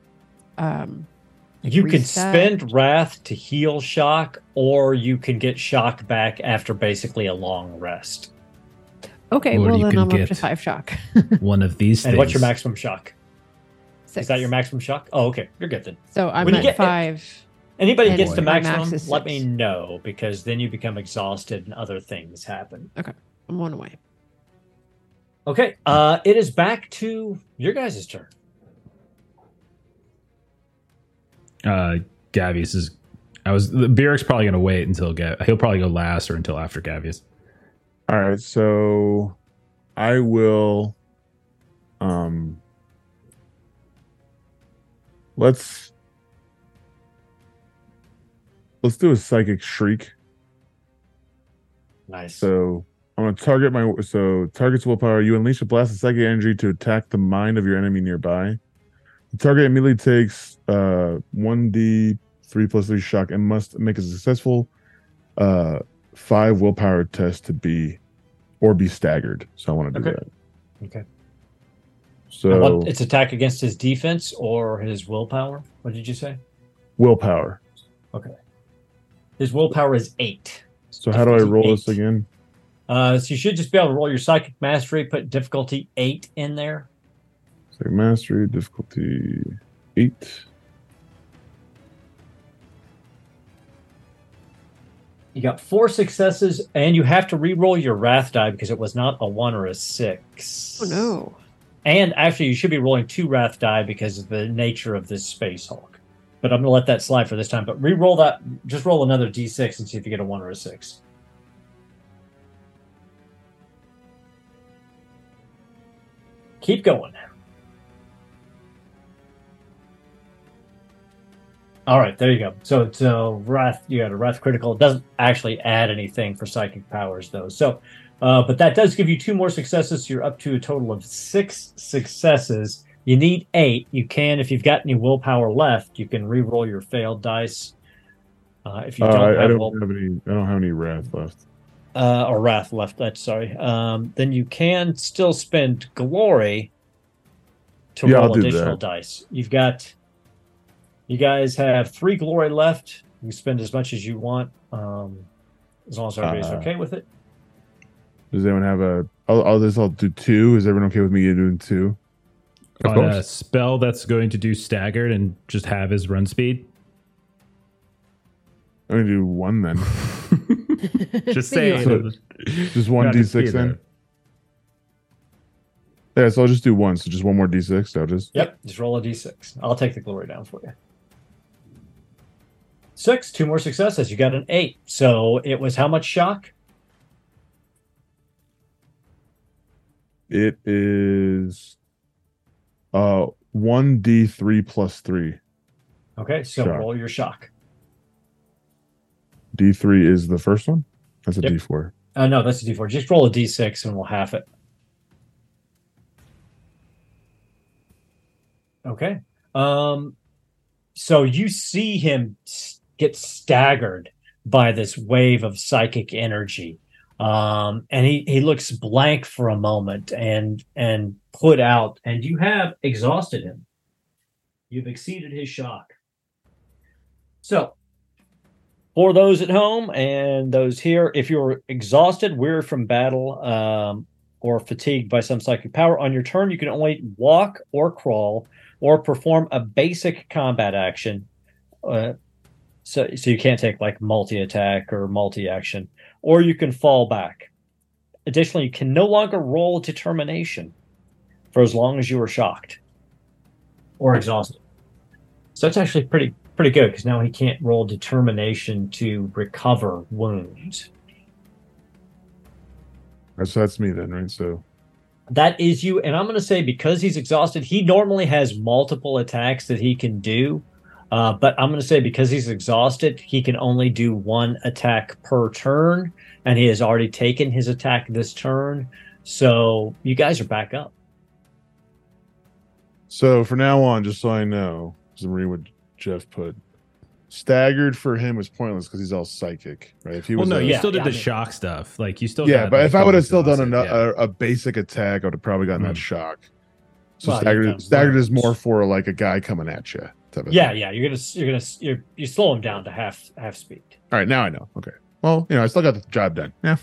Um, You can spend wrath to heal shock, or you can get shock back after basically a long rest. okay, Or well then I'm up to five shock. One of these And things. what's your maximum shock? Six. Is that your maximum shock? Oh, okay, you're good then. So I'm when you at get- five. Anybody gets to my max maximum, let me know because then you become exhausted and other things happen. Okay. I'm one away. Okay, uh, it is back to your guys' turn. Uh, Gavious is. I was Byrrc's probably gonna wait until Gav. He'll probably go last or until after Gavious. All right, so I will. Um, let's let's do a psychic shriek. Nice. So I'm gonna target my so targets willpower. You unleash a blast of psychic energy to attack the mind of your enemy nearby. The target immediately takes uh one d three plus three shock and must make a successful uh five willpower test to be or be staggered. So I want to do Okay. that. Okay. So what, it's attack against his defense or his willpower. What did you say? willpower. Okay. His willpower is eight. So how do I roll this again? Uh, so you should just be able to roll your psychic mastery, put difficulty eight in there. So mastery difficulty eight. You got four successes, and you have to re-roll your wrath die because it was not a one or a six. Oh no. And actually, you should be rolling two wrath die because of the nature of this space hulk. But I'm gonna let that slide for this time. But re-roll that. Just roll another d6 and see if you get a one or a six. Keep going. All right, there you go. So, so wrath, you got a wrath critical. It doesn't actually add anything for psychic powers, though. So, uh, but that does give you two more successes. So you're up to a total of six successes. You need eight. You can, if you've got any willpower left, you can re-roll your failed dice. Uh, if you Uh, don't I, I have don't will- have any. I don't have any wrath left. uh, or wrath left. That's sorry. Um, then you can still spend glory to Yeah, roll additional that. dice. You've got. You guys have three glory left. You can spend as much as you want, um, as long as everybody's Uh, okay with it. Does anyone have a? I'll, I'll just. I'll do two. Is everyone okay with me doing two? Of On a spell that's going to do staggered and just have his run speed. I'm gonna do one then. Just But you saying. Just one Not d to six see then. Yeah, so I'll just do one. So just one more d six. So I'll just. Yep, just roll a d6. I'll take the glory down for you. Six, two more successes. You got an eight. So it was how much shock? It is. Uh, one d three plus three. Okay, so Shock. roll your shock. D three is the first one. That's a Yep. D four. Uh, no, that's a d4. Just roll a d6 and we'll half it. Okay. Um, so you see him get staggered by this wave of psychic energy. Um, and he, he looks blank for a moment and and put out, and you have exhausted him. You've exceeded his shock. So for those at home and those here, if you're exhausted, weary from battle, um, or fatigued by some psychic power, on your turn you can only walk or crawl or perform a basic combat action. Uh, so, so you can't take like multi attack or multi action, or you can fall back. Additionally, you can no longer roll determination for as long as you are shocked or exhausted. So that's actually pretty pretty good because now he can't roll determination to recover wounds. That's that's me then, right? So That is you, and I'm going to say because he's exhausted, he normally has multiple attacks that he can do. Uh, but I'm going to say because he's exhausted, he can only do one attack per turn, and he has already taken his attack this turn. So you guys are back up. So for now on, just so I know, because I'm reading what Jeff put, staggered for him was pointless because he's all psychic, right? If he Well, was no, a- you still did yeah, the I mean- shock stuff. Like you still. yeah, got, but like, if I would have still done a, yeah. a, a basic attack, I would have probably gotten that Mm. shock. So Well, staggered, staggered is more for like a guy coming at you. Type of Yeah, thing. yeah, you're gonna you're gonna you're, you slow him down to half half speed. All right, now I know. Okay. Well, you know, I still got the job done. Yeah.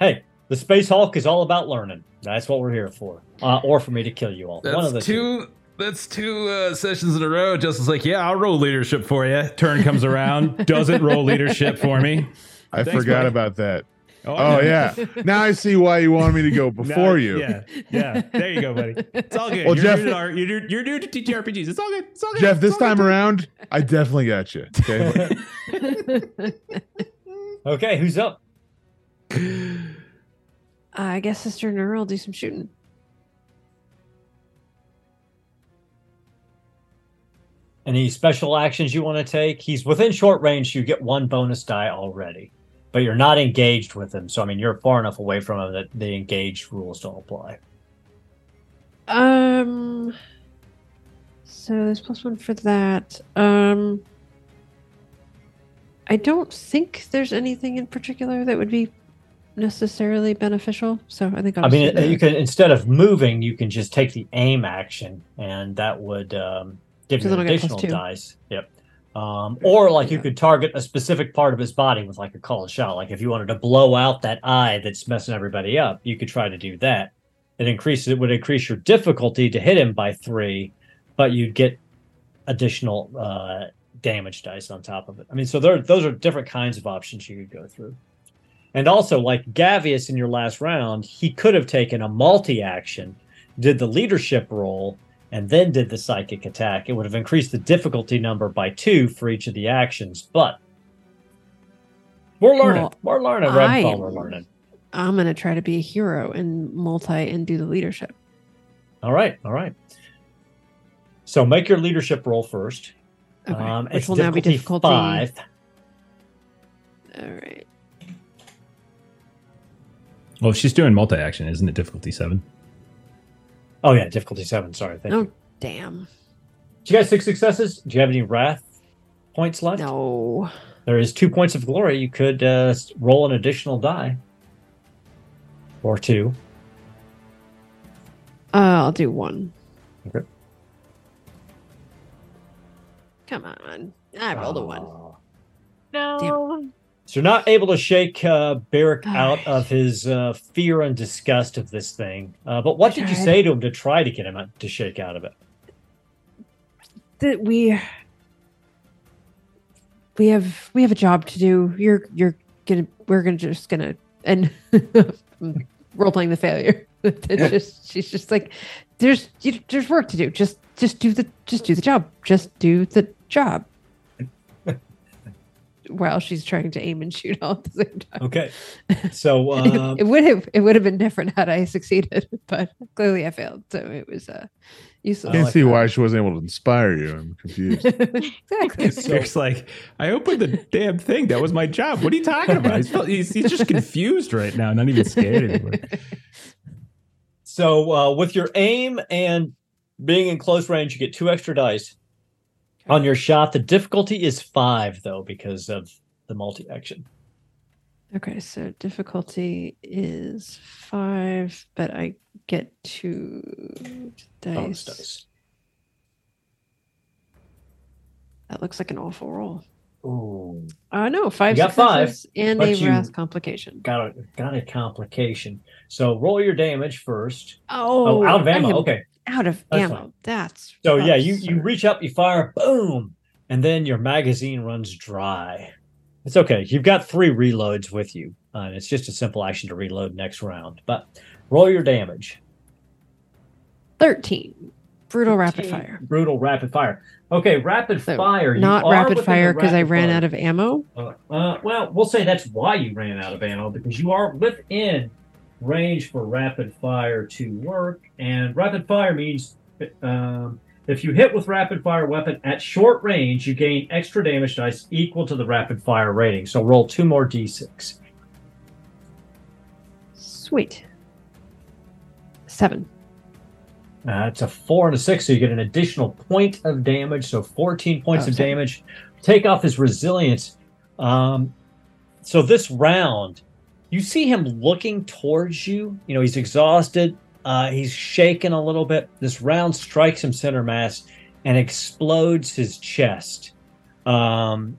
Hey, the Space Hulk is all about learning. That's what we're here for, uh, or for me to kill you all. One of the That's two. two. That's two uh, sessions in a row. Justin's like, "Yeah, I'll roll leadership for you." Turn comes around, doesn't roll leadership for me. I Thanks, forgot buddy. about that. Oh, oh yeah. Now I see why you wanted me to go Now- before you. Yeah, yeah. There you go, buddy. It's all good. Well, you're, Jeff- new to our, you're, you're new to TTRPGs. It's all good. It's all good. Jeff, It's this time good. around, I definitely got you. Okay. Okay, who's up? Uh, I guess Sister Nura will do some shooting. Any special actions you want to take? He's within short range. You get one bonus die already, but you're not engaged with them. So I mean, you're far enough away from them that the engaged rules don't apply. Um. So there's plus one for that. Um. I don't think there's anything in particular that would be necessarily beneficial. So I think I'll I mean, you can instead of moving, you can just take the aim action, and that would um, give So you an I'll get plus additional dice. Yep. Um, or like you could target a specific part of his body with like a call of shot. Like if you wanted to blow out that eye that's messing everybody up, you could try to do that. It increases. It would increase your difficulty to hit him by three, but you'd get additional uh, damage dice on top of it. I mean, so there, those are different kinds of options you could go through. And also, like Gavious in your last round, he could have taken a multi action, did the leadership role, and then did the psychic attack. It would have increased the difficulty number by two for each of the actions. But we're learning. Well, we're learning. I Redfall, we're learning. I'm gonna try to be a hero and multi and do the leadership. All right. All right. So make your leadership roll first. Okay, Um, which it's will now be difficulty five. All right. Well, if she's doing multi action, isn't it difficulty seven? Oh yeah, difficulty seven. Sorry. Thank Oh you. damn. Do you guys six successes? Do you have any wrath points left? No. There is two points of glory. You could uh, roll an additional die. Or two. Uh, I'll do one. Okay. Come on. I rolled a one. Oh. No. So you're not able to shake uh, Byrrc All out right. of his uh, fear and disgust of this thing. Uh, but what did you say to him to try to get him out- to shake out of it? That we we have we have a job to do. You're you're gonna we're gonna just gonna and role playing the failure. It's just she's just like there's you, there's work to do. Just just do the just do the job. Just do the job. While she's trying to aim and shoot all at the same time. Okay. So uh, it would have it would have been different had I succeeded, but clearly I failed. So it was uh useless. Can't see why she wasn't able to inspire you. I'm confused. exactly. So- Eric's like, I opened the damn thing. That was my job. What are you talking about? He's, he's, he's just confused right now, not even scared anymore. so uh, with your aim and being in close range, you get two extra dice on your shot. The difficulty is five though because of the multi action. Okay, so difficulty is five, but I get two Bonus dice. dice. That looks like an awful roll. Ooh. Uh no, five You got five, and a wrath complication. Got a got a complication. So roll your damage first. Oh, Oh, out of ammo. Okay. Out of That's ammo. fine. That's So yeah, you you reach up, you fire, boom, and then your magazine runs dry. It's okay. You've got three reloads with you, uh, and it's just a simple action to reload next round. But roll your damage. thirteen. Brutal rapid fire. Brutal rapid fire. Okay, rapid So, fire. Not rapid fire because I ran fire. out of ammo. Uh, uh, well, we'll say that's why you ran out of ammo because you are within range for rapid fire to work, and rapid fire means um, if you hit with rapid fire weapon at short range, you gain extra damage dice equal to the rapid fire rating. So roll two more d6. Sweet. Seven. Uh, it's a four and a six, so you get an additional point of damage, so 14 points Oh, of sorry. damage. Take off his resilience. Um, so this round, you see him looking towards you. You know, he's exhausted. Uh, he's shaking a little bit. This round strikes him center mass and explodes his chest. Um,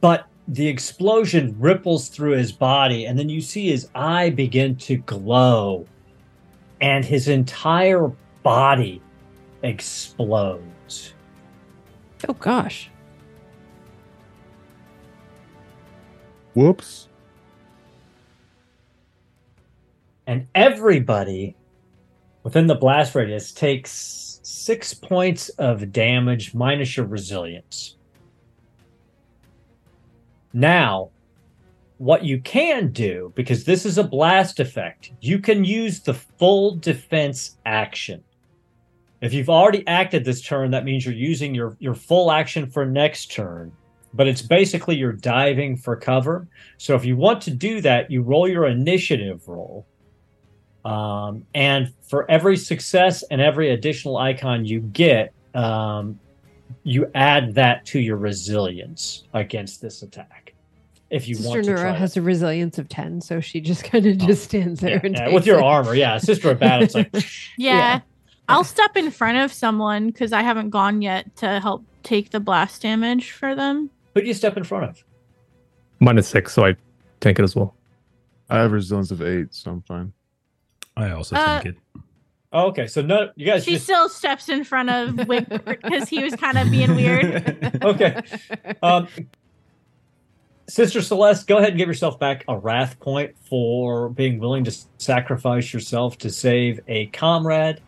but the explosion ripples through his body, and then you see his eye begin to glow, and his entire body explodes. Oh gosh. Whoops. and everybody within the blast radius takes six points of damage minus your resilience. Now, what you can do, because this is a blast effect, you can use the full defense action. If you've already acted this turn, that means you're using your, your full action for next turn. But it's basically you're diving for cover. So if you want to do that, you roll your initiative roll. Um, and for every success and every additional icon you get, um, you add that to your resilience against this attack. If you Sister want to Nura try has it. a resilience of 10, so she just kind of just stands there Yeah, and yeah, takes with your it. armor, yeah. Sister of Battle, it's like Yeah. Yeah. I'll step in front of someone because I haven't gone yet to help take the blast damage for them. who do you step in front of? Minus six, so I take it as well. I have resilience of eight, so I'm fine. I also Uh, take it. Oh, okay, so no, you guys She just still steps in front of Wigbert because he was kind of being weird. Okay. Um, Sister Celeste, go ahead and give yourself back a wrath point for being willing to sacrifice yourself to save a comrade.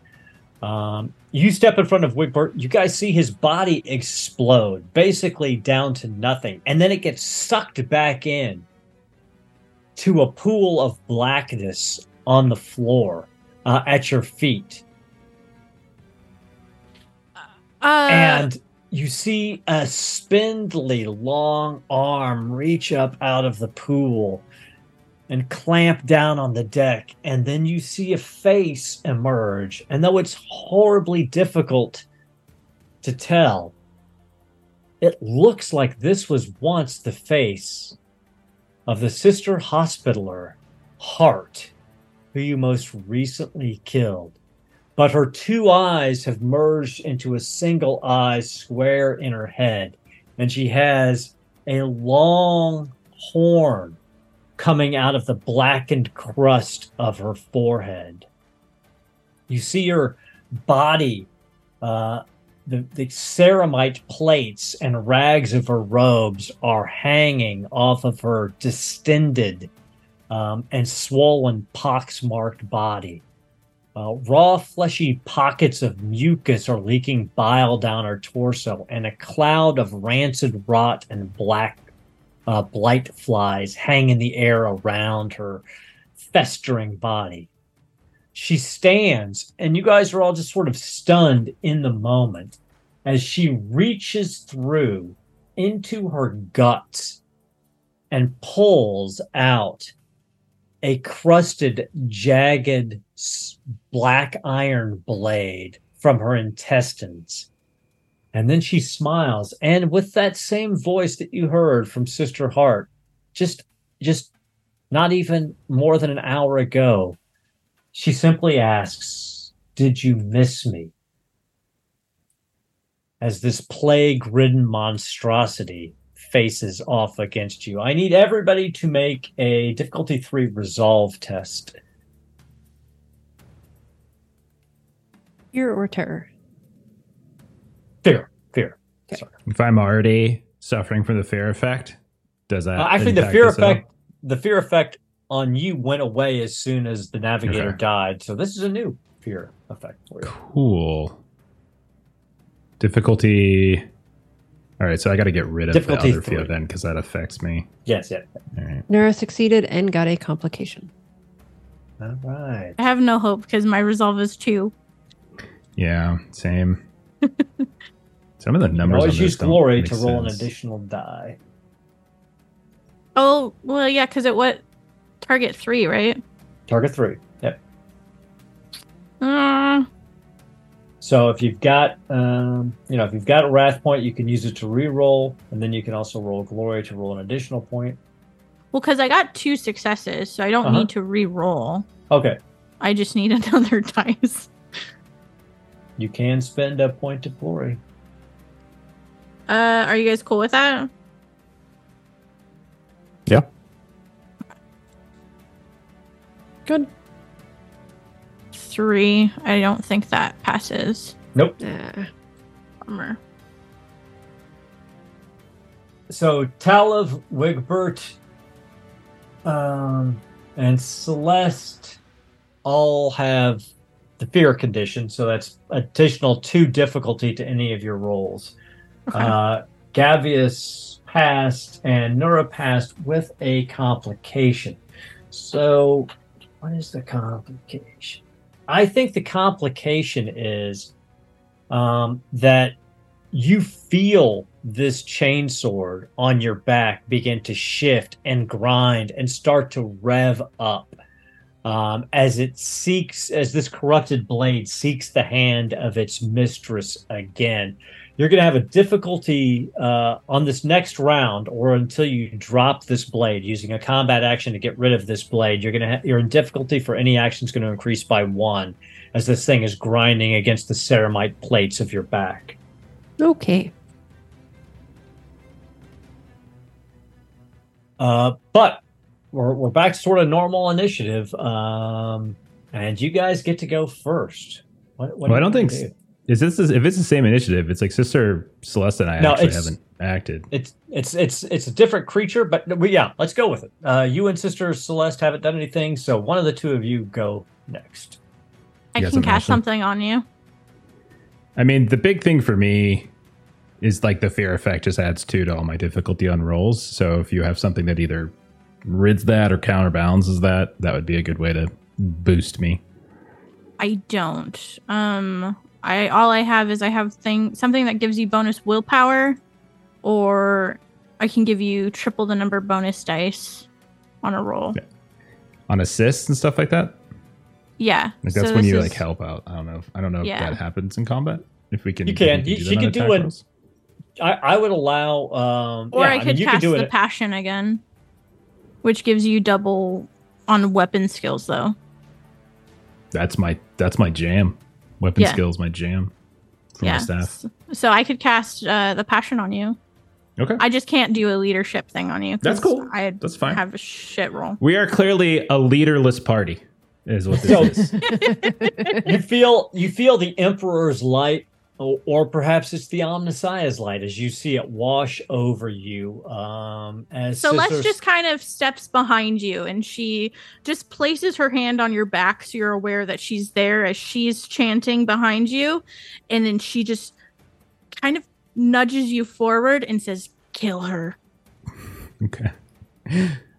Um, you step in front of Wigbert. You guys see his body explode, basically down to nothing, and then it gets sucked back in to a pool of blackness on the floor uh, at your feet. Uh, and you see a spindly long arm reach up out of the pool and clamp down on the deck and then you see a face emerge. And though it's horribly difficult to tell it looks like this was once the face of the sister hospitaller hart who you most recently killed. But her two eyes have merged into a single eye square in her head, and she has a long horn coming out of the blackened crust of her forehead. You see her body, uh, the, the ceramite plates and rags of her robes are hanging off of her distended um, and swollen, pox-marked body. Uh, raw, fleshy pockets of mucus are leaking bile down her torso, and a cloud of rancid rot and black uh, blight flies hang in the air around her festering body. She stands, and you guys are all just sort of stunned in the moment as she reaches through into her guts and pulls out a crusted, jagged black iron blade from her intestines. And then she smiles, and with that same voice that you heard from Sister Hart, just just not even more than an hour ago, she simply asks, Did you miss me? As this plague ridden monstrosity faces off against you. I need everybody to make a difficulty three resolve test. Fear or terror? Fear, fear. If I'm already suffering from the fear effect, does that Uh, actually, the fear this at effect, the fear effect on you went away as soon as the navigator Okay. died. So this is a new fear effect for you. Cool. Difficulty. All right, so I got to get rid of Difficulty the other fear three. then because that affects me. Yes, yeah. All right. Nura succeeded and got a complication. All right. I have no hope because my resolve is two. Yeah, same. Some of the You numbers. always on use glory to roll an additional die. Oh, well, yeah, because it what? Target three, right? Target three. Yep. Uh, So if you've got, um, you know, if you've got a wrath point, you can use it to re-roll, and then you can also roll glory to roll an additional point. well, because I got two successes, so I don't Uh-huh. need to re-roll. Okay, I just need another dice. You can spend a point of glory. Uh, are you guys cool with that? Yeah. Good. Three. I don't think that passes. Nope. Nah. Bummer. So Tallov, Wigbert, um, and Celeste, all have the fear condition, so that's additional two difficulty to any of your rolls. Okay. Uh, Gavious passed and Nura passed with a complication. So, what is the complication? I think the complication is um, that you feel this chainsword on your back begin to shift and grind and start to rev up um, as it seeks, as this corrupted blade seeks the hand of its mistress again. You're going to have a difficulty uh, on this next round, or until you drop this blade using a combat action to get rid of this blade. You're going to ha- you're in difficulty for any action is going to increase by one, as this thing is grinding against the ceramite plates of your back. Okay. Uh, but we're we're back to sort of normal initiative, um, and you guys get to go first. What, what Well, I do don't think do? is this if it's the same initiative. It's like Sister Celeste and I No, actually haven't acted. It's it's it's it's a different creature, but we, yeah, let's go with it. Uh, you and Sister Celeste haven't done anything, so one of the two of you go next. I can cast Ashley? something on you. I mean, the big thing for me is like the fear effect just adds two to all my difficulty on rolls. So if you have something that either rids that or counterbalances that, that would be a good way to boost me. I don't. Um, I all I have is I have thing something that gives you bonus willpower, or I can give you triple the number bonus dice on a roll. Yeah. On assists and stuff like that. Yeah. Like that's so when you is- like help out. I don't know. If, I don't know Yeah. if that happens in combat. If we can, You can. You- that she can do attack an- rolls. I, I would allow. Um, Or yeah, I mean, could you cast do the it. passion again, which gives you double on weapon skills though. That's my that's my jam. Weapon Yeah. skills, my jam. For my yeah. staff. So I could cast uh, the passion on you. Okay. I just can't do a leadership thing on you. That's cool. I That's fine. have a shit roll. We are clearly a leaderless party, is what So- this is. you feel you feel the Emperor's light, or, or perhaps it's the Omnissiah's light, as you see it wash over you. Um, as So Les Sister- just kind of steps behind you and she just places her hand on your back so you're aware that she's there as she's chanting behind you. And then she just kind of nudges you forward and says, Kill her. Okay.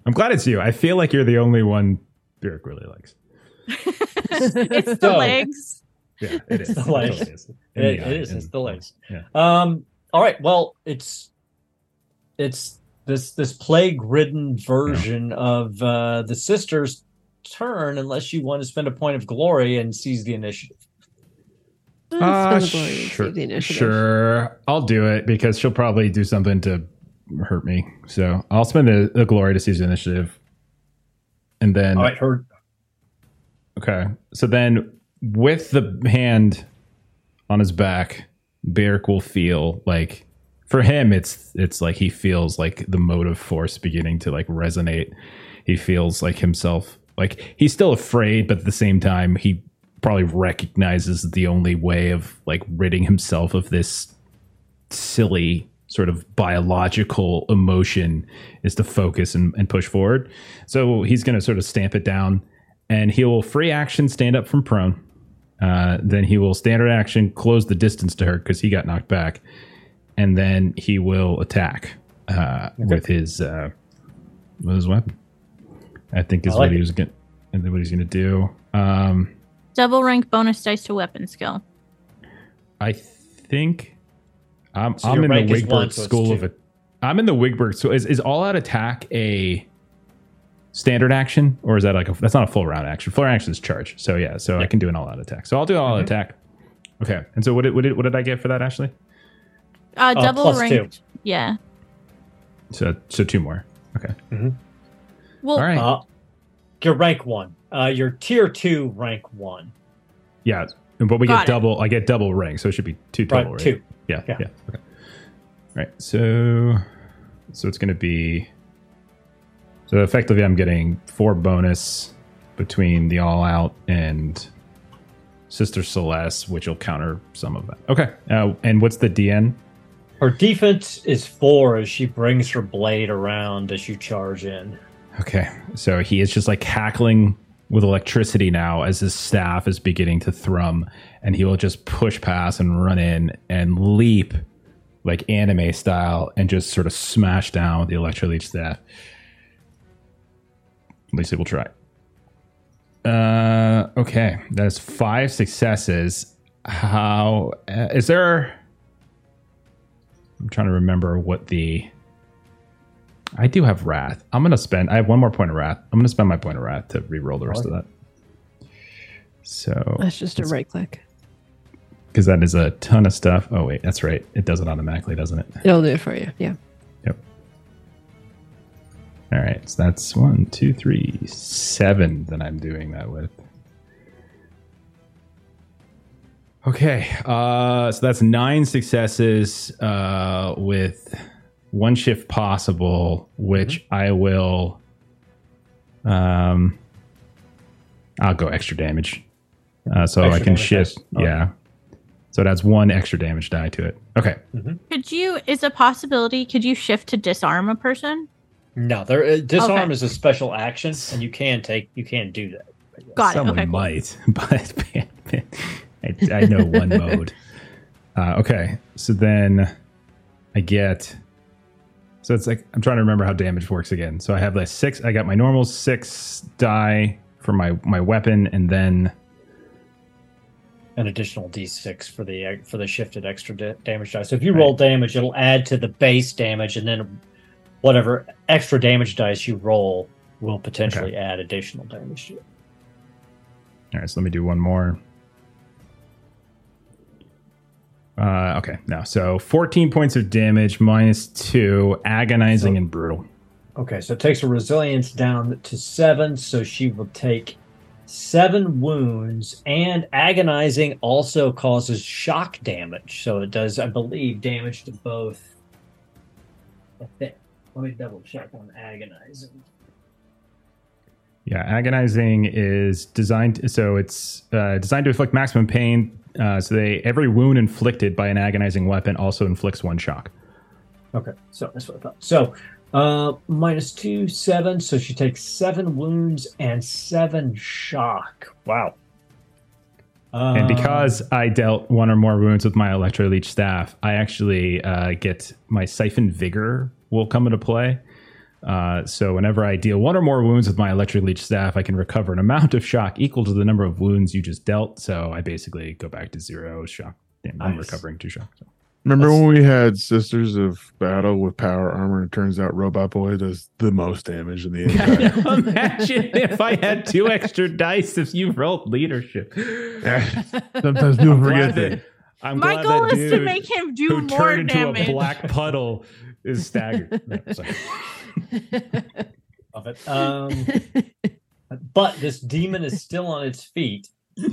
I'm glad it's you. I feel like you're the only one Byrrc really likes. it's the So- legs. Yeah, it It's is. the It legs. totally is. It- And it eye is, and it's the legs. Yeah. Um. All right. Well, it's it's this this plague ridden version of uh, the sisters' turn, unless you want to spend a point of glory and seize the initiative. Let's Uh, spend the glory and sure, the initiative. sure. I'll do it because she'll probably do something to hurt me. So I'll spend the, the glory to seize the initiative. And then All right. Her. Okay. So then with the hand on his back, Byrrc will feel like for him it's it's like he feels like the motive force beginning to like resonate. He feels like himself like he's still afraid, but at the same time he probably recognizes the only way of like ridding himself of this silly sort of biological emotion is to focus and, and push forward. So he's going to sort of stamp it down and he will free action stand up from prone. Uh, then he will standard action close the distance to her because he got knocked back. And then he will attack uh, with his uh, with his weapon. I think is I like what he it. was going. And then what he's going to do. Um, Double rank bonus dice to weapon skill. I think I'm, So I'm in the rank is Wigbert one, so it's school of it. I'm in the Wigbert. So is, is all out attack a standard action or is that like a, that's not a full round action? Full round action is charge. So yeah, so I can do an all out attack. So I'll do all out Mhm. attack. Okay. And so what did, what did what did I get for that, Ashley? Uh, Uh, double plus two. ranked. Yeah. So so two more. Okay. Well, all right. Uh, your rank one. Uh, your tier two rank one. yeah. But we Got get it. double. I get double rank, so it should be two Right. total. Right. Two. Yeah, yeah. Yeah. Okay. All right. So so it's going to be so effectively I'm getting four bonus between the all out and Sister Celeste, which will counter some of that. Okay. Uh, and what's the DN? Her defense is four as she brings her blade around as you charge in. Okay. So he is just like cackling with electricity now as his staff is beginning to thrum, and he will just push past and run in and leap like anime style and just sort of smash down with the electroleech staff. At least he will try. Uh, okay, that is five successes. How uh, is there? I'm trying to remember what the. I do have wrath. I'm gonna spend. I have one more point of wrath. I'm gonna spend my point of wrath to re-roll the rest of that. So That's just a right click. because that is a ton of stuff. Oh wait, that's right. It does it automatically, doesn't it? It'll do it for you. Yeah. Yep. All right, so that's one, two, three, seven that I'm doing that with. Okay, uh, so that's nine successes uh, with one shift possible, which I will. Um, I'll go extra damage, uh, so Extra I can shift. Oh. Yeah, so it adds one extra damage die to it. Okay, Could you, is a possibility, could you shift to disarm a person? No, there uh, disarm Okay. is a special action, and you can take you can do that. But yes. Got Someone it. Okay. cool. might, but I, I know one mode. Uh, okay, so then I get. So it's like I'm trying to remember how damage works again. So I have like six. I got my normal six die for my my weapon, and then An additional d6 for the uh, for the shifted extra da- damage die. So if you roll damage, it'll add to the base damage, and then whatever extra damage dice you roll will potentially add additional damage to it. all right. So let me do one more. Uh, okay, now so 14 points of damage minus two, agonizing So- and brutal. Okay, so it takes her resilience down to seven, so she will take seven wounds, and agonizing also causes shock damage. So it does, I believe, damage to both. I think. Let me double check on agonizing. Yeah, agonizing is designed so it's uh, designed to inflict maximum pain. Uh, so they every wound inflicted by an agonizing weapon also inflicts one shock. Okay, so that's what I thought. So uh minus two, seven, so she takes seven wounds and seven shock. Wow. Uh, And because I dealt one or more wounds with my electroleech staff, I actually uh, get my siphon vigor will come into play. Uh, so whenever I deal one or more wounds with my electric leech staff, I can recover an amount of shock equal to the number of wounds you just dealt. So I basically go back to zero shock. Damn, I'm recovering two shock. So. Remember That's- when we had Sisters of Battle with power armor? It turns out Robot Boy does the most damage in the entire. Imagine if I had two extra dice if you rolled leadership. Sometimes people forget glad that. I'm My glad goal that is to make him do who more turned into damage. a black puddle is staggered. No, sorry. of it. Um, but this demon is still on its feet, Oh,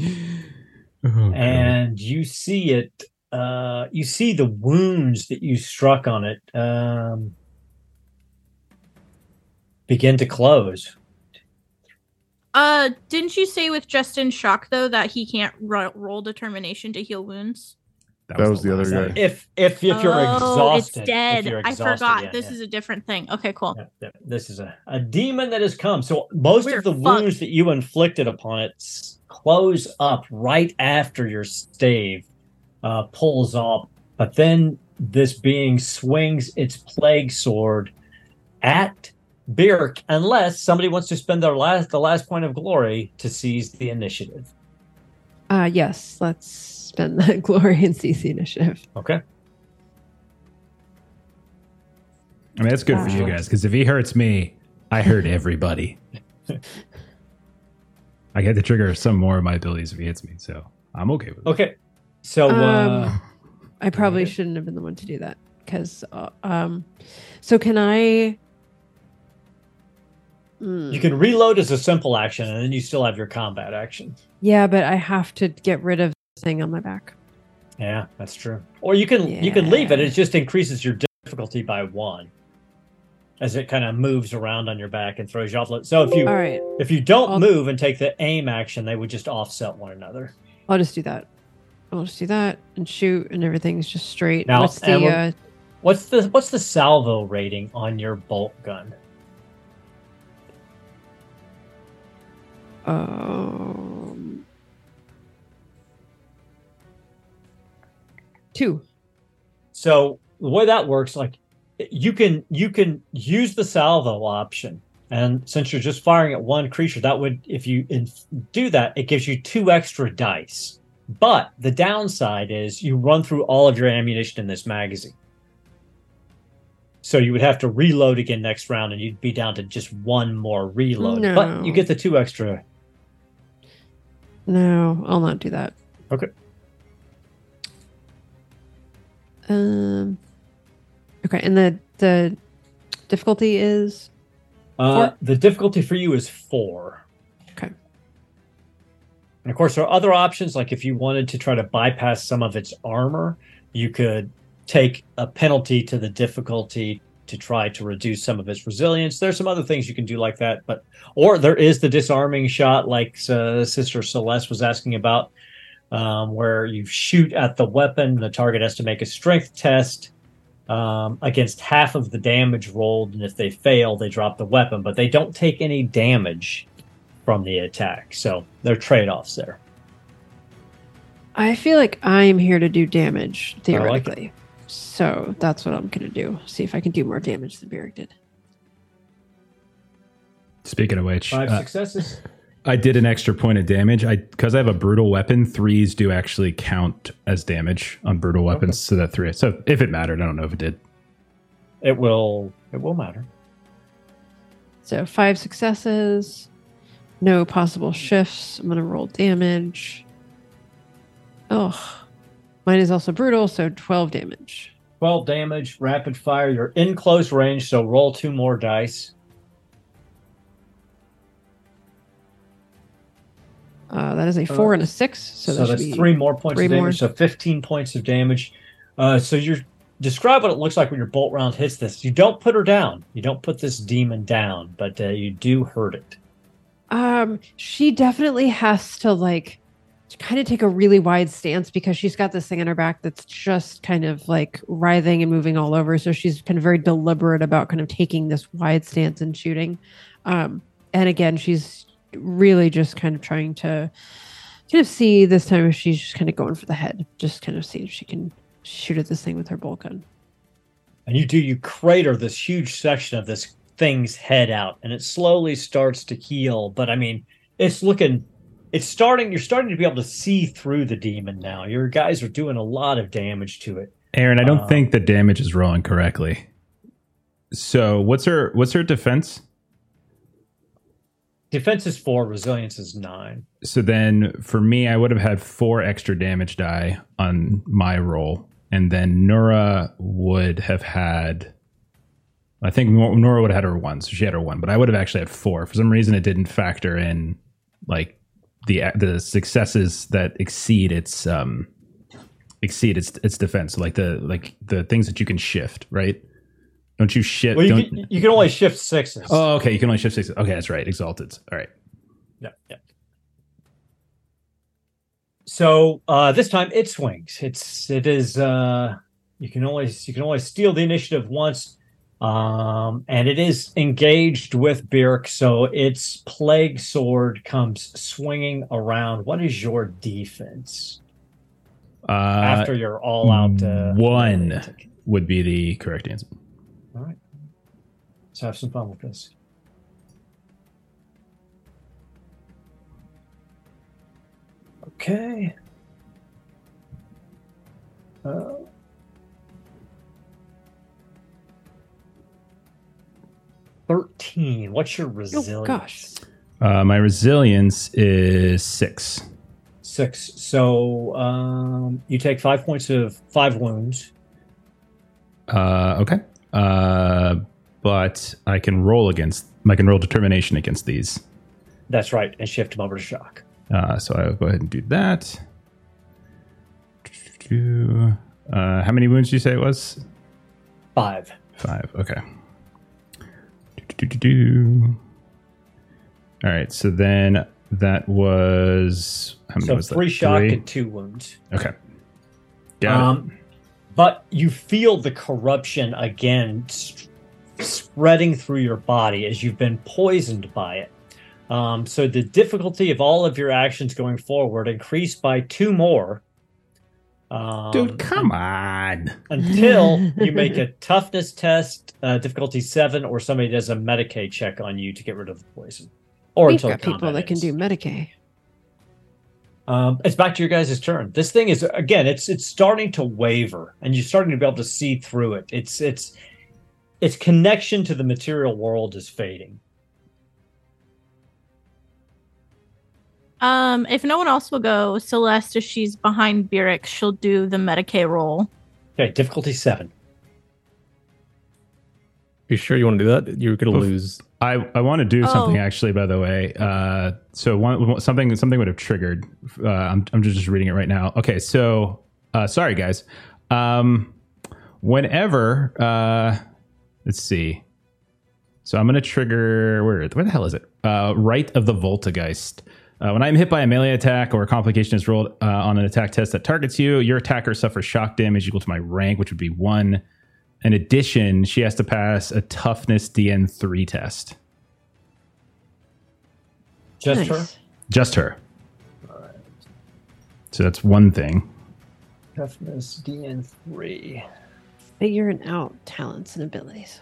God. and you see it. Uh, you see the wounds that you struck on it um, begin to close. Uh, didn't you say with Justin Shock though that he can't ro- roll determination to heal wounds? That was the other guy. If if if you're oh, exhausted, it's dead. If you're I forgot. yeah, this yeah. is a different thing. Okay, cool. Yeah, yeah. This is a, a demon that has come. So most We're of the fucked. wounds that you inflicted upon it close up right after your stave uh, pulls off. But then this being swings its plague sword at Byrrc, unless somebody wants to spend their last the last point of glory to seize the initiative. Uh, yes, let's spend the glory and seize the initiative. Okay. I mean, that's good for you guys because if he hurts me, I hurt everybody. I get to trigger some more of my abilities if he hits me, so I'm okay with it. Okay. So uh, Um, I probably ahead. shouldn't have been the one to do that because, uh, um, so can I? Hmm. you can reload as a simple action, and then you still have your combat action. Yeah, but I have to get rid of the thing on my back. Yeah, that's true. Or you can you can leave it. It just increases your difficulty by one, as it kind of moves around on your back and throws you off. So if you All right, if you don't I'll- move and take the aim action, they would just offset one another. I'll just do that. I'll just do that and shoot, and everything's just straight. Now, What's the? Uh, What's the what's the salvo rating on your bolt gun? Um, two. So the way that works, like you can you can use the salvo option, and since you're just firing at one creature, that would if you in, do that, it gives you two extra dice. But the downside is you run through all of your ammunition in this magazine. So you would have to reload again next round, and you'd be down to just one more reload. But you get the two extra. No, I'll not do that. Okay. Um. Okay, and the the difficulty is Uh, the difficulty for you is four. Okay. And of course, there are other options. Like if you wanted to try to bypass some of its armor, you could take a penalty to the difficulty to try to reduce some of its resilience. There's some other things you can do like that, but or there is the disarming shot, like uh, Sister Celeste was asking about, um, where you shoot at the weapon. The target has to make a strength test um, against half of the damage rolled, and if they fail, they drop the weapon, but they don't take any damage from the attack. So there are trade offs there. I feel like I'm here to do damage I like theoretically. so that's what I'm gonna do. See if I can do more damage than Byrrc did. Speaking of which, Five uh, successes. I did an extra point of damage. I because I have a brutal weapon. Threes do actually count as damage on brutal weapons. So that three. So if it mattered, I don't know if it did. It will. It will matter. So five successes, no possible shifts. I'm gonna roll damage. Oh, mine is also brutal, so 12 damage. 12 damage, rapid fire. You're in close range, so roll two more dice. Uh, that is a four and a six, so, So, that's three more points three of damage. more. So 15 points of damage. Uh, so you're describe what it looks like when your bolt round hits this. You don't put her down. You don't put this demon down, but uh, you do hurt it. Um, she definitely has to like kind of take a really wide stance because she's got this thing on her back that's just kind of like writhing and moving all over. So she's kind of very deliberate about kind of taking this wide stance and shooting. Um, and again, she's really just kind of trying to kind of see this time if she's just kind of going for the head, just kind of see if she can shoot at this thing with her bolt gun. and you do you crater this huge section of this thing's head out and it slowly starts to heal but i mean it's looking it's starting you're starting to be able to see through the demon now your guys are doing a lot of damage to it Aaron, I don't Uh, think the damage is rolling correctly. So what's her what's her defense? Defense is four resilience is nine So then for me, I would have had four extra damage die on my roll, and then Nura would have had. I think Nura would have had her one, so she had her one, but I would have actually had four. For some reason, it didn't factor in like the the successes that exceed its um exceed its its defense, like the like the things that you can shift, right? Don't you shift? well you can, you can only shift sixes oh, okay. You can only shift six. Okay, that's right. Exalted. All right. yeah, yeah. so uh this time it swings it's it is uh you can only you can only steal the initiative once um and it is engaged with Byrrc, so its plague sword comes swinging around what is your defense Uh, after you're all out uh, one. would be the correct answer. All right let's have some fun with this okay uh, Thirteen. What's your resilience? Oh gosh. Uh, my resilience is six. Six. So um, you take five points of five wounds. Uh, okay. Uh, but I can roll against. I can roll determination against these. That's right, and shift him over to shock. Uh, so I'll go ahead and do that. Uh, how many wounds did you say it was? Five. Five. Okay. All right. So then that was how many So was three that? shock Three? and two wounds. Okay. Got it. Um, but you feel the corruption again spreading through your body as you've been poisoned by it. Um, so the difficulty of all of your actions going forward increased by two more. Um, Dude, come on. until you make a toughness test, uh, difficulty seven, or somebody does a medicae check on you to get rid of the poison, or We've until got people combat that can do medicae. Um, it's back to your guys' turn. This thing is again, it's it's starting to waver, and you're starting to be able to see through it. It's it's its connection to the material world is fading. Um, if no one else will go, Celeste, if she's behind Byrrc, she'll do the medicae roll. Okay, difficulty seven. You sure you want to do that? You're gonna Oof. lose. I, I want to do something Oh. actually. By the way, uh, so one something something would have triggered. Uh, I'm I'm just reading it right now. Okay, so uh, sorry guys. Um, whenever uh, let's see. So I'm gonna trigger where where the hell is it? Uh, right of the Voltagheist. Uh, when I'm hit by a melee attack or a complication is rolled uh, on an attack test that targets you, your attacker suffers shock damage equal to my rank, which would be one. In addition, she has to pass a toughness DN3 test. Just her. Just her. All right. So that's one thing. Toughness DN three. Figuring out talents and abilities.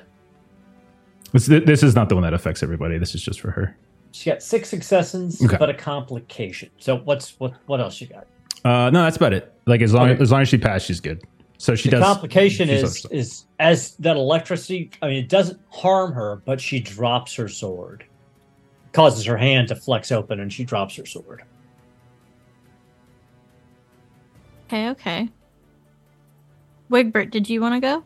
This, this is not the one that affects everybody. This is just for her. She got six successes, Okay. but a complication. So what's what what else you got? Uh, no, that's about it. Like as long Okay. as long as she passed, she's good. So she the does. complication is also- is as that electricity. I mean, it doesn't harm her, but she drops her sword, causes her hand to flex open, and she drops her sword. Okay, okay. Wigbert, did you want to go?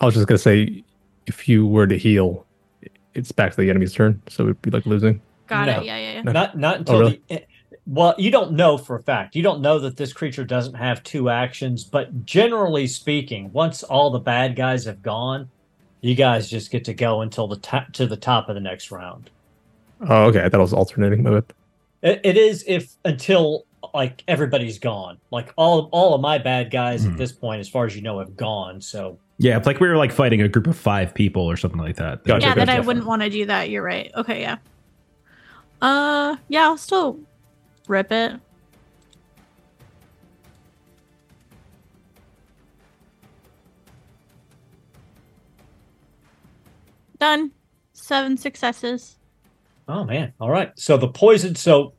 I was just gonna say, if you were to heal, it's back to the enemy's turn, so it'd be like losing. Got No. it. Yeah, yeah, yeah. No. Not not oh, until Oh, really? the. Well, you don't know for a fact. You don't know that this creature doesn't have two actions, but generally speaking, once all the bad guys have gone, you guys just get to go until the top to the top of the next round. Oh, okay. I thought I was alternating. My. It, it is if until like everybody's gone. Like all all of my bad guys Hmm. at this point, as far as you know, have gone. So yeah, it's like we were like fighting a group of five people or something like that. Gotcha, yeah, that I wouldn't want to do that. You're right. Okay, yeah. Uh, yeah, I'll still rip it. Done. Seven successes. Oh man! All right. So the poison. So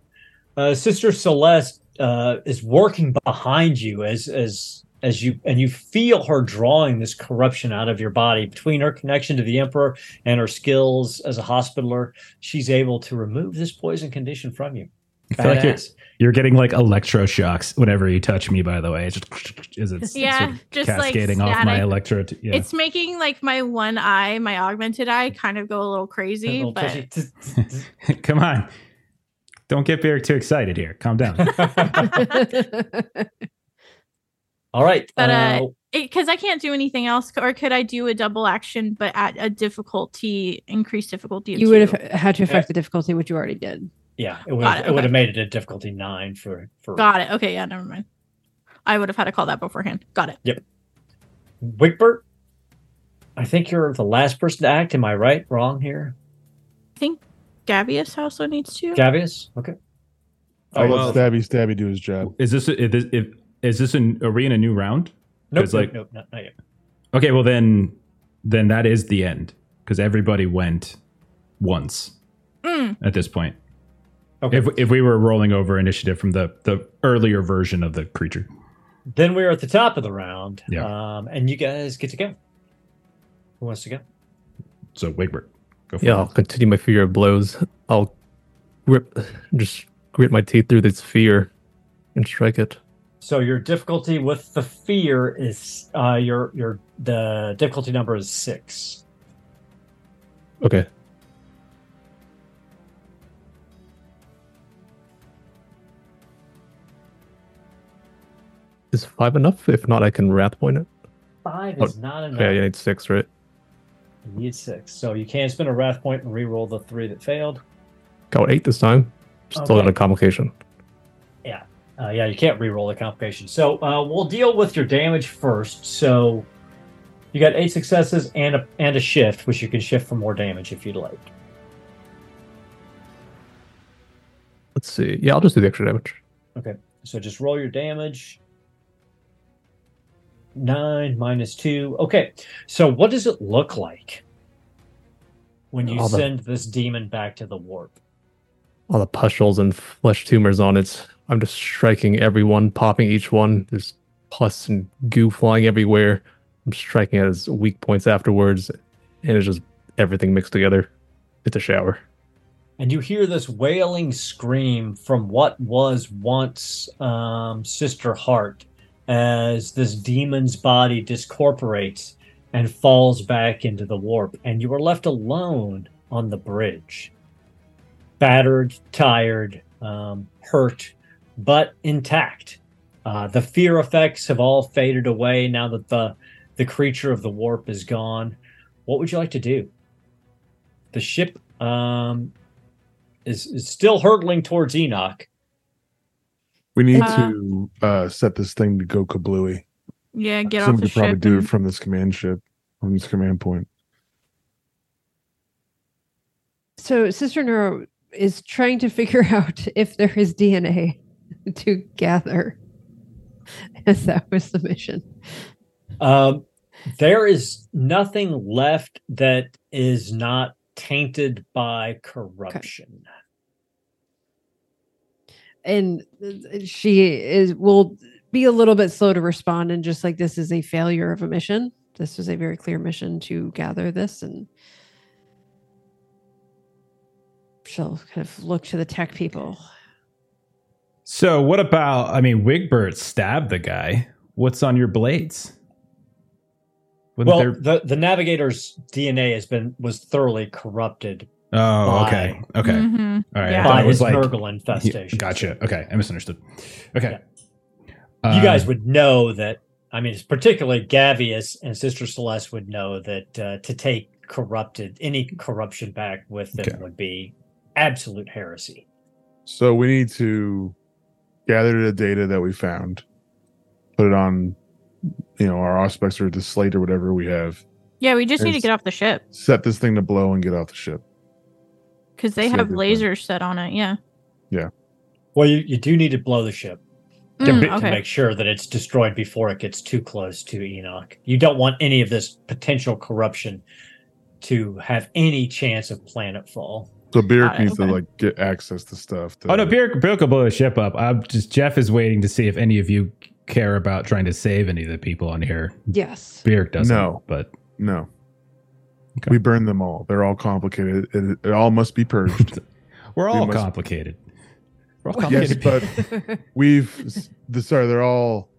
uh, Sister Celeste uh, is working behind you as as as you and you feel her drawing this corruption out of your body between her connection to the Emperor and her skills as a hospitaller. She's able to remove this poison condition from you. I feel like you're, you're getting like electroshocks whenever you touch me. By the way, it's just as it's Yeah, sort of just, like, cascading off my static. electro. Yeah. It's making like my one eye, my augmented eye, kind of go a little crazy. A little but. Come on, don't get very too excited here. Calm down. All right. But, uh, uh, because I can't do anything else, or could I do a double action but at a difficulty, increased difficulty? Of you would have had to affect the difficulty, which you already did. yeah, it would have, it, it would have made it a difficulty nine for for Got it. Okay, yeah, never mind. I would have had to call that beforehand. Got it. Yep. Wigbert. I think you're the last person to act. Am I right? Wrong here? I think Gavius also needs to. Gavius? Okay. I'll well- let Stabby Stabby do his job. is this is this, if, is this an are we in a new round? Nope, 'Cause, nope, like- nope, not, not yet. Okay, well then then that is the end because everybody went once Mm, at this point. Okay. If if we were rolling over initiative from the the earlier version of the creature. Then we're at the top of the round. Yeah. Um, and you guys get to go. Who wants to go? So Wigbert, go for Yeah, it. I'll continue my fear of blows. I'll grip, just grit my teeth through this fear and strike it. So your difficulty with the fear is uh your your the difficulty number is six. Okay. Is five enough? If not, I can wrath point it. Five Oh, is not enough. Okay, I need six, right? You need six. So you can spend a wrath point and re-roll the three that failed. Got eight this time. Still okay. a complication. Yeah. Uh, yeah, you can't re-roll the complication. So uh, we'll deal with your damage first. So you got eight successes and a, and a shift, which you can shift for more damage if you'd like. Let's see. Yeah, I'll just do the extra damage. Okay. So just roll your damage. Nine minus two. Okay. So what does it look like when you All the- send this demon back to the warp? All the pustules and flesh tumors on it. I'm just striking everyone, popping each one. There's pus and goo flying everywhere. I'm striking at his weak points afterwards, and it's just everything mixed together. It's a shower. and you hear this wailing scream from what was once um, Sister Hart as this demon's body discorporates and falls back into the warp, and you are left alone on the bridge. Battered, tired, um, hurt, but intact. Uh, the fear effects have all faded away now that the the creature of the warp is gone. What would you like to do? The ship um, is, is still hurtling towards Enoch. We need Uh, to uh, set this thing to go kablooey. Yeah, get off Somebody the could probably ship. do it from this command ship, from this command point. So Sister Nura is trying to figure out if there is DNA to gather. As that was the mission. Um, there is nothing left that is not tainted by corruption. And she is will be a little bit slow to respond and just like this is a failure of a mission. This was a very clear mission to gather this and she'll kind of look to the tech people. So what about? I mean, Wigbert stabbed the guy. What's on your blades? Wouldn't Well, there- the, the navigator's DNA has been was thoroughly corrupted oh, okay, okay, Mhm. all right. Yeah. I thought by it was his like Nurgle infestation. Gotcha. Okay, I misunderstood. Okay, you Uh, guys would know that. I mean, it's particularly Gavius and Sister Celeste would know that uh, to take corrupted any corruption back with them Okay. would be absolute heresy. So we need to gather the data that we found, put it on, you know, our auspex or the slate or whatever we have. Yeah, we just need to get off the ship Set this thing to blow and get off the ship. Because they have lasers set on it. Yeah. Yeah. Well, you, you do need to blow the ship to, Mm, be- to make sure that it's destroyed before it gets too close to Enoch. You don't want any of this potential corruption to have any chance of planet fall. So Byrrc Got it, needs to like get access to stuff. To, Oh no, Byrrc, Byrrc will blow the ship up. I'm just Jeff is waiting to see if any of you care about trying to save any of the people on here. Yes. Byrrc doesn't. No. but No. Okay. We burn them all. They're all complicated. It, it all must be purged. we're all must- complicated. We're all complicated. yes, complicated. but we've. The, sorry, they're all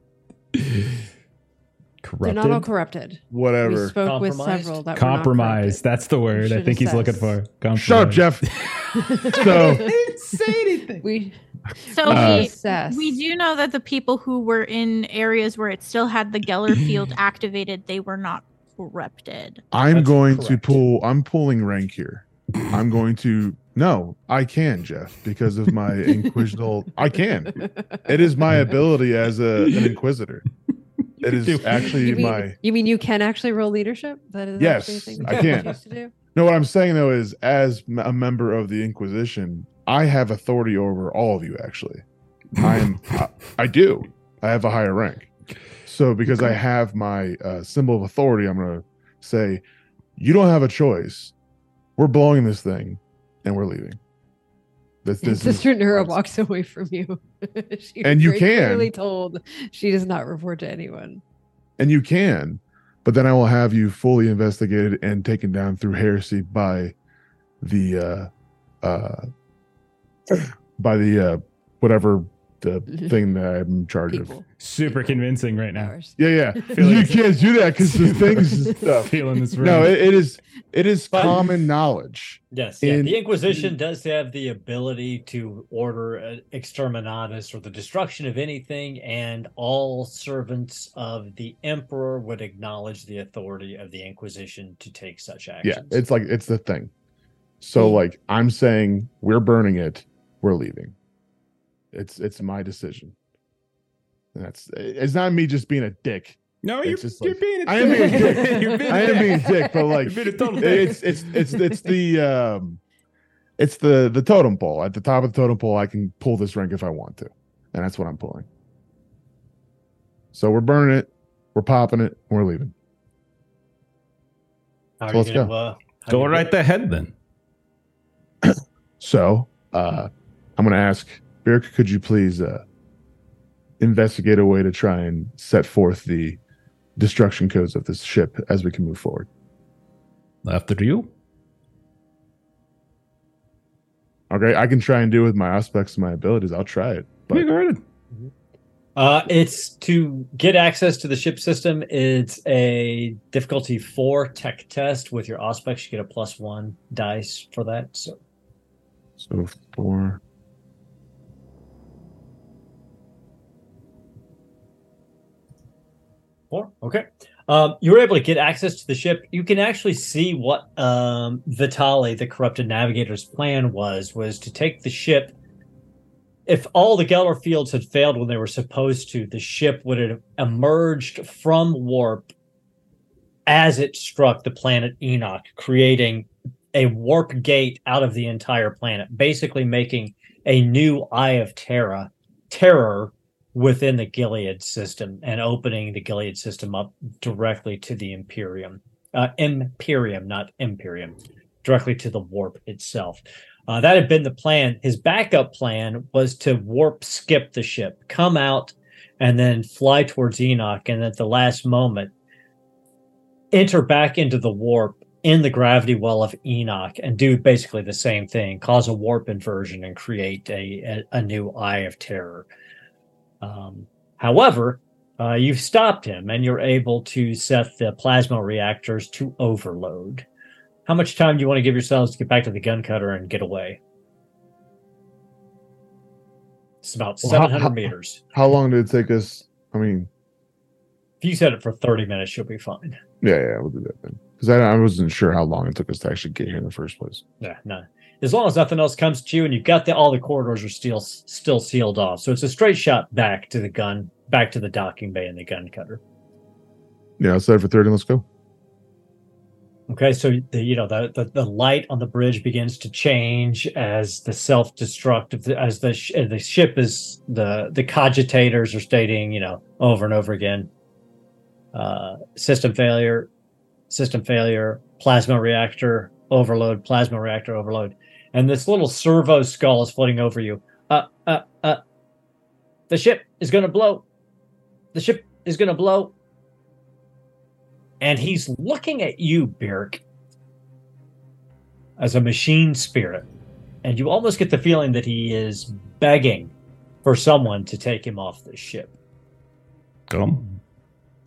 corrupted. They're not all corrupted, corrupted. We whatever. spoke with Compromised? several that were not compromised. corrupted. That's the word I think he's looking assess. for. Shut up, Jeff. so didn't say anything. We So Uh, we, we do know that the people who were in areas where it still had the Geller field activated, they were not corrupted. I'm That's going to pull. I'm pulling rank here. I'm going to. No, I can, Jeff, because of my inquisitorial. I can. It is my ability as a, an inquisitor. It is do. actually You mean, my. you mean you can actually roll leadership? That is Yes, actually a thing that I can. to do? No, what I'm saying though is, as a member of the Inquisition, I have authority over all of you. Actually, I am. I, I do. I have a higher rank. So because I have my uh, symbol of authority, I'm going to say, you don't have a choice. We're blowing this thing, and we're leaving. This, And this is- Sister Nura walks away from you. she And you very can. clearly told she does not report to anyone. and you can, but then I will have you fully investigated and taken down through heresy by the uh uh by the uh whatever the thing that I'm in charge of. People, Super convincing right now. powers. Yeah, yeah. You can't do that because the things and stuff. Feeling this room. No, it, it is it is But- common knowledge. Yes, yeah. In- the Inquisition does have the ability to order uh, exterminatus or the destruction of anything, and all servants of the Emperor would acknowledge the authority of the Inquisition to take such actions. Yeah, it's like it's the thing. So Mm. like I'm saying we're burning it, we're leaving. It's it's my decision. And that's it's not me just being a dick. no, it's you're, just you're like- being a I am being a dick. You're being I a am being a dick, but like You're being a total dick. it's it's it's it's it's the um It's the the totem pole. At the top of the totem pole, I can pull this rank if I want to, and that's what I'm pulling. So we're burning it, we're popping it, and we're leaving. How So you let's gonna, go. uh, how Go you right ahead then. So uh, I'm going to ask Byrrc, could you please uh, investigate a way to try and set forth the destruction codes of this ship as we can move forward? After you. Okay, I can try and do it with my auspex and my abilities. I'll try it. But Yeah, go ahead. Uh, it's to get access to the ship system. It's a difficulty four tech test with your auspex. You get a plus one dice for that. So so four. Okay. Um, you were able to get access to the ship. You can actually see what um, Vitali, the corrupted navigator's plan was: was to take the ship. If all the Geller fields had failed when they were supposed to, the ship would have emerged from warp as it struck the planet Enoch, creating a warp gate out of the entire planet, basically making a new Eye of Terra, terror within the Gilead system and opening the Gilead system up directly to the Imperium. Uh, Imperium, not Imperium, directly to the warp itself. Uh, that had been the plan. His backup plan was to warp skip the ship, come out, and then fly towards Enoch, and at the last moment, enter back into the warp in the gravity well of Enoch and do basically the same thing, cause a warp inversion and create a, a, a new Eye of Terror. Um, however, uh, you've stopped him and you're able to set the plasma reactors to overload. How much time do you want to give yourselves to get back to the gun cutter and get away? It's about Well, how- 700 how- meters. How long did it take us? I mean, If you set it for 30 minutes, you'll be fine. yeah, yeah, we'll do that then. Because I, I wasn't sure how long it took us to actually get here in the first place. Yeah, no. As long as nothing else comes to you, and you've got the all the corridors are still still sealed off, so it's a straight shot back to the gun, back to the docking bay and the gun cutter. Yeah, set for 30. Let's go. Okay, so the you know the, the the light on the bridge begins to change as the self destruct as the sh- the ship is the the cogitators are stating you know over and over again, uh, system failure, system failure, plasma reactor overload, plasma reactor overload, and this little servo skull is floating over you. Uh, uh, uh. The ship is to blow. The ship is to blow and he's looking at you, Byrrc, as a machine spirit. And you almost get the feeling that he is begging for someone to take him off the ship. Come.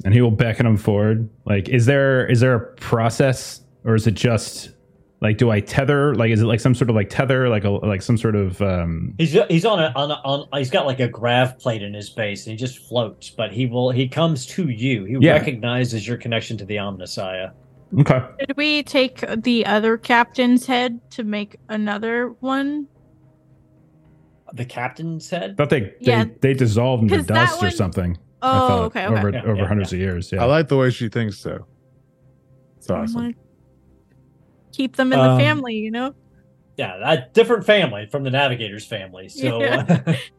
And he will beckon him forward. Like, is there is there a process, or is it just like do I tether? Like, is it like some sort of like tether, like a like some sort of um He's he's on a on a, on he's got like a grav plate in his base and he just floats, but he will he comes to you. He Yeah. recognizes your connection to the Omnissiah. Okay. Did we take the other captain's head to make another one? The captain said. thought they they, Yeah. they dissolved into 'Cause that dust or something. Oh, thought, okay, okay. Over Yeah, over yeah, hundreds of years. Yeah. I like the way she thinks so. It's I awesome. Wanna Keep them in Um, the family, you know? yeah, a different family from the Navigator's family. So,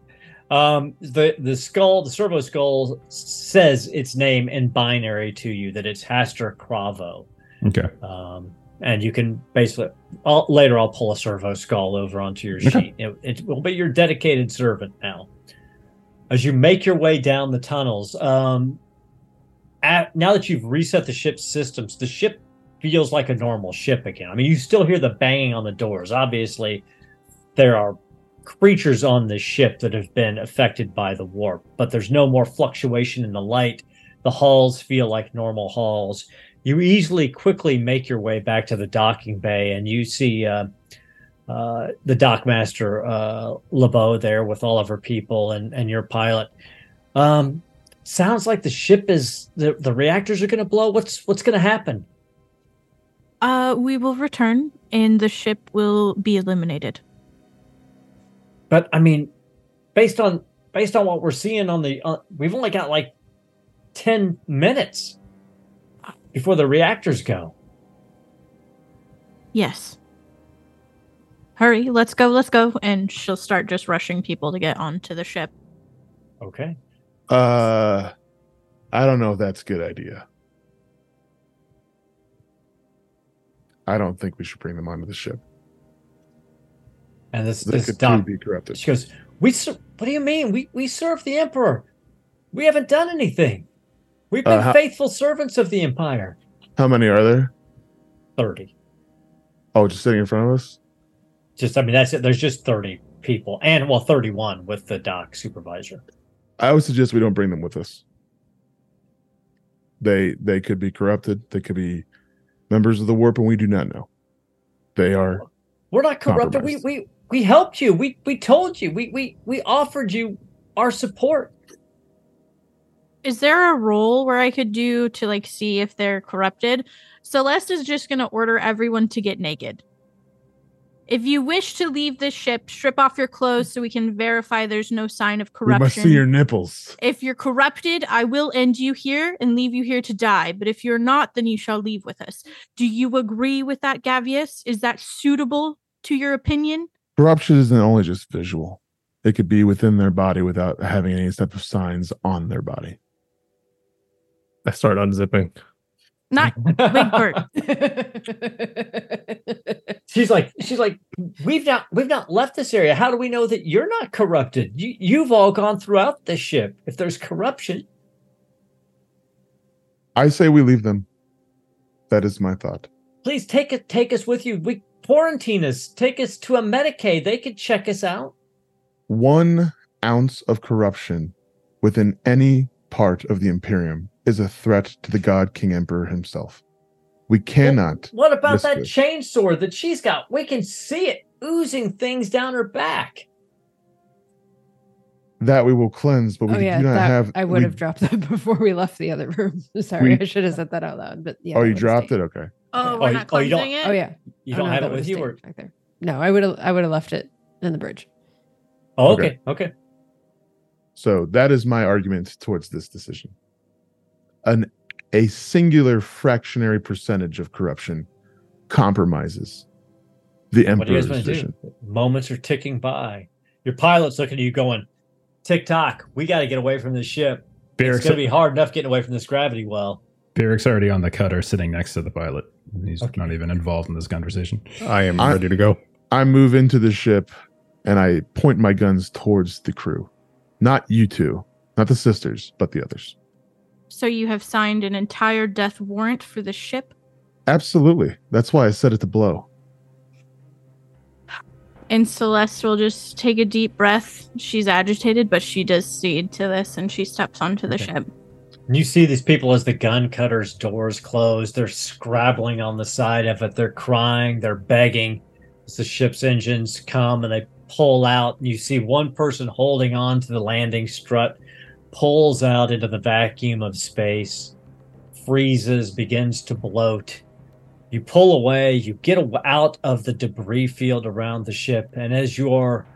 um, the the skull, the servo skull, says its name in binary to you that it's Haster Cravo. okay. Um, and you can basically I'll, later I'll pull a servo skull over onto your Okay. sheet. It, it will be your dedicated servant now. As you make your way down the tunnels, um, at, now that you've reset the ship's systems, the ship feels like a normal ship again. I mean, you still hear the banging on the doors. Obviously, there are creatures on this ship that have been affected by the warp, but there's no more fluctuation in the light. The halls feel like normal halls. You easily, quickly make your way back to the docking bay, and you see uh, uh, the dockmaster uh, LeBeau there with all of her people and, and your pilot. Um, sounds like the ship is the, the reactors are going to blow. What's what's going to happen? Uh, we will return and the ship will be eliminated. But I mean, based on based on what we're seeing on the, uh, we've only got like ten minutes before the reactors go. Yes. hurry, let's go, let's go. And she'll start just rushing people to get onto the ship. Okay. Uh, I don't know if that's a good idea. I don't think we should bring them onto the ship. And this They this be corrupted. she goes, "We what do you mean? We we serve the emperor. We haven't done anything. We've Uh, been how- faithful servants of the empire." How many are there? 30. Oh, just sitting in front of us. Just I mean that's it. There's just 30 people and well 31 with the dock supervisor. I would suggest we don't bring them with us. They they could be corrupted. They could be members of the warp, and we do not know. They are. We're not corrupted. We we we helped you. We we told you. We we we offered you our support. Is there a role where I could do to like see if they're corrupted? Celeste is just going to order everyone to get naked. If you wish to leave the ship, strip off your clothes so we can verify there's no sign of We must see your nipples. If you're corrupted, I will end you here and leave you here to die. But if you're not, then you shall leave with us. Do you agree with that, Gavius? Is that suitable to your opinion? Corruption isn't only just visual. It could be within their body without having any type of signs on their body. I start unzipping. Not Wigbert. she's like she's like we've not we've not left this area. How do we know that you're not corrupted? You you've all gone throughout the ship. If there's corruption, I say we leave them. That is my thought. please take it take us with you. We quarantine us. Take us to a Medicae. They could check us out. One ounce of corruption within any part of the Imperium is a threat to the God King Emperor himself. We cannot. What about that this. chain sword that she's got? We can see it oozing things down her back. That we will cleanse, but we oh yeah, do not that- have. I would we- have dropped that before we left the other room. Sorry, We- I should have said that out loud. But yeah. oh, you dropped stay. it. Okay. Oh, Oh, we're you- not oh, you don't- cleansing it? Oh yeah. You Oh, don't no, have that it with would've you, or back there. No, I would have. I would have left it in the bridge. oh, Okay. okay, okay. So that is my argument towards this decision. An a singular fractionary percentage of corruption compromises the What do you emperor's guys want vision. do? Moments are ticking by. Your pilot's looking at you, going, "Tick tock. We got to get away from this ship. It's going to be hard enough getting away from this gravity well." Byrrc's already on the cutter sitting next to the pilot. He's Okay. not even involved in this conversation. I am I- ready to go. I move into the ship and I point my guns towards the crew. Not you two, not the sisters, but the others. So you have signed an entire death warrant for the ship? Absolutely. That's why I set it to blow. And Celeste will just take a deep breath. She's agitated, but she does cede to this and she steps onto the Okay. ship. And you see these people as the gun cutters' doors close. They're scrabbling on the side of it. They're crying. They're begging. As the ship's engines come and they pull out, and you see one person holding on to the landing strut, pulls out into the vacuum of space, freezes, begins to bloat. You pull away. You get out of the debris field around the ship, and as you're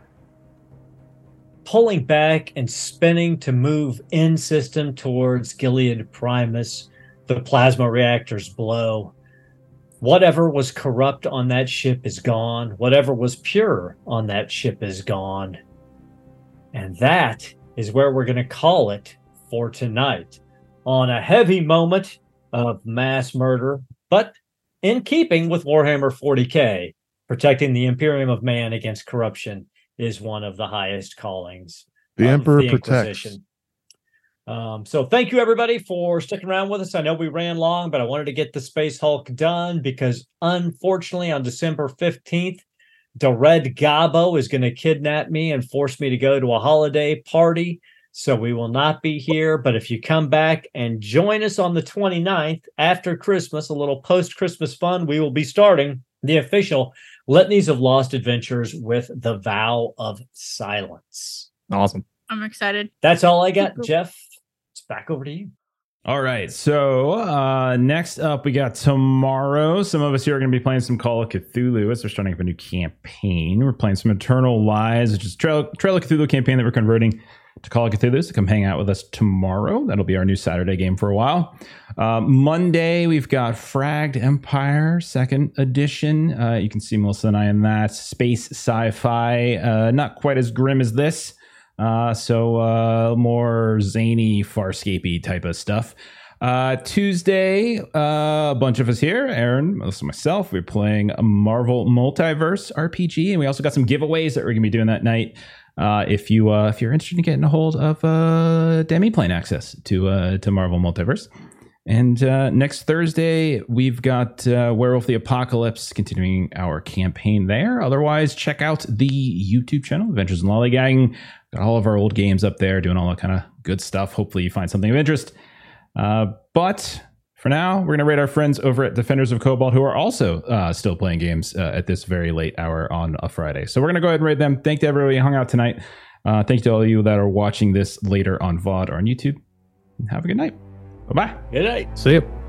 pulling back and spinning to move in system towards Gilead Primus. The plasma reactors blow. Whatever was corrupt on that ship is gone. Whatever was pure on that ship is gone. And that is where we're going to call it for tonight. On a heavy moment of mass murder, but in keeping with Warhammer 40k, protecting the Imperium of Man against corruption is one of the highest callings. The Emperor the protects. Um, so thank you everybody for sticking around with us. I know we ran long, but I wanted to get the Space Hulk done because unfortunately on December 15th, the Red Gobbo is going to kidnap me and force me to go to a holiday party. So we will not be here. But if you come back and join us on the 29th after Christmas, a little post Christmas fun, we will be starting the official Litanies of Lost Adventures with the Vow of Silence. Awesome. I'm excited. That's all I got, Jeff. It's back over to you. All right. So uh, next up, we got tomorrow. Some of us here are going to be playing some Call of Cthulhu as we're starting up a new campaign. We're playing some Eternal Lies, which is Trail, Trail of Cthulhu campaign that we're converting to Call of Cthulhu So come hang out with us tomorrow. That'll be our new Saturday game for a while. Uh, Monday, we've got Fragged Empire, second edition. Uh, you can see Melissa and I in that. Space sci fi, uh, not quite as grim as this. Uh, so uh, more zany, farscapey type of stuff. Uh, Tuesday, uh, a bunch of us here, Aaron, Melissa, myself, we're playing a Marvel Multiverse RPG, and we also got some giveaways that we're gonna be doing that night. Uh, if you uh, if you're interested in getting a hold of uh, Demiplane access to uh, to Marvel Multiverse. And uh, next Thursday, we've got uh, Werewolf the Apocalypse continuing our campaign there. Otherwise, check out the YouTube channel, Adventures in Lollygagging. Got all of our old games up there, doing all that kind of good stuff. Hopefully, you find something of interest. Uh, but for now, we're going to rate our friends over at Defenders of Cobalt, who are also uh, still playing games uh, at this very late hour on a Friday. So we're going to go ahead and rate them. Thank you to everybody who hung out tonight. Uh, thank you to all of you that are watching this later on VOD or on YouTube. And have a good night. Bye bye. Good night. See you.